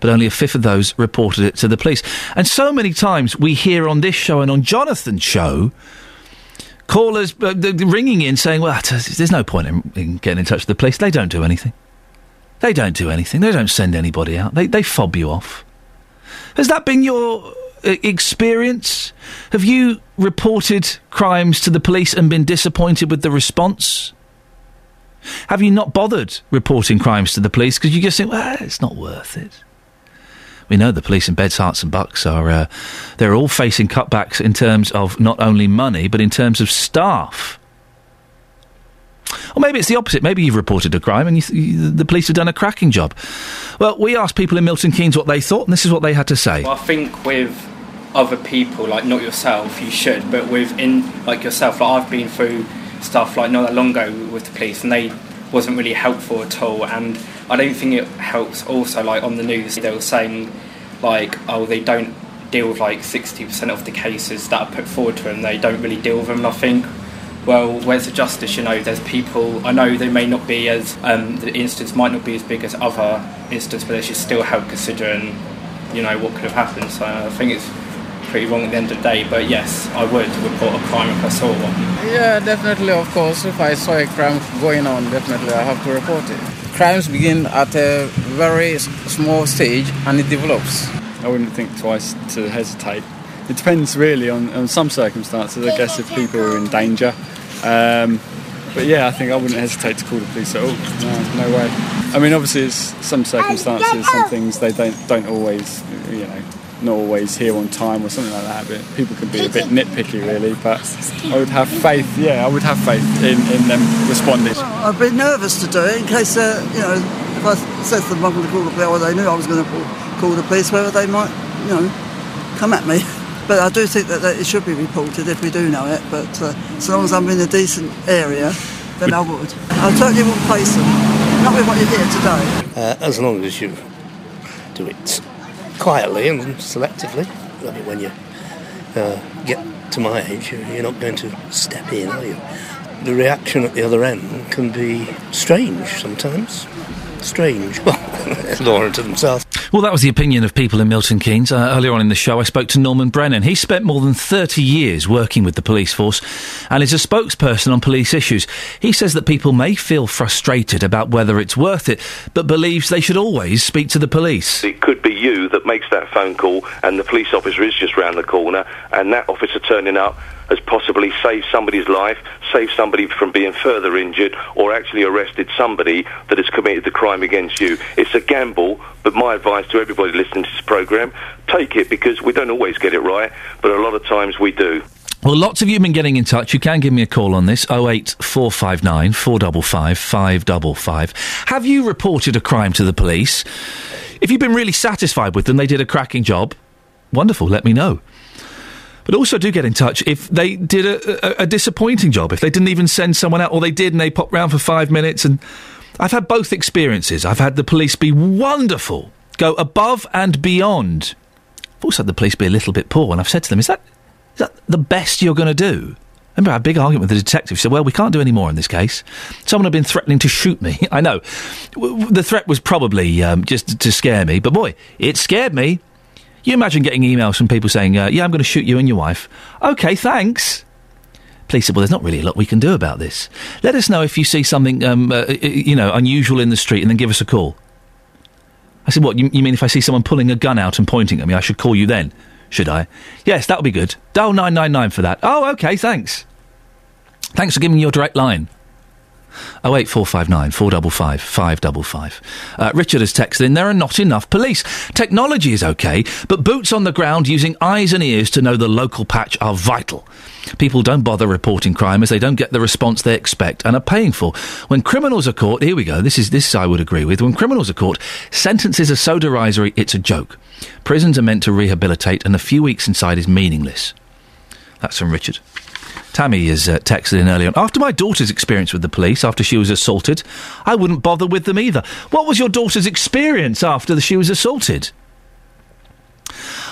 but only a fifth of those reported it to the police. And so many times we hear on this show and on Jonathan's show callers uh, ringing in saying, well, there's no point in, in, getting in touch with the police. They don't do anything. They don't do anything. They don't send anybody out. They, they fob you off. Has that been your experience? Have you reported crimes to the police and been disappointed with the response? Have you not bothered reporting crimes to the police because you just think, well, it's not worth it? We know the police in Beds, Herts and Bucks are uh, they're all facing cutbacks in terms of not only money but in terms of staff. Or maybe it's the opposite. Maybe you've reported a crime and you th- you, the police have done a cracking job. Well, we asked people in Milton Keynes what they thought, and this is what they had to say. Well, I think with other people, like not yourself, you should, but with in like yourself, like I've been through stuff like not that long ago with the police, and they wasn't really helpful at all. And I don't think it helps. Also, like on the news, they were saying like, oh, they don't deal with like sixty percent of the cases that are put forward to them. They don't really deal with them. And I think well, where's the justice? You know, there's people. I know they may not be as um, the instance might not be as big as other instances, but they should still help considering, you know, what could have happened. So I think it's pretty wrong at the end of the day. But yes, I would report a crime if I saw one. Yeah, definitely. Of course, if I saw a crime going on, definitely I have to report it. Crimes begin at a very small stage and it develops. I wouldn't think twice to hesitate. It depends really on, on some circumstances, I guess, if people are in danger. Um, but yeah, I think I wouldn't hesitate to call the police at all. No, no way. I mean, obviously, it's some circumstances, some things they don't don't always, you know, not always here on time or something like that. But people can be a bit nitpicky, really. But I would have faith. Yeah, I would have faith in, in them responding. I'd be nervous to do it in case, uh, you know, if I said to them I'm going to call the police, or they knew I was going to call, call the police, whether they might, you know, come at me. But I do think that, that it should be reported if we do know it. But uh, as long as I'm in a decent area, then I would. I certainly wouldn't face them. Not with what you hear today. Uh, as long as you do it quietly and selectively. I mean, when you uh, get to my age, you're you're not going to step in, are you? The reaction at the other end can be strange sometimes. Strange. Well, Lauren to themselves. Well, that was the opinion of people in Milton Keynes. Uh, earlier on in the show, I spoke to Norman Brennan. He spent more than 30 years working with the police force and is a spokesperson on police issues. He says that people may feel frustrated about whether it's worth it, but believes they should always speak to the police. It could be you that makes that phone call, and the police officer is just round the corner, and that officer turning up has possibly saved somebody's life, saved somebody from being further injured, or actually arrested somebody that has committed the crime against you. It's a gamble, but my advice to everybody listening to this programme, take it because we don't always get it right, but a lot of times we do. Well, lots of you have been getting in touch. You can give me a call on this 08459 455 555. Have you reported a crime to the police? If you've been really satisfied with them, they did a cracking job, wonderful, let me know. But also do get in touch if they did a, a, a disappointing job, if they didn't even send someone out, or they did and they popped round for five minutes. And I've had both experiences. I've had the police be wonderful, go above and beyond. I've also had the police be a little bit poor, and I've said to them, "Is that is that the best you're going to do?" Remember, a big argument with the detective. He said, Well, we can't do any more in this case. Someone had been threatening to shoot me. I know. The threat was probably um, just to scare me, but boy, it scared me. You imagine getting emails from people saying, uh, Yeah, I'm going to shoot you and your wife. Okay, thanks. Police said, Well, there's not really a lot we can do about this. Let us know if you see something, um, uh, you know, unusual in the street and then give us a call. I said, What, you, you mean if I see someone pulling a gun out and pointing at me, I should call you then? Should I? Yes, that would be good. Dial 999 for that. Oh, okay, thanks. Thanks for giving me your direct line. 08459 455 555. Uh, Richard has texted in, there are not enough police. Technology is okay, but boots on the ground using eyes and ears to know the local patch are vital. People don't bother reporting crime as they don't get the response they expect and are paying for. When criminals are caught, here we go, this is this I would agree with. When criminals are caught, sentences are so derisory it's a joke. Prisons are meant to rehabilitate and a few weeks inside is meaningless. That's from Richard. Tammy has uh, texted in early on. After my daughter's experience with the police, after she was assaulted, I wouldn't bother with them either. What was your daughter's experience after she was assaulted?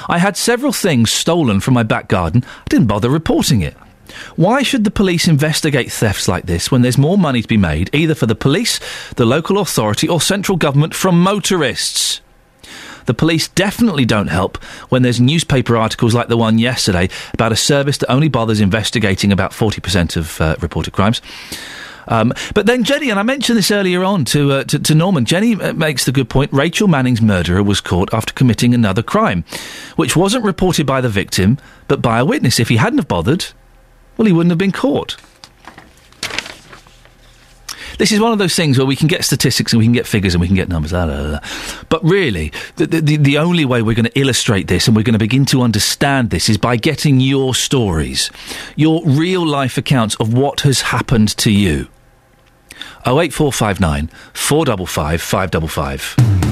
I had several things stolen from my back garden. I didn't bother reporting it. Why should the police investigate thefts like this when there's more money to be made, either for the police, the local authority, or central government from motorists? The police definitely don't help when there's newspaper articles like the one yesterday about a service that only bothers investigating about 40% of uh, reported crimes. Um, but then Jenny, and I mentioned this earlier on to, uh, to, to Norman, Jenny uh, makes the good point. Rachel Manning's murderer was caught after committing another crime, which wasn't reported by the victim, but by a witness. If he hadn't have bothered, well, he wouldn't have been caught. This is one of those things where we can get statistics and we can get figures and we can get numbers. La, la, la, la. But really, the, the, the only way we're going to illustrate this and we're going to begin to understand this is by getting your stories, your real life accounts of what has happened to you. 08459 455 555.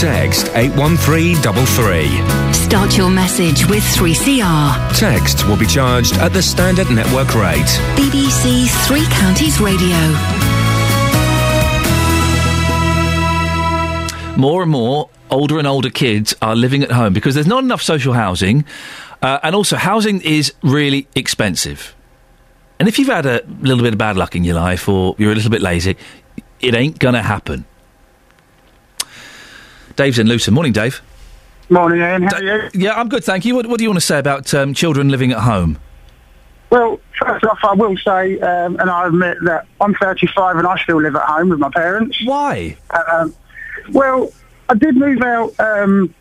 Text 81333. Start your message with 3CR. Text will be charged at the standard network rate. BBC Three Counties Radio. more and more older and older kids are living at home because there's not enough social housing, uh, and also housing is really expensive. And if you've had a little bit of bad luck in your life or you're a little bit lazy, it ain't going to happen. Dave's in Luton. Morning, Dave. Morning, Iain. How are you? Yeah, I'm good, thank you. What, what do you want to say about um, children living at home? Well, first off, I will say, um, and I admit that I'm 35 and I still live at home with my parents. Why? Um, well, I did move out um,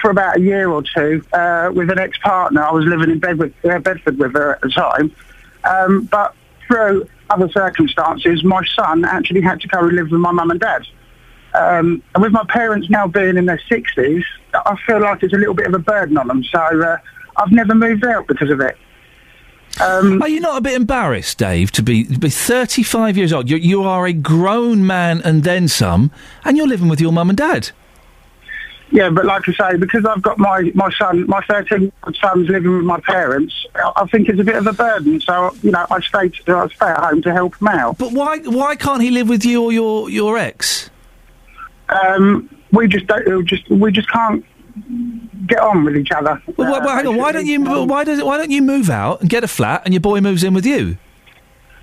for about a year or two uh, with an ex-partner. I was living in Bedford, uh, Bedford with her at the time. Um, but through other circumstances, my son actually had to go and live with my mum and dad. Um, and with my parents now being in their 60s, I feel like it's a little bit of a burden on them. So uh, I've never moved out because of it. Um, are you not a bit embarrassed, Dave, to be, be 35 years old? You, you are a grown man and then some, and you're living with your mum and dad. Yeah, but like I say, because I've got my, my son, my 13 son's living with my parents, I, I think it's a bit of a burden. So, you know, I stay, to, I stay at home to help him out. But why why can't he live with you or your, your ex? Um, we just don't, we just, we just can't get on with each other. Well, why- why- hang on, why don't you why does why don't you move out and get a flat and your boy moves in with you?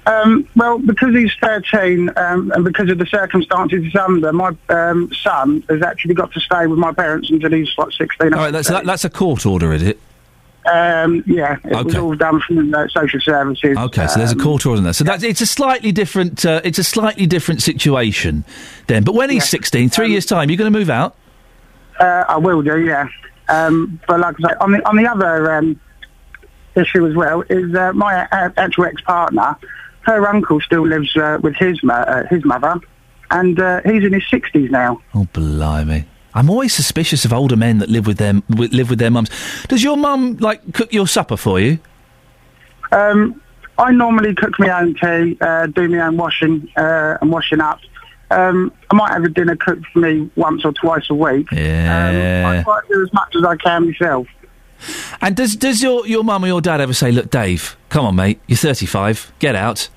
Um, well, because he's 13 um, and because of the circumstances he's under, my um, son has actually got to stay with my parents until he's like 16. All right, that's that, that's a court order, is it? Um, yeah, it was Okay. all done from uh, social services. Okay, so there's a Um, court order in there. So that's it's a slightly different uh, it's a slightly different situation then. But when he's 16, three years time, you're going to move out. Uh, I will do, yeah. Um, but like I say, on the on the other um, issue as well is uh, my uh, actual ex-partner. Her uncle still lives uh, with his mo- uh, his mother, and uh, he's in his sixties now. Oh blimey! I'm always suspicious of older men that live with them live with their mums. Does your mum like cook your supper for you? Um, I normally cook my own tea, uh, do my own washing uh, and washing up. Um, I might have a dinner cooked for me once or twice a week. Yeah. Um, I try to do as much as I can myself. And does does your your mum or your dad ever say, "Look, Dave, come on, mate, you're 35, get out"?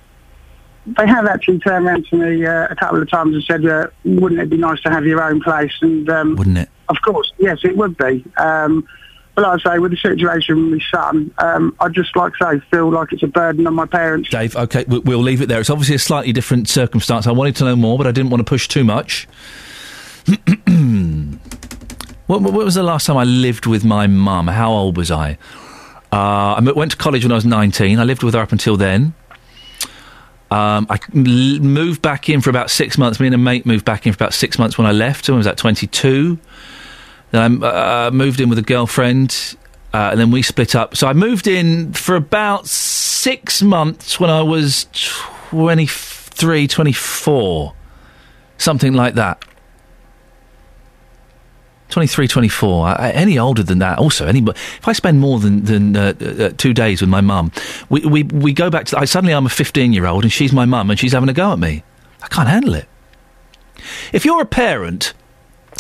They have actually turned around to me uh, a couple of times and said, uh, "Wouldn't it be nice to have your own place?" And um, wouldn't it? Of course, yes, it would be. Um, but like I say, with the situation with my son, um, I just like I say feel like it's a burden on my parents. Dave, okay, we, we'll leave it there. It's obviously a slightly different circumstance. I wanted to know more, but I didn't want to push too much. what, what was the last time I lived with my mum? How old was I? Uh, I went to college when I was 19. I lived with her up until then. Um, I moved back in for about six months. Me and a mate moved back in for about six months when I left. So I was at 22. Then I uh, moved in with a girlfriend, uh, and then we split up. So I moved in for about six months when I was 23, 24. Something like that. 23, 24. I, any older than that, also. Any, if I spend more than, than uh, uh, two days with my mum, we, we, we go back to. I, suddenly I'm a 15 year old and she's my mum and she's having a go at me. I can't handle it. If you're a parent,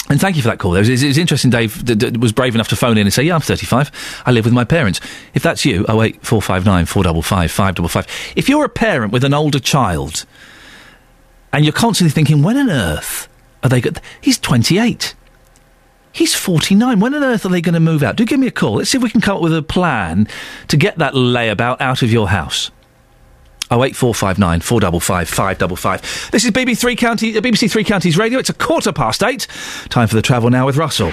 and thank you for that call. It was, it was interesting. Dave d- d- was brave enough to phone in and say, "Yeah, I'm 35. I live with my parents." If that's you, oh eight four five nine four double five five double five. If you're a parent with an older child, and you're constantly thinking, "When on earth are they?" Go-? He's 28. He's 49. When on earth are they going to move out? Do give me a call. Let's see if we can come up with a plan to get that layabout out of your house. Oh eight four five nine four double five five double five. This is BBC Three County, uh, BBC Three Counties Radio. It's a quarter past eight. Time for the travel now with Russell.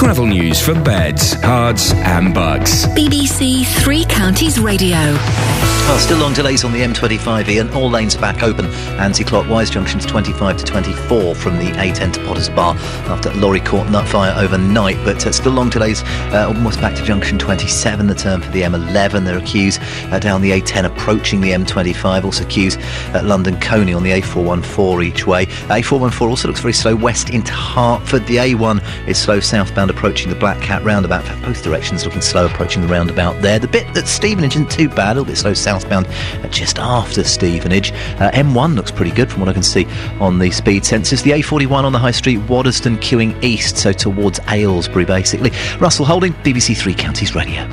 Travel news for beds, cards, and bugs. BBC Three Counties Radio. Well, still long delays on the M25 Iain. All lanes are back open anti-clockwise. Junctions 25 to 24 from the A10 to Potters Bar after lorry caught nut fire overnight. But uh, still long delays uh, almost back to junction 27, the turn for the M11. There are queues uh, down the A10 approaching the M25. Also queues at London Colney on the A414 each way. A414 also looks very slow west into Hertford. The A1 is slow southbound approaching the Black Cat roundabout. Both directions looking slow approaching the roundabout there. The bit at Stevenage isn't too bad. A little bit slow southbound uh, just after Stevenage. Uh, M1 looks pretty good from what I can see on the speed sensors. The A41 on the High Street, Waddesdon queuing east, so towards Aylesbury basically. Russell Holding, BBC Three Counties Radio.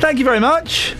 Thank you very much.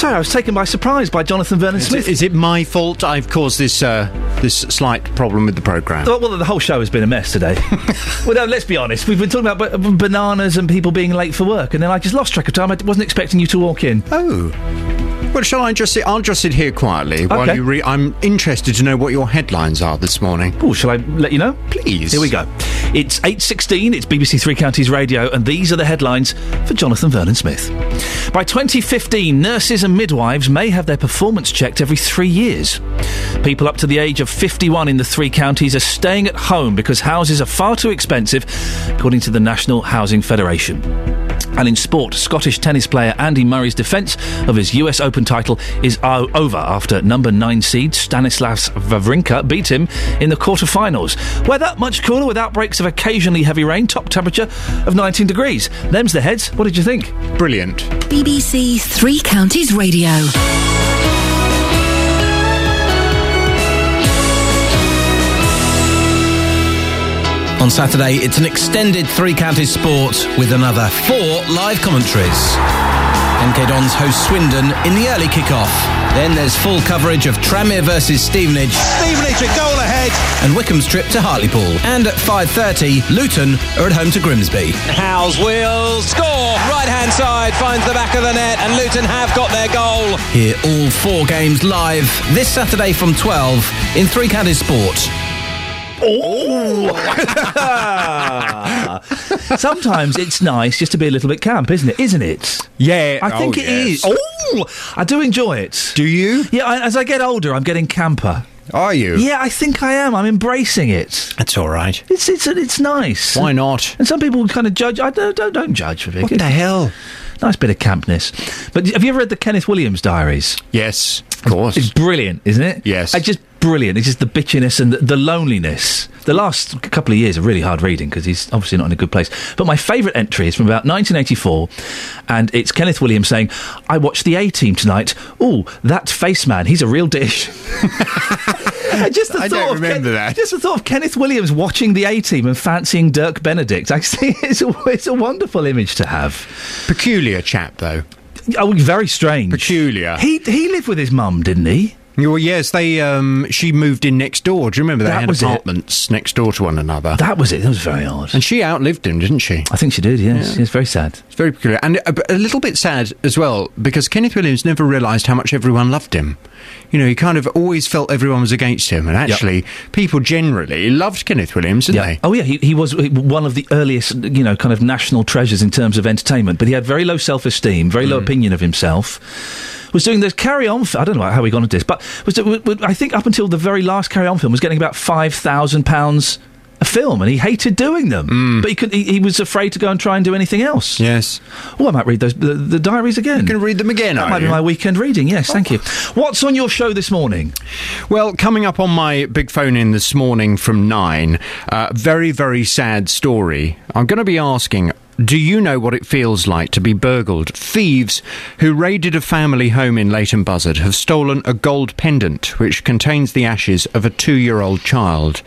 Sorry, I was taken by surprise by Jonathan Vernon Is Smith. it, is it my fault I've caused this uh, this slight problem with the programme? Well, well, the whole show has been a mess today. well, no, let's be honest. We've been talking about b- bananas and people being late for work, and then I just lost track of time. I wasn't expecting you to walk in. Oh. Well, shall I just sit? I'll just sit here quietly while Okay. you read. I'm interested to know what your headlines are this morning. Oh, shall I let you know? Please. Here we go. It's 8.16, it's BBC Three Counties Radio, and these are the headlines for Jonathan Vernon Smith. By 2015, nurses and midwives may have their performance checked every three years. People up to the age of 51 in the three counties are staying at home because houses are far too expensive, according to the National Housing Federation. And in sport, Scottish tennis player Andy Murray's defence of his US Open title is over after number nine seed Stanislas Wawrinka beat him in the quarter-finals. Weather much cooler with outbreaks of occasionally heavy rain. Top temperature of 19 degrees. Them's the heads. What did you think? Brilliant. BBC Three Counties Radio. On Saturday, it's an extended three counties sport with another four live commentaries. MK Dons host Swindon in the early kick-off. Then there's full coverage of Tranmere versus Stevenage. Stevenage a goal ahead. And Wycombe's trip to Hartlepool. And at 5.30, Luton are at home to Grimsby. Howes will score. Right hand side finds the back of the net, and Luton have got their goal. Hear all four games live this Saturday from 12 in Three Counties Sport. Oh! Sometimes it's nice just to be a little bit camp, isn't it? Isn't it? Yeah, I think oh, it is. yes. Oh, I do enjoy it. Do you? Yeah, I, as I get older, I'm getting camper. Are you? Yeah, I think I am. I'm embracing it. That's all right. It's it's it's nice. Why not? And some people kind of judge. I don't don't, don't judge for What the hell? Nice bit of campness. But have you ever read the Kenneth Williams diaries? Yes, of course. It's brilliant, isn't it? Yes. I just brilliant. It's just the bitchiness and the, the loneliness. The last couple of years are really hard reading because he's obviously not in a good place. But my favourite entry is from about 1984, and it's Kenneth Williams saying, "I watched the A Team tonight. Oh, that face man, he's a real dish." Just the I thought don't of remember that. Just the thought of Kenneth Williams watching the A Team and fancying Dirk Benedict. I see it's a, it's a wonderful image to have. Peculiar chap, though. Oh, very strange. Peculiar. He he lived with his mum, didn't he? Well, yes, they. Um, she moved in next door. Do you remember they That had was it. apartments next door to one another? That was it. That was very odd. And she outlived him, didn't she? I think she did. Yes, it's very sad. It's very peculiar, and a, a little bit sad as well because Kenneth Williams never realised how much everyone loved him. You know, he kind of always felt everyone was against him, and actually, people generally loved Kenneth Williams, didn't they? Oh yeah, he, he was one of the earliest, you know, kind of national treasures in terms of entertainment. But he had very low self-esteem, very low opinion of himself. Was doing the Carry On. I don't know how we got into this, but was do- w- w- I think up until the very last Carry On film was getting about five thousand pounds a film, and he hated doing them. But he could. He, he was afraid to go and try and do anything else. Yes. Oh, I might read those the, the diaries again. You can read them again. That might be my weekend reading. Yes, thank you. What's on your show this morning? Well, coming up on my big phone in this morning from nine, uh, very, very sad story. I'm going to be asking. Do you know what it feels like to be burgled? Thieves who raided a family home in Leighton Buzzard have stolen a gold pendant which contains the ashes of a two year old child.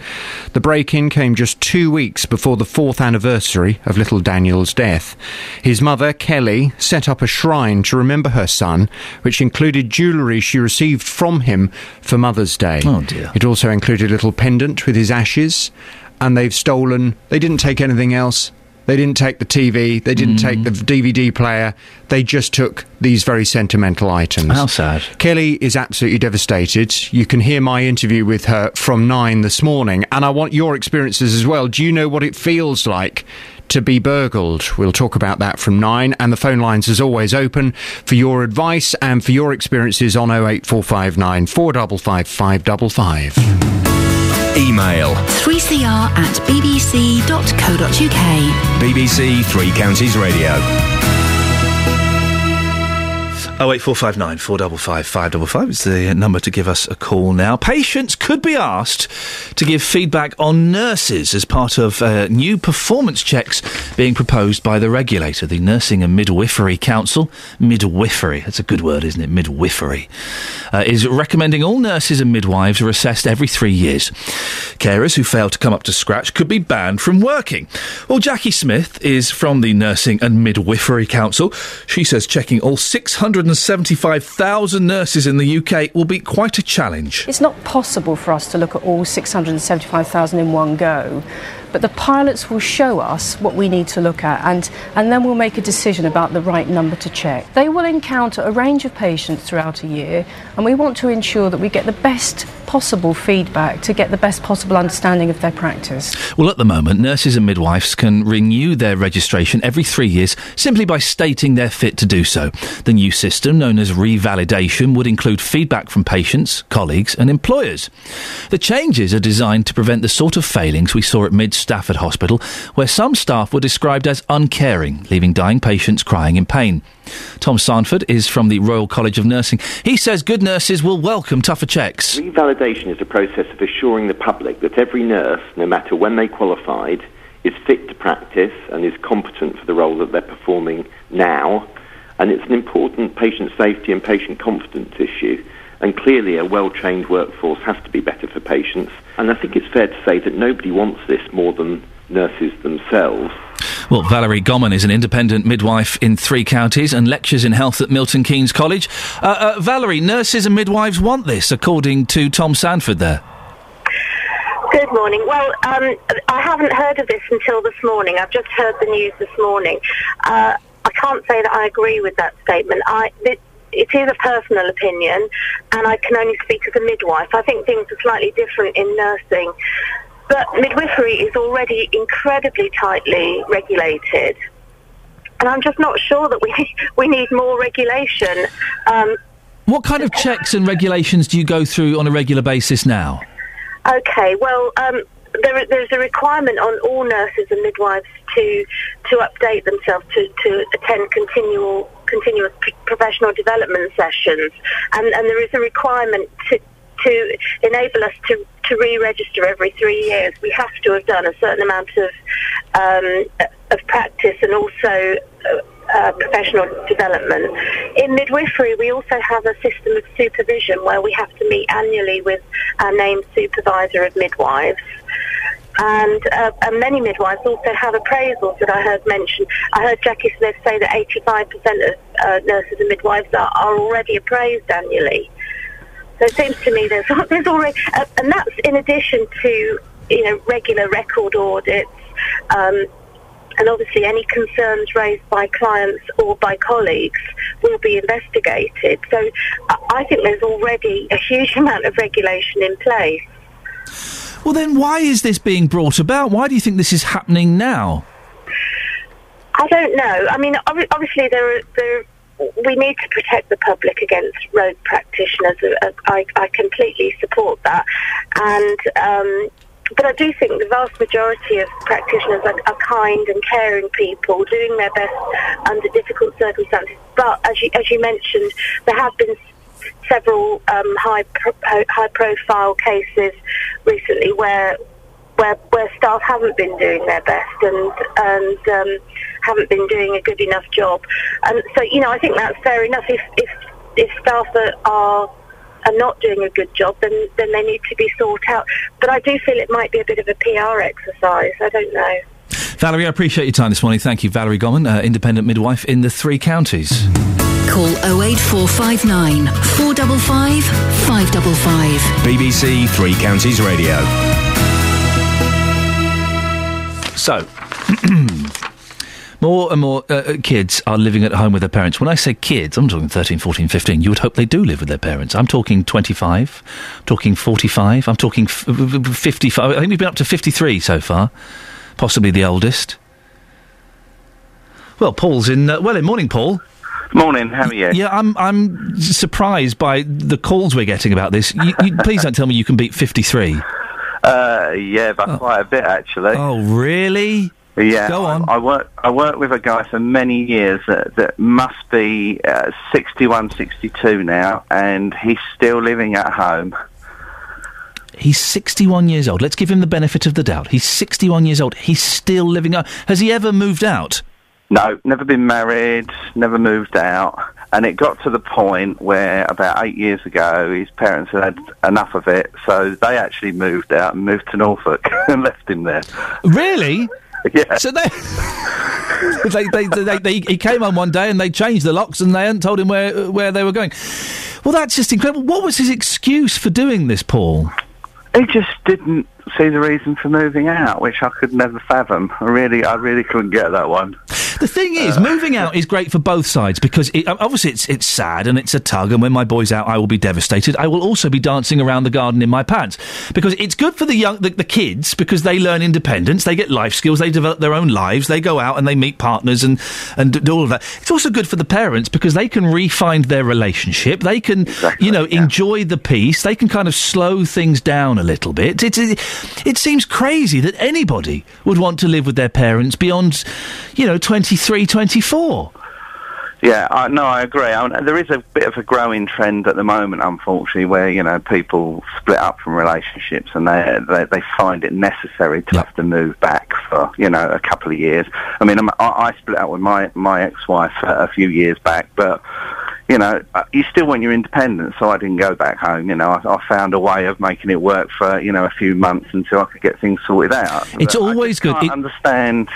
The break in came just two weeks before the fourth anniversary of little Daniel's death. His mother, Kelly, set up a shrine to remember her son, which included jewellery she received from him for Mother's Day. Oh, dear. It also included a little pendant with his ashes, and they've stolen. They didn't take anything else. They didn't take the TV. They didn't take the mm. DVD player. They just took these very sentimental items. How sad. Kelly is absolutely devastated. You can hear my interview with her from nine this morning, and I want your experiences as well. Do you know what it feels like? To be burgled. We'll talk about that from nine, and the phone lines is always open for your advice and for your experiences on 08459 455 555. Email 3cr at bbc.co.uk. BBC Three Counties Radio. 08459 455 555 is the number to give us a call now. Patients could be asked to give feedback on nurses as part of uh, new performance checks being proposed by the regulator, the Nursing and Midwifery Council. Midwifery, that's a good word, isn't it? Midwifery. Uh, is recommending all nurses and midwives are assessed every three years. Carers who fail to come up to scratch could be banned from working. Well, Jackie Smith is from the Nursing and Midwifery Council. She says checking all 675,000 nurses in the UK will be quite a challenge. It's not possible for us to look at all 675,000 in one go, but the pilots will show us what we need to look at and, and then we'll make a decision about the right number to check. They will encounter a range of patients throughout a year and we want to ensure that we get the best possible feedback to get the best possible understanding of their practice. Well, at the moment, nurses and midwives can renew their registration every three years simply by stating they're fit to do so. The new system, known as revalidation, would include feedback from patients, colleagues, and employers. The changes are designed to prevent the sort of failings we saw at Mid Stafford Hospital, where some staff were described as uncaring, leaving dying patients crying in pain. Tom Sandford is from the Royal College of Nursing. He says good nurses will welcome tougher checks. Revalidation is a process of assuring the public that every nurse, no matter when they qualified, is fit to practice and is competent for the role that they're performing now. And it's an important patient safety and patient confidence issue. And clearly, a well trained workforce has to be better for patients. And I think it's fair to say that nobody wants this more than nurses themselves. Well, Valerie Goman is an independent midwife in three counties and lectures in health at Milton Keynes College. Uh, uh, Valerie, nurses and midwives want this, according to Tom Sandford there. Good morning. Well, um, I haven't heard of this until this morning. I've just heard the news this morning. Uh, I can't say that I agree with that statement. I, it, it is a personal opinion, and I can only speak as a midwife. I think things are slightly different in nursing. But midwifery is already incredibly tightly regulated. And I'm just not sure that we, we need more regulation. Um, What kind of checks and regulations do you go through on a regular basis now? Okay, well, um, there, there's a requirement on all nurses and midwives to to update themselves to, to attend continual continuous professional development sessions, and, and there is a requirement to to enable us to, to re-register every three years. We have to have done a certain amount of um, of practice and also. Uh, uh, professional development. In midwifery, we also have a system of supervision where we have to meet annually with our named supervisor of midwives. And, uh, and many midwives also have appraisals that I heard mentioned. I heard Jackie Smith say that 85% of uh, nurses and midwives are, are already appraised annually. So it seems to me there's, there's already, uh, and that's in addition to you know regular record audits, um, and obviously any concerns raised by clients or by colleagues will be investigated. So I I think there's already a huge amount of regulation in place. Well, then why is this being brought about? Why do you think this is happening now? I don't know. I mean, obvi- obviously there, are, there, we need to protect the public against rogue practitioners. Uh, I, I completely support that, and um, but I do think the vast majority of practitioners are, are kind and caring people, doing their best under difficult circumstances. But as you as you mentioned, there have been several um, high pro- high profile cases recently where where where staff haven't been doing their best and and um, haven't been doing a good enough job. And so you know I think that's fair enough. If if if staff are, are are not doing a good job, then then they need to be sought out. But I do feel it might be a bit of a PR exercise. I don't know. Valerie, I appreciate your time this morning. Thank you, Valerie Goman, uh, independent midwife in the three counties. Call 08459 455 555. BBC Three Counties Radio. So, more and more uh, uh, kids are living at home with their parents. When I say kids, I'm talking 13, 14, 15. You would hope they do live with their parents. I'm talking 25, I'm talking 45, I'm talking f- f- f- 55. I think we've been up to 53 so far, possibly the oldest. Well, Paul's in. Uh, well, in morning, Paul. Morning, how are you? Yeah, I'm. I'm surprised by the calls we're getting about this. You, you, please don't tell me you can beat 53. Uh, yeah, by quite a bit actually. Oh, really? Yeah, Go on. I, I work. I worked with a guy for many years that, that must be uh, 61, 62 now, and he's still living at home. He's 61 years old. Let's give him the benefit of the doubt. He's 61 years old. He's still living out. Has he ever moved out? No, never been married, never moved out, and it got to the point where about eight years ago, his parents had had enough of it, so they actually moved out and moved to Norfolk and left him there. Really? Yeah. So they, they, they, they, they, he came home one day and they changed the locks and they hadn't told him where where they were going. Well, that's just incredible. What was his excuse for doing this, Paul? He just didn't see the reason for moving out, which I could never fathom. I really, I really couldn't get that one. The thing is, uh, moving out is great for both sides because it, obviously it's it's sad and it's a tug. And when my boy's out, I will be devastated. I will also be dancing around the garden in my pants because it's good for the young the, the kids because they learn independence, they get life skills, they develop their own lives, they go out and they meet partners and and do all of that. It's also good for the parents because they can re-find their relationship. They can you know enjoy the peace. They can kind of slow things down a little bit. It, it it seems crazy that anybody would want to live with their parents beyond you know 23, 24. Yeah, I, no, I agree. I mean, there is a bit of a growing trend at the moment, unfortunately, where you know people split up from relationships and they they, they find it necessary to have to move back for you know a couple of years. I mean, I'm, I, I split up with my my ex-wife a few years back, but you know, uh, you still want your independence. So I didn't go back home. You know, I, I found a way of making it work for you know a few months until I could get things sorted out. It's But always good. It- understand.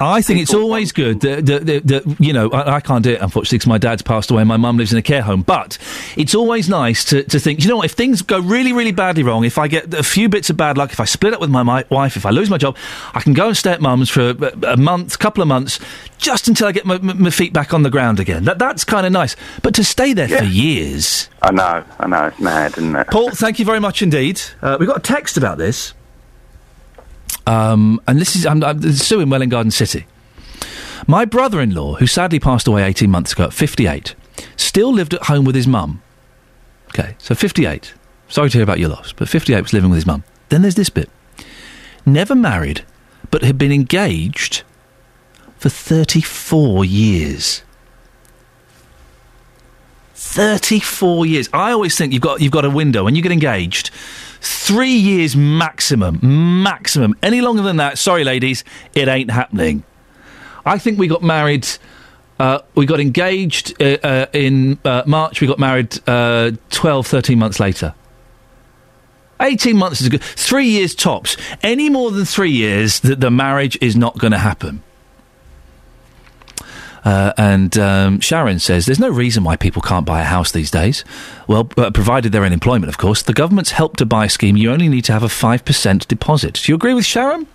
I think it's always good that, that, that, that you know, I, I can't do it, unfortunately, because my dad's passed away and my mum lives in a care home. But it's always nice to, to think, you know what, if things go really, really badly wrong, if I get a few bits of bad luck, if I split up with my, my wife, if I lose my job, I can go and stay at mum's for a, a month, couple of months, just until I get my, my my feet back on the ground again. That, that's kind of nice. But to stay there for years. I know, I know, it's mad, isn't it? Paul, thank you very much indeed. Uh, we got a text about this. Um, and this is I'm, I'm Sue in Welwyn Garden City. My brother-in-law, who sadly passed away 18 months ago at 58, still lived at home with his mum. Okay, so 58. Sorry to hear about your loss, but 58 was living with his mum. Then there's this bit. Never married, but had been engaged for 34 years. 34 years. I always think you've got you've got a window when you get engaged. 3 years maximum, maximum. Any longer than that, sorry ladies, it ain't happening. I think we got married uh, we got engaged uh, uh, in uh, March, we got married uh, 12 13 months later. 18 months is good. 3 years tops. Any more than 3 years that the marriage is not going to happen. Uh, and um, Sharon says there's no reason why people can't buy a house these days. Well, uh, provided they're in employment, of course. The government's help to buy scheme, you only need to have a 5% deposit. Do you agree with Sharon?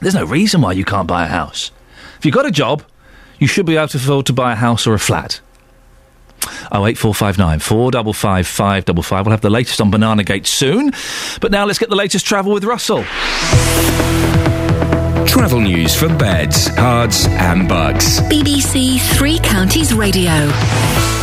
There's no reason why you can't buy a house. If you've got a job, you should be able to afford to buy a house or a flat. Oh eight four five nine four double five five double five. We'll have the latest on Banana Gate soon. But now let's get the latest travel with Russell. Travel news for beds, cards, and bugs. BBC Three Counties Radio.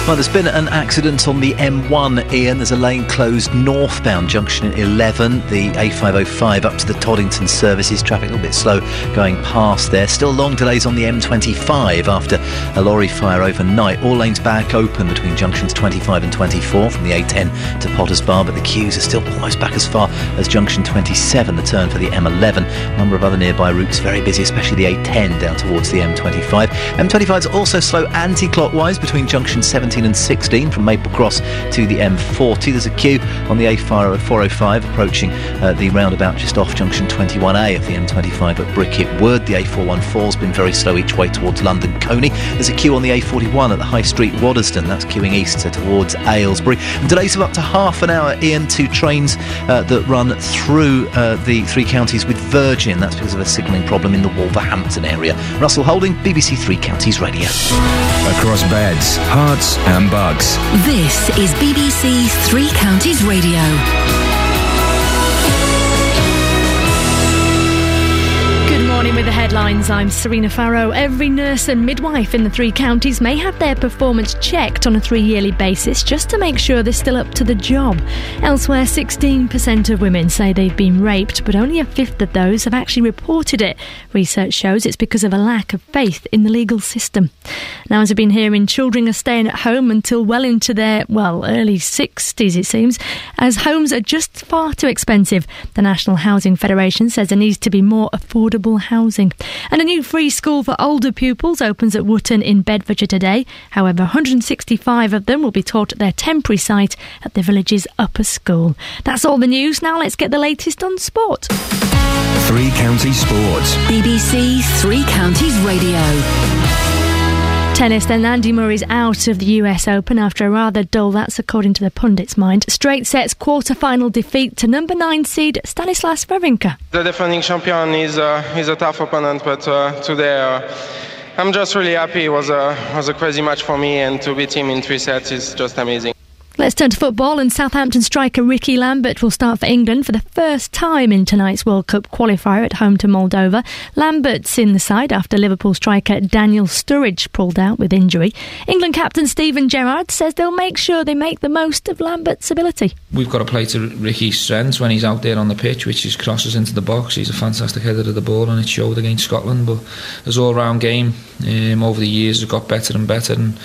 Well, there's been an accident on the M1, Iain. There's a lane closed northbound junction at 11. The A505 up to the Toddington services. Traffic a little bit slow going past there. Still long delays on the M25 after a lorry fire overnight. All lanes back open between junctions 25 and 24 from the A10 to Potters Bar, but the queues are still almost back as far as junction 27, the turn for the M11. A number of other nearby routes very busy, especially the A10 down towards the M25. M25 is also slow anti-clockwise between junction 17 and 16 from Maple Cross to the M40. There's a queue on the A405 approaching uh, the roundabout just off junction 21A of the M25 at Bricket Wood. The A414 has been very slow each way towards London Colney. There's a queue on the A41 at the High Street Waddesdon. That's queuing east towards Aylesbury. And delays of up to half an hour in two trains uh, that run through uh, the three counties with Virgin. That's because of a signalling problem in the Wolverhampton area. Russell Holding, BBC Three Counties Radio. Across Beds, Herts, and Bucks. This is BBC Three Counties Radio. With the headlines. I'm Serena Farrow. Every nurse and midwife in the three counties may have their performance checked on a three yearly basis just to make sure they're still up to the job. Elsewhere, 16% of women say they've been raped, but only a fifth of those have actually reported it. Research shows it's because of a lack of faith in the legal system. Now, as I've been hearing, children are staying at home until well into their, well, early 60s, it seems, as homes are just far too expensive. The National Housing Federation says there needs to be more affordable housing. And a new free school for older pupils opens at Wootton in Bedfordshire today. However, 165 of them will be taught at their temporary site at the village's upper school. That's all the news. Now let's get the latest on sport. Three Counties Sports. BBC Three Counties Radio. Tennis, then Andy Murray's out of the US Open after a rather dull, that's according to the pundits' mind, straight sets quarter final defeat to number nine seed Stanislas Wawrinka. The defending champion is uh, is a tough opponent, but uh, today uh, I'm just really happy. It was a was a crazy match for me, and to beat him in three sets is just amazing. Let's turn to football, and Southampton striker Rickie Lambert will start for England for the first time in tonight's World Cup qualifier at home to Moldova. Lambert's in the side after Liverpool striker Daniel Sturridge pulled out with injury. England captain Steven Gerrard says they'll make sure they make the most of Lambert's ability. We've got to play to Rickie's strengths when he's out there on the pitch, which is crosses into the box. He's a fantastic header of the ball, and it showed against Scotland. But his all-round game um, over the years has got better and better, and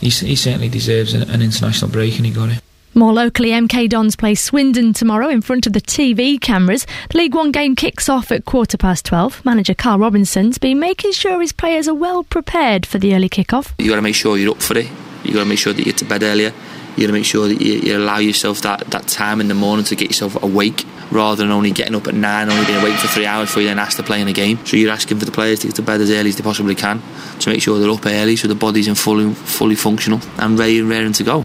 he, he certainly deserves an, an international break, and he got it. More locally, MK Dons play Swindon tomorrow in front of the TV cameras. The League One game kicks off at quarter past 12. Manager Karl Robinson's been making sure his players are well prepared for the early kick-off. You got to make sure you're up for it. You've got to make sure that you get to bed earlier. You got to make sure that you, you allow yourself that, that time in the morning to get yourself awake rather than only getting up at nine, only being awake for three hours before you then asked to play in a game. So you're asking for the players to get to bed as early as they possibly can to make sure they're up early so the body's in fully, fully functional and ready and raring to go.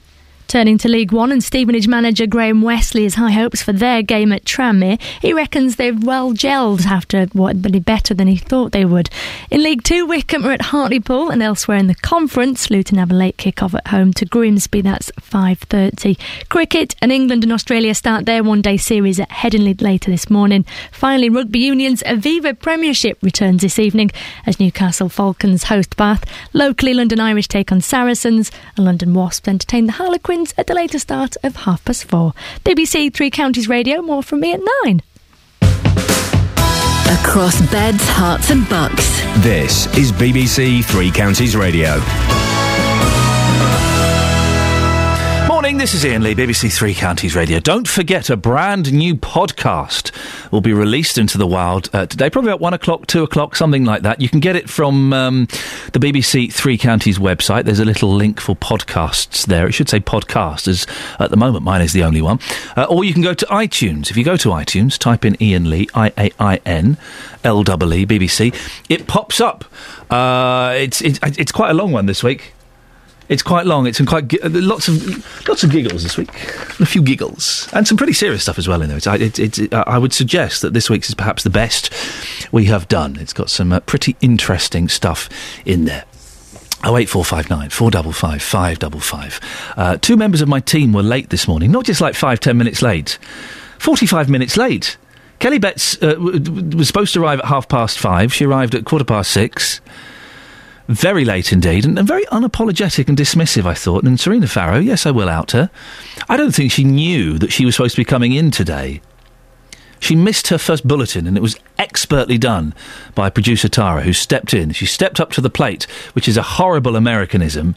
Turning to League One and Stevenage manager Graham Westley has high hopes for their game at Tranmere. He reckons they've well gelled after what be better than he thought they would. In League Two, Wycombe are at Hartlepool and elsewhere in the conference. Luton have a late kick-off at home to Grimsby. That's 5.30. Cricket and England and Australia start their one-day series at Headingley later this morning. Finally, Rugby Union's Aviva Premiership returns this evening as Newcastle Falcons host Bath. Locally, London Irish take on Saracens and London Wasps entertain the Harlequins at the later start of half past four. BBC Three Counties Radio, more from me at nine. Across Beds, Herts, and Bucks. This is BBC Three Counties Radio. Morning, this is Iain Lee, BBC Three Counties Radio. Don't forget, a brand new podcast will be released into the wild uh, today, probably about one o'clock, two o'clock, something like that. You can get it from um, the BBC Three Counties website. There's a little link for podcasts there. It should say podcast, as at the moment mine is the only one. Uh, or you can go to iTunes. If you go to iTunes, type in Iain Lee, I A I N L E E, BBC, it pops up. Uh, it's, it's, it's quite a long one this week. It's quite long. It's quite gi- lots of lots of giggles this week, a few giggles, and some pretty serious stuff as well in there. It's, I- it, it, uh, I would suggest that this week's is perhaps the best we have done. It's got some uh, pretty interesting stuff in there. Oh eight four five nine four double five five double five. Uh, two members of my team were late this morning. Not just like five ten minutes late, forty five minutes late. Kelly Betts uh, w- w- was supposed to arrive at half past five. She arrived at quarter past six. Very late indeed, and, very unapologetic and dismissive, I thought. And Serena Farrow, yes, I will out her. I don't think she knew that she was supposed to be coming in today. She missed her first bulletin, and it was expertly done by producer Tara, who stepped in. She stepped up to the plate, which is a horrible Americanism.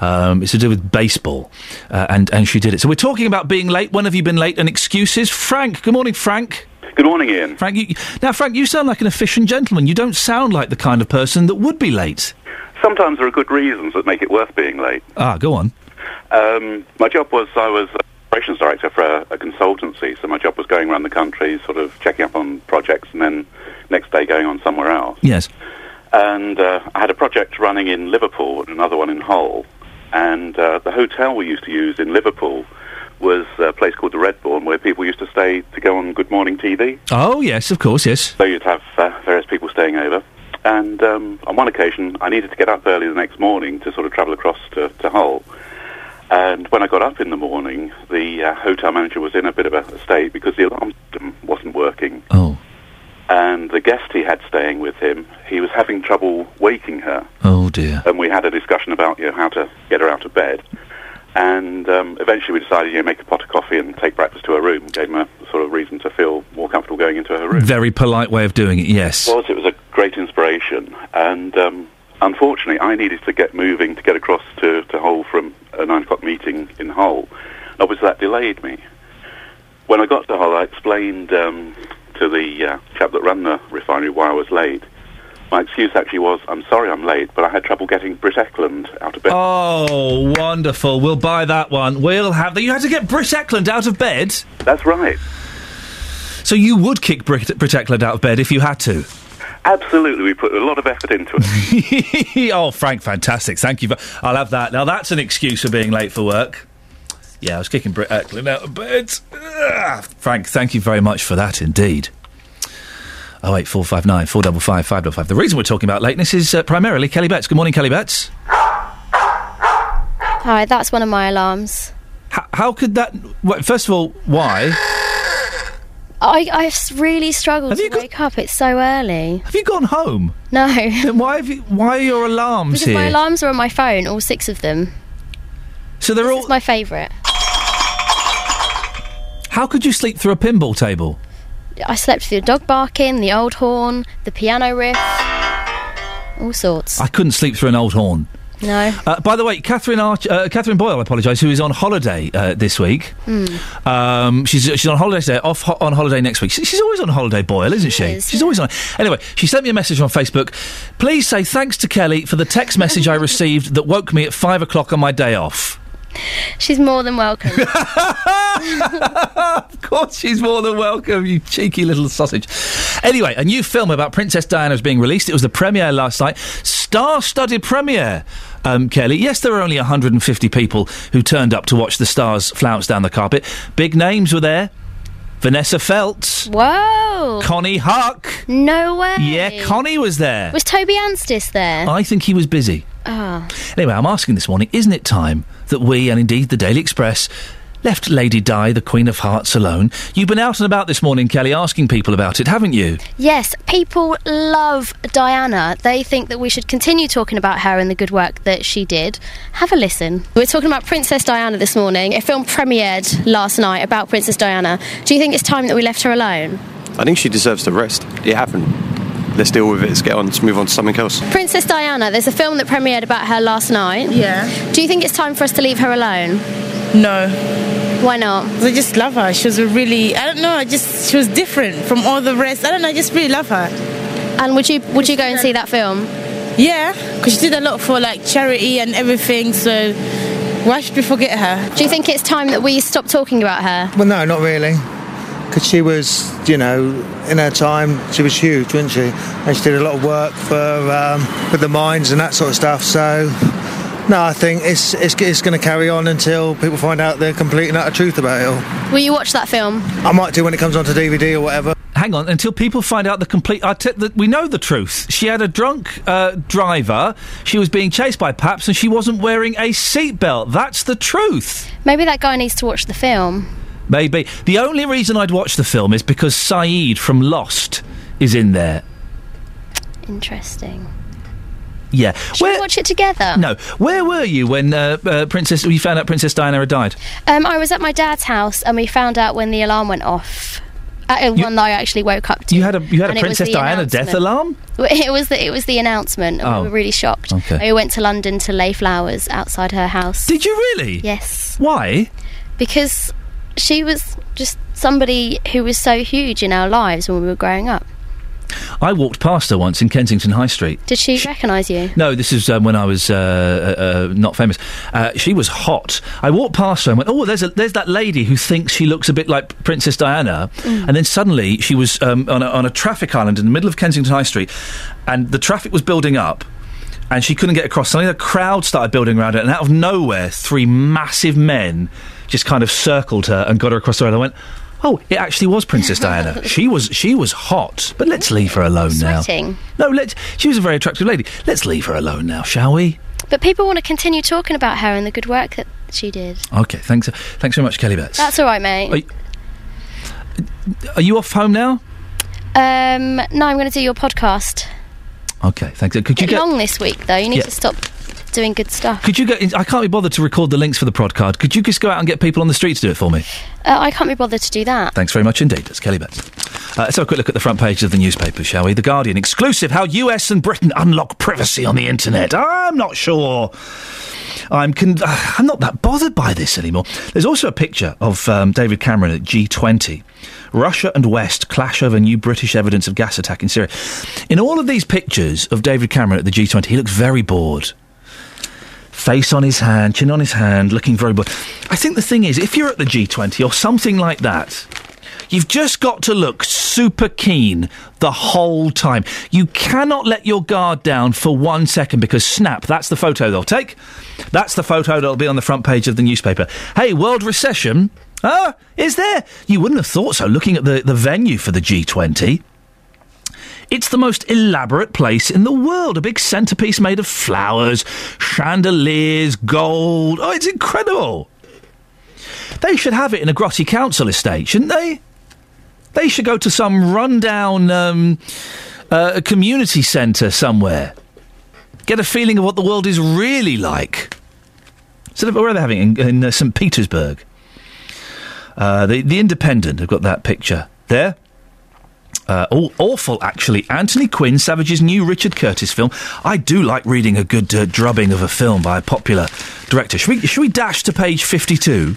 Um, it's to do with baseball, uh, and and she did it. So we're talking about being late. When have you been late? And excuses. Frank, good morning, Frank. Good morning, Iain. Frank, you, now Frank, you sound like an efficient gentleman. You don't sound like the kind of person that would be late. Sometimes there are good reasons that make it worth being late. Ah, go on. Um, my job was I was operations director for a, a consultancy, so my job was going around the country, sort of checking up on projects, and then next day going on somewhere else. Yes. And uh, I had a project running in Liverpool and another one in Hull, and uh, the hotel we used to use in Liverpool was a place called the Redbourne, where people used to stay to go on Good Morning TV. Oh yes, of course, yes. So you'd have uh, various people staying over. And um, on one occasion, I needed to get up early the next morning to sort of travel across to, to Hull. And when I got up in the morning, the uh, hotel manager was in a bit of a state because the alarm system wasn't working. Oh. And the guest he had staying with him, he was having trouble waking her. Oh dear. And we had a discussion about you know, how to get her out of bed. And um, eventually we decided, you know, make a pot of coffee and take breakfast to her room. Gave a sort of reason to feel more comfortable going into her room. Very polite way of doing it. Yes. was. It was a great inspiration, and um, unfortunately, I needed to get moving to get across to, to Hull from a nine o'clock meeting in Hull. Obviously, that delayed me. When I got to Hull, I explained um, to the uh, chap that ran the refinery why I was late. My excuse actually was, I'm sorry I'm late, but I had trouble getting Britt Ekland out of bed. Oh, wonderful. We'll buy that one. We'll have that. You had to get Britt Ekland out of bed? That's right. So you would kick Britt, Britt Ekland out of bed if you had to? Absolutely, we put a lot of effort into it. oh, Frank, fantastic. Thank you. For, I'll have that. Now, that's an excuse for being late for work. Yeah, I was kicking Britt Ekland out of bed. Ah, Frank, thank you very much for that indeed. Oh eight four five nine four double five five double five. The reason we're talking about lateness is uh, primarily Kelly Betts. Good morning, Kelly Betts. Hi, that's one of my alarms. How, how could that. First of all, why? I, I've really struggled have to wake up. It's so early. Have you gone home? No. Then why have you? Why are your alarms because here? my alarms are on my phone, all six of them. So they're this all my favourite. How could you sleep through a pinball table? I slept through the dog barking, the old horn, the piano riff, all sorts. I couldn't sleep through an old horn. No. Uh, by the way, Catherine Arch- uh, Catherine Boyle, I apologise, who is on holiday uh, this week. Hmm. Um, she's she's on holiday today, off ho- on holiday next week. She- She's always on holiday, Boyle, isn't she? is, she's always on. Anyway, she sent me a message on Facebook. Please say thanks to Kelly for the text message I received that woke me at five o'clock on my day off. She's more than welcome. of course, she's more than welcome, you cheeky little sausage. Anyway, a new film about Princess Diana is being released. It was the premiere last night. Star studded premiere, um, Kelly. Yes, there were only 150 people who turned up to watch the stars flounce down the carpet. Big names were there. Vanessa Feltz, Whoa! Connie Huq. No way. Yeah, Connie was there. Was Toby Anstis there? I think he was busy. Ah. Anyway, I'm asking this morning, isn't it time that we, and indeed the Daily Express, left Lady Di, the Queen of Hearts, alone? You've been out and about this morning, Kelly, asking people about it, haven't you? Yes, people love Diana. They think that we should continue talking about her and the good work that she did. Have a listen. We're talking about Princess Diana this morning. A film premiered last night about Princess Diana. Do you think it's time that we left her alone? I think she deserves to rest. It happened. Let's deal with it. Let's get on. Let's move on to something else. Princess Diana, there's a film that premiered about her last night. Yeah. Do you think it's time for us to leave her alone? No. Why not? I just love her. She was a really, I don't know, I just, she was different from all the rest. I don't know, I just really love her. And would you would you go and see that film? Yeah, because she did a lot for like charity and everything, so why should we forget her? Do you think it's time that we stop talking about her? Well, no, not really. Because she was, you know, in her time, she was huge, wasn't she? And she did a lot of work for um, with the mines and that sort of stuff. So, no, I think it's it's, it's going to carry on until people find out the complete and utter truth about it all. Will you watch that film? I might do when it comes onto DVD or whatever. Hang on, until people find out the complete. I t- that we know the truth. She had a drunk uh, driver. She was being chased by Paps, and she wasn't wearing a seatbelt. That's the truth. Maybe that guy needs to watch the film. Maybe the only reason I'd watch the film is because Sayid from Lost is in there. Interesting. Yeah. Should we watch it together? No. Where were you when uh, uh, Princess? You found out Princess Diana had died. Um, I was at my dad's house and we found out when the alarm went off. Uh, one that I actually woke up to. You had a you had a Princess Diana death alarm. It was the it was the announcement, and Oh. we were really shocked. Okay. We went to London to lay flowers outside her house. Did you really? Yes. Why? Because she was just somebody who was so huge in our lives when we were growing up. I walked past her once in Kensington High Street. Did she recognise you? No, this is um, when I was uh, uh, uh, not famous. Uh, she was hot. I walked past her and went, "Oh, there's a, there's that lady who thinks she looks a bit like Princess Diana." Mm. And then suddenly she was um, on, a, on a traffic island in the middle of Kensington High Street, and the traffic was building up. And she couldn't get across. Suddenly, a crowd started building around her, and out of nowhere, three massive men just kind of circled her and got her across the road. I went, "Oh, it actually was Princess Diana. She was she was hot, but let's leave her alone now." No, let's. She was a very attractive lady. Let's leave her alone now, shall we? But people want to continue talking about her and the good work that she did. Okay, thanks. Thanks very much, Kelly Betts. That's all right, mate. Are you, are you off home now? Um, no, I'm going to do your podcast. Okay, thanks. Could you get? long this week, though. You need Yeah. to stop doing good stuff. Could you get? I can't be bothered to record the links for the podcast. Could you just go out and get people on the street to do it for me? Uh, I can't be bothered to do that. Thanks very much indeed. That's Kelly Betts. Uh, let's have a quick look at the front page of the newspaper, shall we? The Guardian exclusive: How US and Britain unlock privacy on the internet. I'm not sure. I'm con- I'm not that bothered by this anymore. There's also a picture of um, David Cameron at G20. Russia and West clash over new British evidence of gas attack in Syria. In all of these pictures of David Cameron at the G20, he looks very bored. Face on his hand, chin on his hand, looking very bored. I think the thing is, if you're at the G20 or something like that, You've just got to look super keen the whole time. You cannot let your guard down for one second because snap, that's the photo they'll take. That's the photo that'll be on the front page of the newspaper. Hey, world recession? Ah, is there? You wouldn't have thought so looking at the, the venue for the G20. It's the most elaborate place in the world. A big centrepiece made of flowers, chandeliers, gold. Oh, it's incredible. They should have it in a grotty council estate, shouldn't they? They should go to some rundown um, uh, community centre somewhere. Get a feeling of what the world is really like. So, where are they having it? In, in uh, St. Petersburg. Uh, the, the Independent have got that picture there. Uh, awful, actually. Anthony Quinn, Savage's new Richard Curtis film. I do like reading a good uh, drubbing of a film by a popular director. Should we, should we dash to page 52?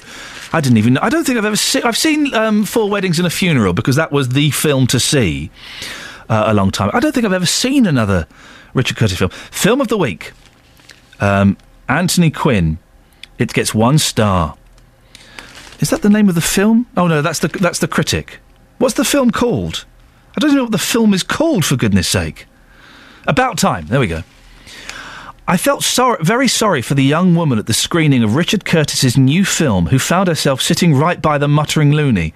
I didn't even. I don't think I've ever seen. I've seen um, Four Weddings and a Funeral because that was the film to see uh, a long time. I don't think I've ever seen another Richard Curtis film. Film of the week. Um, Anthony Quinn. It gets one star. Is that the name of the film? Oh no, that's the that's the critic. What's the film called? I don't know what the film is called for goodness sake. About time. There we go. I felt sorry, very sorry for the young woman at the screening of Richard Curtis's new film who found herself sitting right by the muttering loony.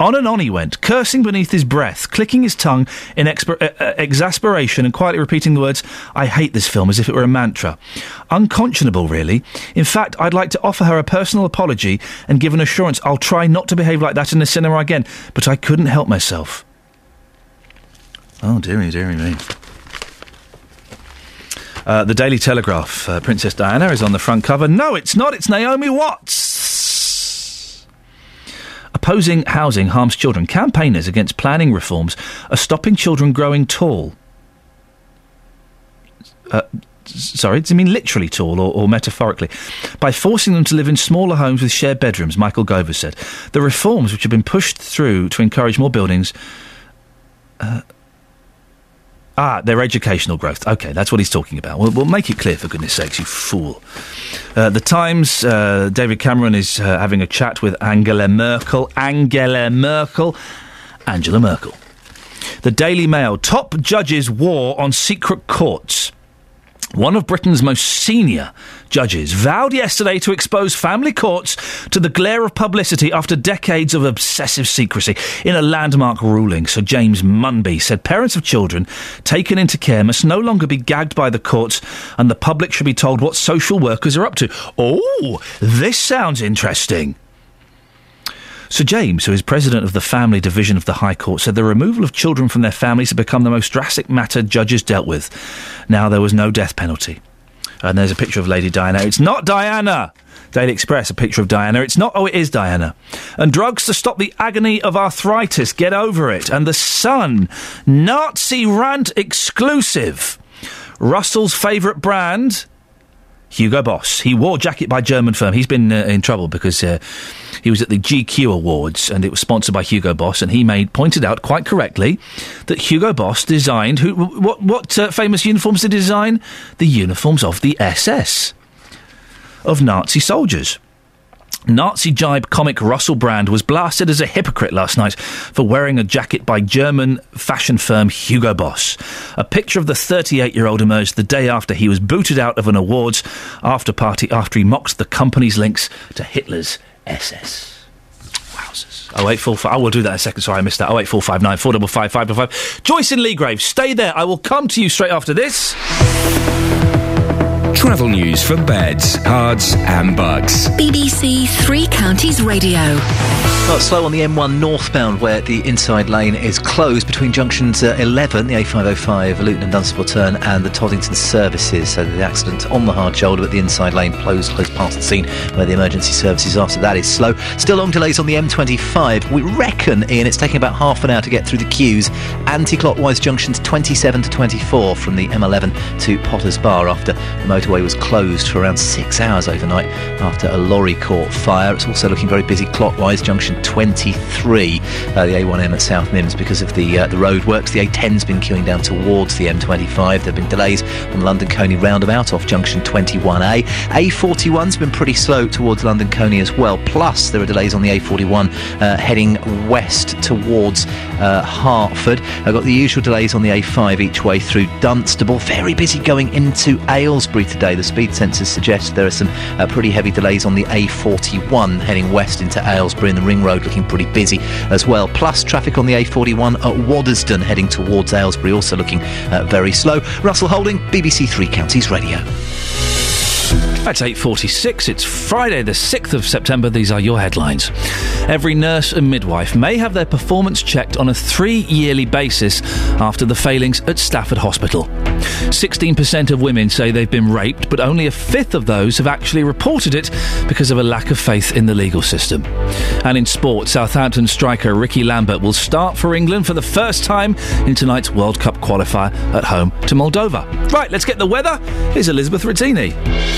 On and on he went, cursing beneath his breath, clicking his tongue in exper- uh, uh, exasperation and quietly repeating the words, I hate this film, as if it were a mantra. Unconscionable, really. In fact, I'd like to offer her a personal apology and give an assurance I'll try not to behave like that in the cinema again, but I couldn't help myself. Oh, dearie, dearie me. Uh, the Daily Telegraph. Uh, Princess Diana is on the front cover. No, it's not. It's Naomi Watts. Opposing housing harms children. Campaigners against planning reforms are stopping children growing tall. Uh, sorry, do you mean literally tall or, or, metaphorically? By forcing them to live in smaller homes with shared bedrooms, Michael Gover said. The reforms which have been pushed through to encourage more buildings. Uh, Ah, their educational growth. Okay, that's what he's talking about. We'll, we'll make it clear, for goodness sakes, you fool. Uh, the Times, uh, David Cameron is uh, having a chat with Angela Merkel. Angela Merkel. Angela Merkel. The Daily Mail, top judges war on secret courts. One of Britain's most senior judges vowed yesterday to expose family courts to the glare of publicity after decades of obsessive secrecy. In a landmark ruling, Sir James Munby said parents of children taken into care must no longer be gagged by the courts and the public should be told what social workers are up to. Oh, this sounds interesting. Sir James, who is president of the Family Division of the High Court, said the removal of children from their families had become the most drastic matter judges dealt with. Now there was no death penalty. And there's a picture of Lady Diana. It's not Diana! Daily Express, a picture of Diana. It's not, oh, it is Diana. And drugs to stop the agony of arthritis. Get over it. And The Sun, Nazi rant exclusive. Russell's favourite brand, Hugo Boss. He wore jacket by German firm. He's been uh, in trouble because uh, he was at the GQ Awards and it was sponsored by Hugo Boss. And he made pointed out quite correctly that Hugo Boss designed who what what uh, famous uniforms did he design? The uniforms of the SS of Nazi soldiers. Nazi jibe comic Russell Brand was blasted as a hypocrite last night for wearing a jacket by German fashion firm Hugo Boss. A picture of the 38 year old emerged the day after he was booted out of an awards after party after he mocked the company's links to Hitler's SS. Wowzers. 0845. I will do that in a second. Sorry, I missed that. 08459 455 555. Joyce in Leagrave, stay there. I will come to you straight after this. Travel news for beds, cards, and bugs. BBC Three Counties Radio. Well, slow on the M1 northbound where the inside lane is closed between junctions uh, 11, the A505, Luton and Dunstable turn, and the Toddington services. So the accident on the hard shoulder, but the inside lane closed close past the scene where the emergency services after that is slow. Still long delays on the M25. We reckon, Ian, it's taking about half an hour to get through the queues. Anti-clockwise junctions 27 to 24 from the M11 to Potters Bar after the motorway was closed for around six hours overnight after a lorry caught fire. It's also looking very busy clockwise, junction 23, uh, the A1M at South Mimms because of the uh, the road works. The A10's been queuing down towards the M25. There have been delays on London Colney roundabout off junction 21A. A41's been pretty slow towards London Colney as well. Plus, there are delays on the A41 uh, heading west towards uh, Hertford. I've got the usual delays on the A5 each way through Dunstable. Very busy going into Aylesbury today. The speed sensors suggest there are some uh, pretty heavy delays on the A41 heading west into Aylesbury and the Ring Road looking pretty busy as well. Plus, traffic on the A41 at Waddesdon heading towards Aylesbury also looking uh, very slow. Russell Holding, BBC Three Counties Radio. It's 8.46. It's Friday, the 6th of September. These are your headlines. Every nurse and midwife may have their performance checked on a three yearly basis after the failings at Stafford Hospital. 16% of women say they've been raped, but only a fifth of those have actually reported it because of a lack of faith in the legal system. And in sport, Southampton striker Rickie Lambert will start for England for the first time in tonight's World Cup qualifier at home to Moldova. Right, let's get the weather. Here's Elizabeth Rizzini.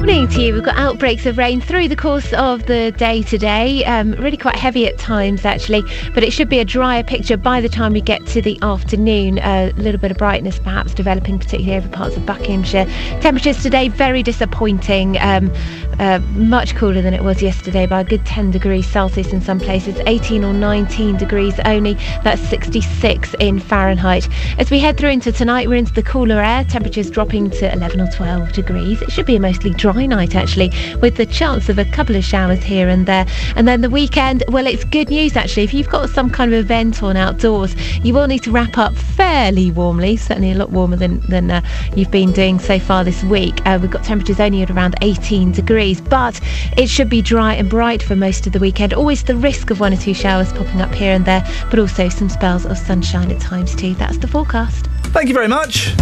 Morning to you. We've got outbreaks of rain through the course of the day today. Um, really quite heavy at times, actually, but it should be a drier picture by the time we get to the afternoon. A little bit of brightness perhaps developing, particularly over parts of Buckinghamshire. Temperatures today very disappointing. Um, uh, much cooler than it was yesterday by a good 10 degrees Celsius in some places, 18 or 19 degrees only. That's 66 in Fahrenheit. As we head through into tonight, we're into the cooler air. Temperatures dropping to 11 or 12 degrees. It should be a mostly dry night actually, with the chance of a couple of showers here and there. And then the weekend, well, it's good news actually. If you've got some kind of event on outdoors, you will need to wrap up fairly warmly, certainly a lot warmer than, than uh, you've been doing so far this week. Uh, we've got temperatures only at around 18 degrees, but it should be dry and bright for most of the weekend. Always the risk of one or two showers popping up here and there, but also some spells of sunshine at times too. That's the forecast. Thank you very much.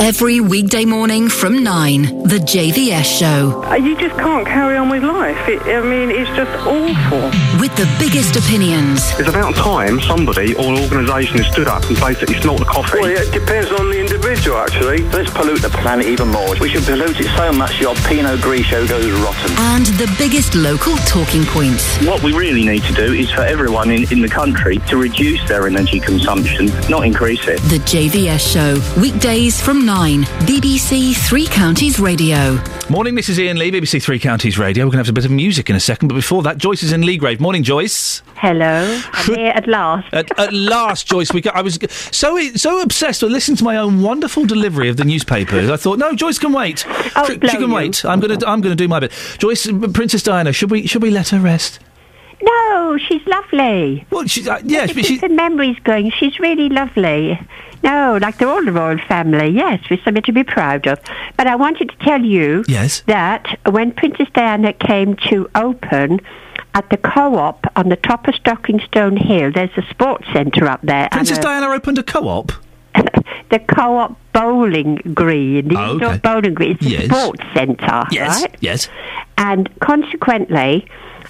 Every weekday morning from 9, The JVS Show. Uh, You just can't carry on with life. It, I mean, it's just awful. With the biggest opinions. It's about time somebody or an organisation stood up and basically smelt the coffee. Well, it depends on the individual, actually. Let's pollute the planet even more. We should pollute it so much your Pinot Grigio goes rotten. And the biggest local talking points. What we really need to do is for everyone in, in the country to reduce their energy consumption, not increase it. The JVS Show. Weekdays from 9, BBC Three Counties Radio. Morning, this is Iain Lee, BBC Three Counties Radio. We're going to have a bit of music in a second, but before that, Joyce is in Leagrave. Morning, Joyce. Hello, I'm here at last. At, at last, Joyce, we got, I was so so obsessed with listening to my own wonderful delivery of the newspapers. I thought, no, Joyce can wait. Oh, she, she can you. wait. I'm going to I'm going to do my bit. Joyce, Princess Diana, should we should we let her rest? No, she's lovely. Well, she's uh, yes, but she's the memories going. She's really lovely. No, like they're all the royal family. Yes, with something to be proud of. But I wanted to tell you yes. that when Princess Diana came to open at the co-op on the top of Stockingstone Hill, there's a sports centre up there. Princess a- Diana opened a co-op. the co-op bowling green, the Oh, indoor okay. bowling green. It's a Yes. sports centre, Yes, right? yes. And consequently,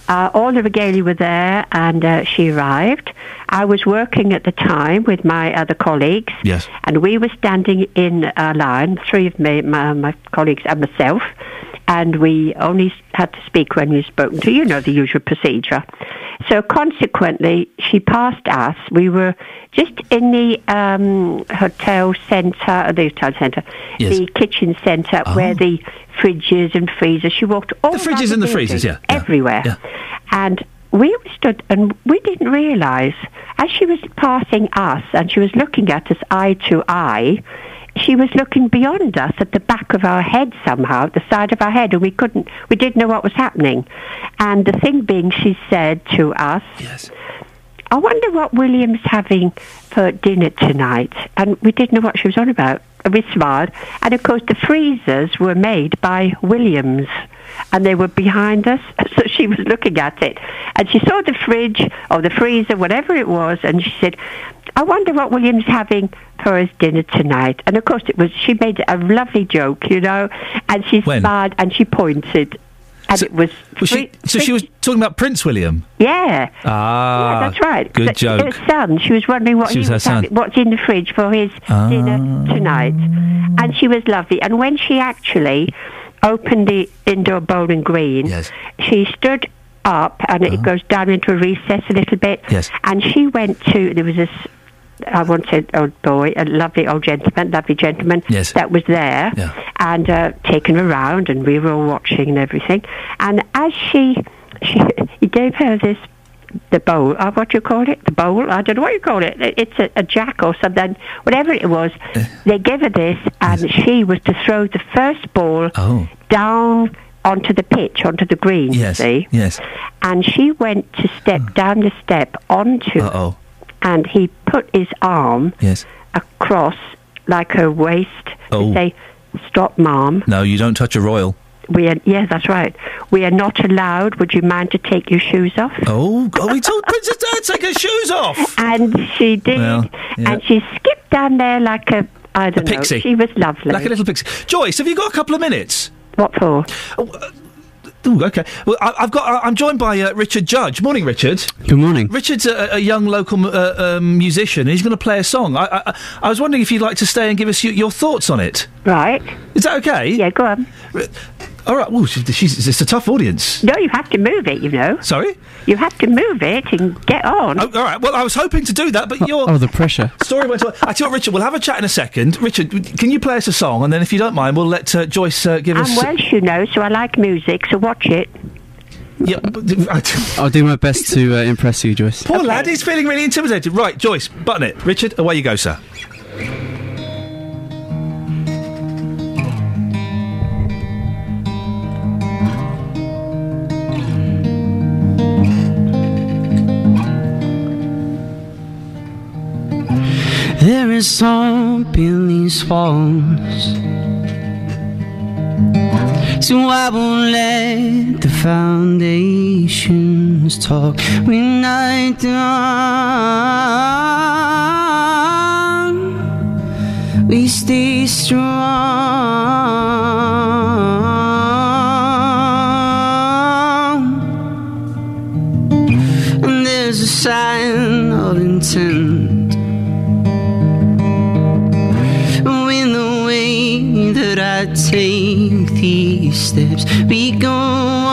uh, all the regalia were there, and uh, she arrived. I was working at the time with my other colleagues, Yes. and we were standing in a line, three of me, my, my colleagues and myself, and we only had to speak when we were spoken to. You know the usual procedure. So consequently, she passed us. We were just in the um, hotel centre, the hotel centre, Yes. the kitchen centre Oh. where the fridges and freezers. She walked all The fridges and the freezers, yeah, yeah, everywhere. yeah. And we stood and we didn't realise as she was passing us and she was looking at us eye to eye. She was looking beyond us at the back of our head somehow, at the side of our head, and we couldn't, we didn't know what was happening. And the thing being, she said to us, Yes. I wonder what William's having for dinner tonight. And we didn't know what she was on about. And we smiled. And of course, the freezers were made by Williams. And they were behind us. So she was looking at it. And she saw the fridge or the freezer, whatever it was. And she said, I wonder what William's having for his dinner tonight. And of course, it was, she made a lovely joke, you know. And she When? smiled and she pointed. And it was. Was she, so she was talking about Prince William. Yeah. Ah, Yeah, that's right. Good joke. Her son. She was wondering what She he was was having, what's in the fridge for his Ah. dinner tonight. And she was lovely. And when she actually opened the indoor bowling green, yes. she stood up and it goes down into a recess a little bit. Uh-huh. Yes. And she went to there was this. I won't say old boy, a lovely old gentleman, lovely gentleman Yes. that was there Yeah. and uh, taken her around, and we were all watching and everything. And as she she, he gave her this the bowl. Uh, what do you call it? The bowl? I don't know what you call it. It's a, a jack or something. Whatever it was, Eh. they gave her this, and she was to throw the first ball Oh. down onto the pitch, onto the green. Yes. See, Yes. and she went to step down the step onto, Uh oh. And he put his arm Yes. across like her waist Oh. to say, "Stop, mom." No, you don't touch a royal. We are, yeah, that's right. We are not allowed. Would you mind to take your shoes off? Oh, oh he told Princess Diana to take her shoes off. And she did, Well, yeah. and she skipped down there like a I don't pixie. know. She was lovely. Like a little pixie. Joyce, have you got a couple of minutes? What for? Oh, uh, okay. Well, I, I've got. I, I'm joined by uh, Richard Judge. Morning, Richard. Good morning. Richard's a, a young local uh, um, musician. and He's going to play a song. I, I, I was wondering if you'd like to stay and give us your, your thoughts on it. Right. Is that okay? Yeah, go on. All right. Well, she's, she's, it's a tough audience. No, you have to move it. You know. Sorry. You have to move it and get on. Oh, all right. Well, I was hoping to do that, but your Oh, the pressure. story went on. I tell you what, Richard, we'll have a chat in a second. Richard, can you play us a song, and then if you don't mind, we'll let uh, Joyce uh, give I'm us. Welsh, you know, so I like music. So watch it. Yeah. I'll do my best to uh, impress you, Joyce. Poor lad, he's feeling really intimidated. Right, Joyce, button it. Richard, away you go, sir. There is hope in these walls. So I won't let the foundations talk when I die. We stay strong. And there's a sign of intent. Take these steps, we go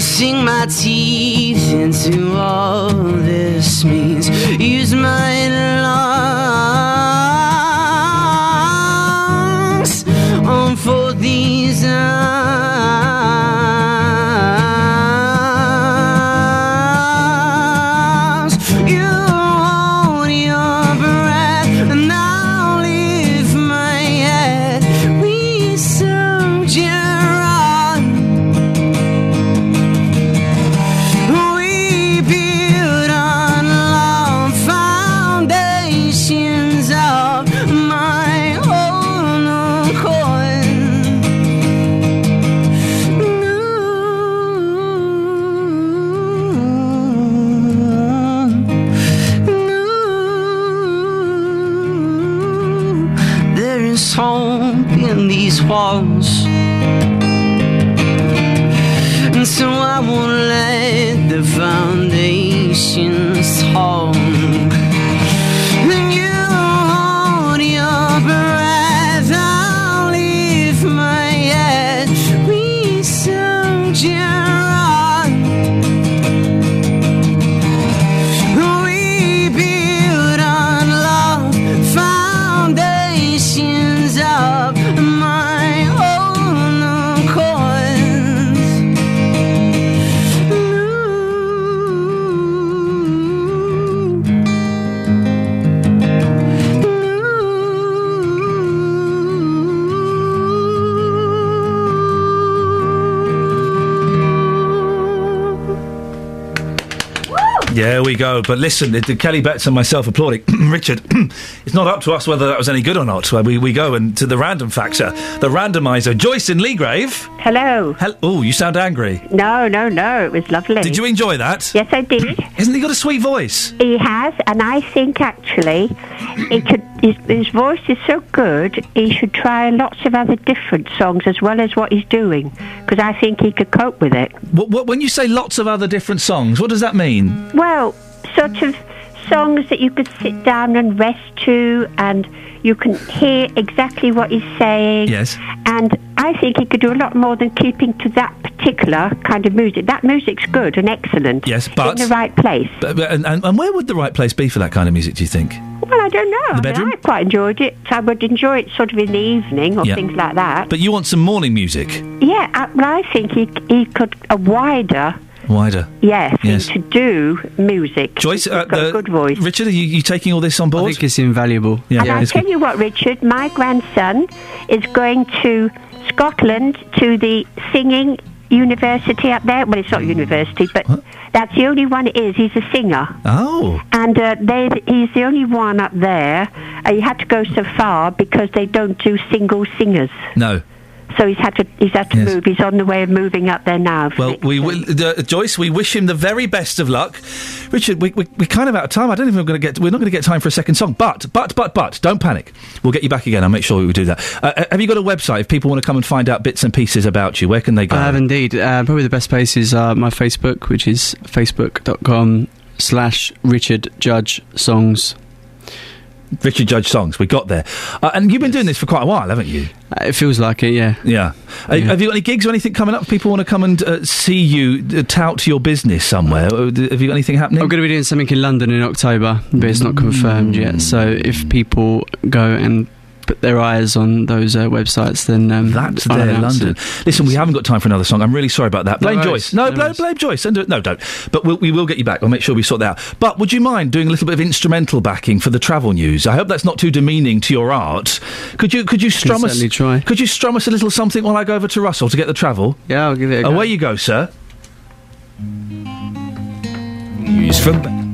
Sink my teeth into all this means. Use my But listen, the Kelly Betts and myself applauding. Richard, it's not up to us whether that was any good or not. Where we, we go and to the random factor, the randomizer. Joyce in Leagrave. Hello. Hel- oh, you sound angry. No, no, no. It was lovely. Did you enjoy that? Yes, I did. Hasn't he got a sweet voice? He has, and I think actually, he could. His, his voice is so good. He should try lots of other different songs as well as what he's doing, because I think he could cope with it. What, what, when you say lots of other different songs, what does that mean? Well, sort of songs that you could sit down and rest to, and you can hear exactly what he's saying. Yes. And I think he could do a lot more than keeping to that particular kind of music. That music's good and excellent. Yes, but in the right place. But, but- and, and, where would the right place be for that kind of music? Do you think? Well, I don't know. The I mean, bedroom? I quite enjoyed it. I would enjoy it sort of in the evening or Yeah. things like that. But you want some morning music, Yeah, I, well, I think he he could a wider wider. yes, Yes. to do music. Joyce, uh, got a uh, good voice. Richard, are you, you taking all this on board? I think it's invaluable. Yeah, and I tell good. you what, Richard, my grandson is going to Scotland to the singing university up there. Well, it's not university, but that's the only one it is. He's a singer. Oh. And uh, they, he's the only one up there. Uh, he had to go so far because they don't do single singers. No. So he's had to he's had to Yes. move. He's on the way of moving up there now. Well, we will, uh, Joyce. We wish him the very best of luck. Richard, we, we, we're kind of out of time. I don't even going to get. We're not going to get time for a second song. But, but, but, but, don't panic. We'll get you back again. I'll make sure we do that. Uh, uh, have you got a website? If people want to come and find out bits and pieces about you, where can they go? I have indeed. Uh, probably the best place is uh, my Facebook, which is facebook.com slash Richard Judge Songs. Richard Judge Songs. We got there. Uh, and you've been doing this for quite a while, haven't you? Uh, it feels like it, yeah. Yeah. Uh, have you got any gigs or anything coming up? People want to come and uh, see you, uh, tout your business somewhere. Uh, Have you got anything happening? I'm going to be doing something in London in October, but it's not confirmed yet. So if people go and put their eyes on those uh, websites, then um, That's I'll there, announce London. it. Listen, we haven't got time for another song. I'm really sorry about that. Blame worries, Joyce. No, no blame, blame Joyce. And, no, don't. But we'll, we will get you back. We'll make sure we sort that out. But would you mind doing a little bit of instrumental backing for the travel news? I hope that's not too demeaning to your art. Could you could you strum us? certainly try. Could you strum us a little something while I go over to Russell to get the travel? Yeah, I'll give it a go. Away you go, sir. News for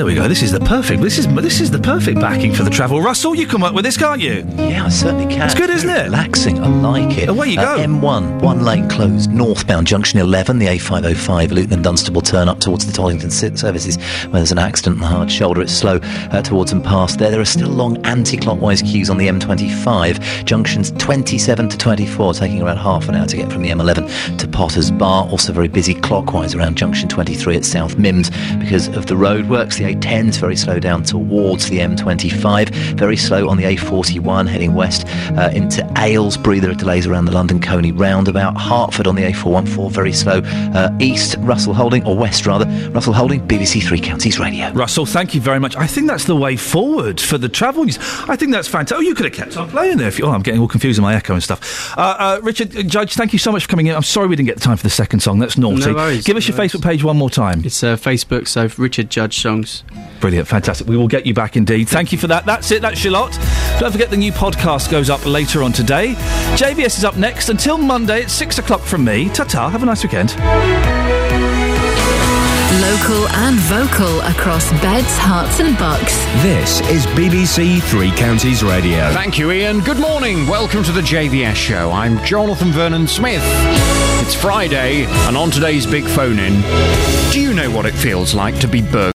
There we go. This is the perfect. This is this is the perfect backing for the travel. Russell, you come up with this, can't you? Yeah, I certainly can. It's good, isn't it? Relaxing. I like it. Away you Uh, go. M1, one lane closed. Northbound junction 11, the A505, Luton and Dunstable turn up towards the Toddington services where there's an accident on the hard shoulder. It's slow uh, towards and past there. There are still long anti-clockwise queues on the M25. Junctions 27 to 24, taking around half an hour to get from the M11 to Potters Bar. Also very busy clockwise around junction 23 at South Mimms because of the roadworks. The A10 very slow down towards the M25. Very slow on the A41 heading west uh, into Aylesbury. There are delays around the London Colney roundabout. Hertford on the A414, very slow. Uh, east, Russell Holding, or west rather, Russell Holding, BBC Three Counties Radio. Russell, thank you very much. I think that's the way forward for the travel news. I think that's fantastic. Oh, you could have kept on playing there. If you, oh, I'm getting all confused with my echo and stuff. Uh, uh, Richard uh, Judge, thank you so much for coming in. I'm sorry we didn't get the time for the second song. That's naughty. No worries, Give us your Facebook page one more time. It's uh, Facebook, so Richard Judge Songs. Brilliant, fantastic. We will get you back indeed. Thank you for that. That's it. That's Charlotte. Don't forget the new podcast goes up later on today. JVS is up next. Until Monday at six o'clock from me. Ta ta. Have a nice weekend. Local and vocal across Beds, Herts, and Bucks. This is BBC Three Counties Radio. Thank you, Iain. Good morning. Welcome to the JVS show. I'm Jonathan Vernon Smith. It's Friday, and on today's big phone in, do you know what it feels like to be burgled?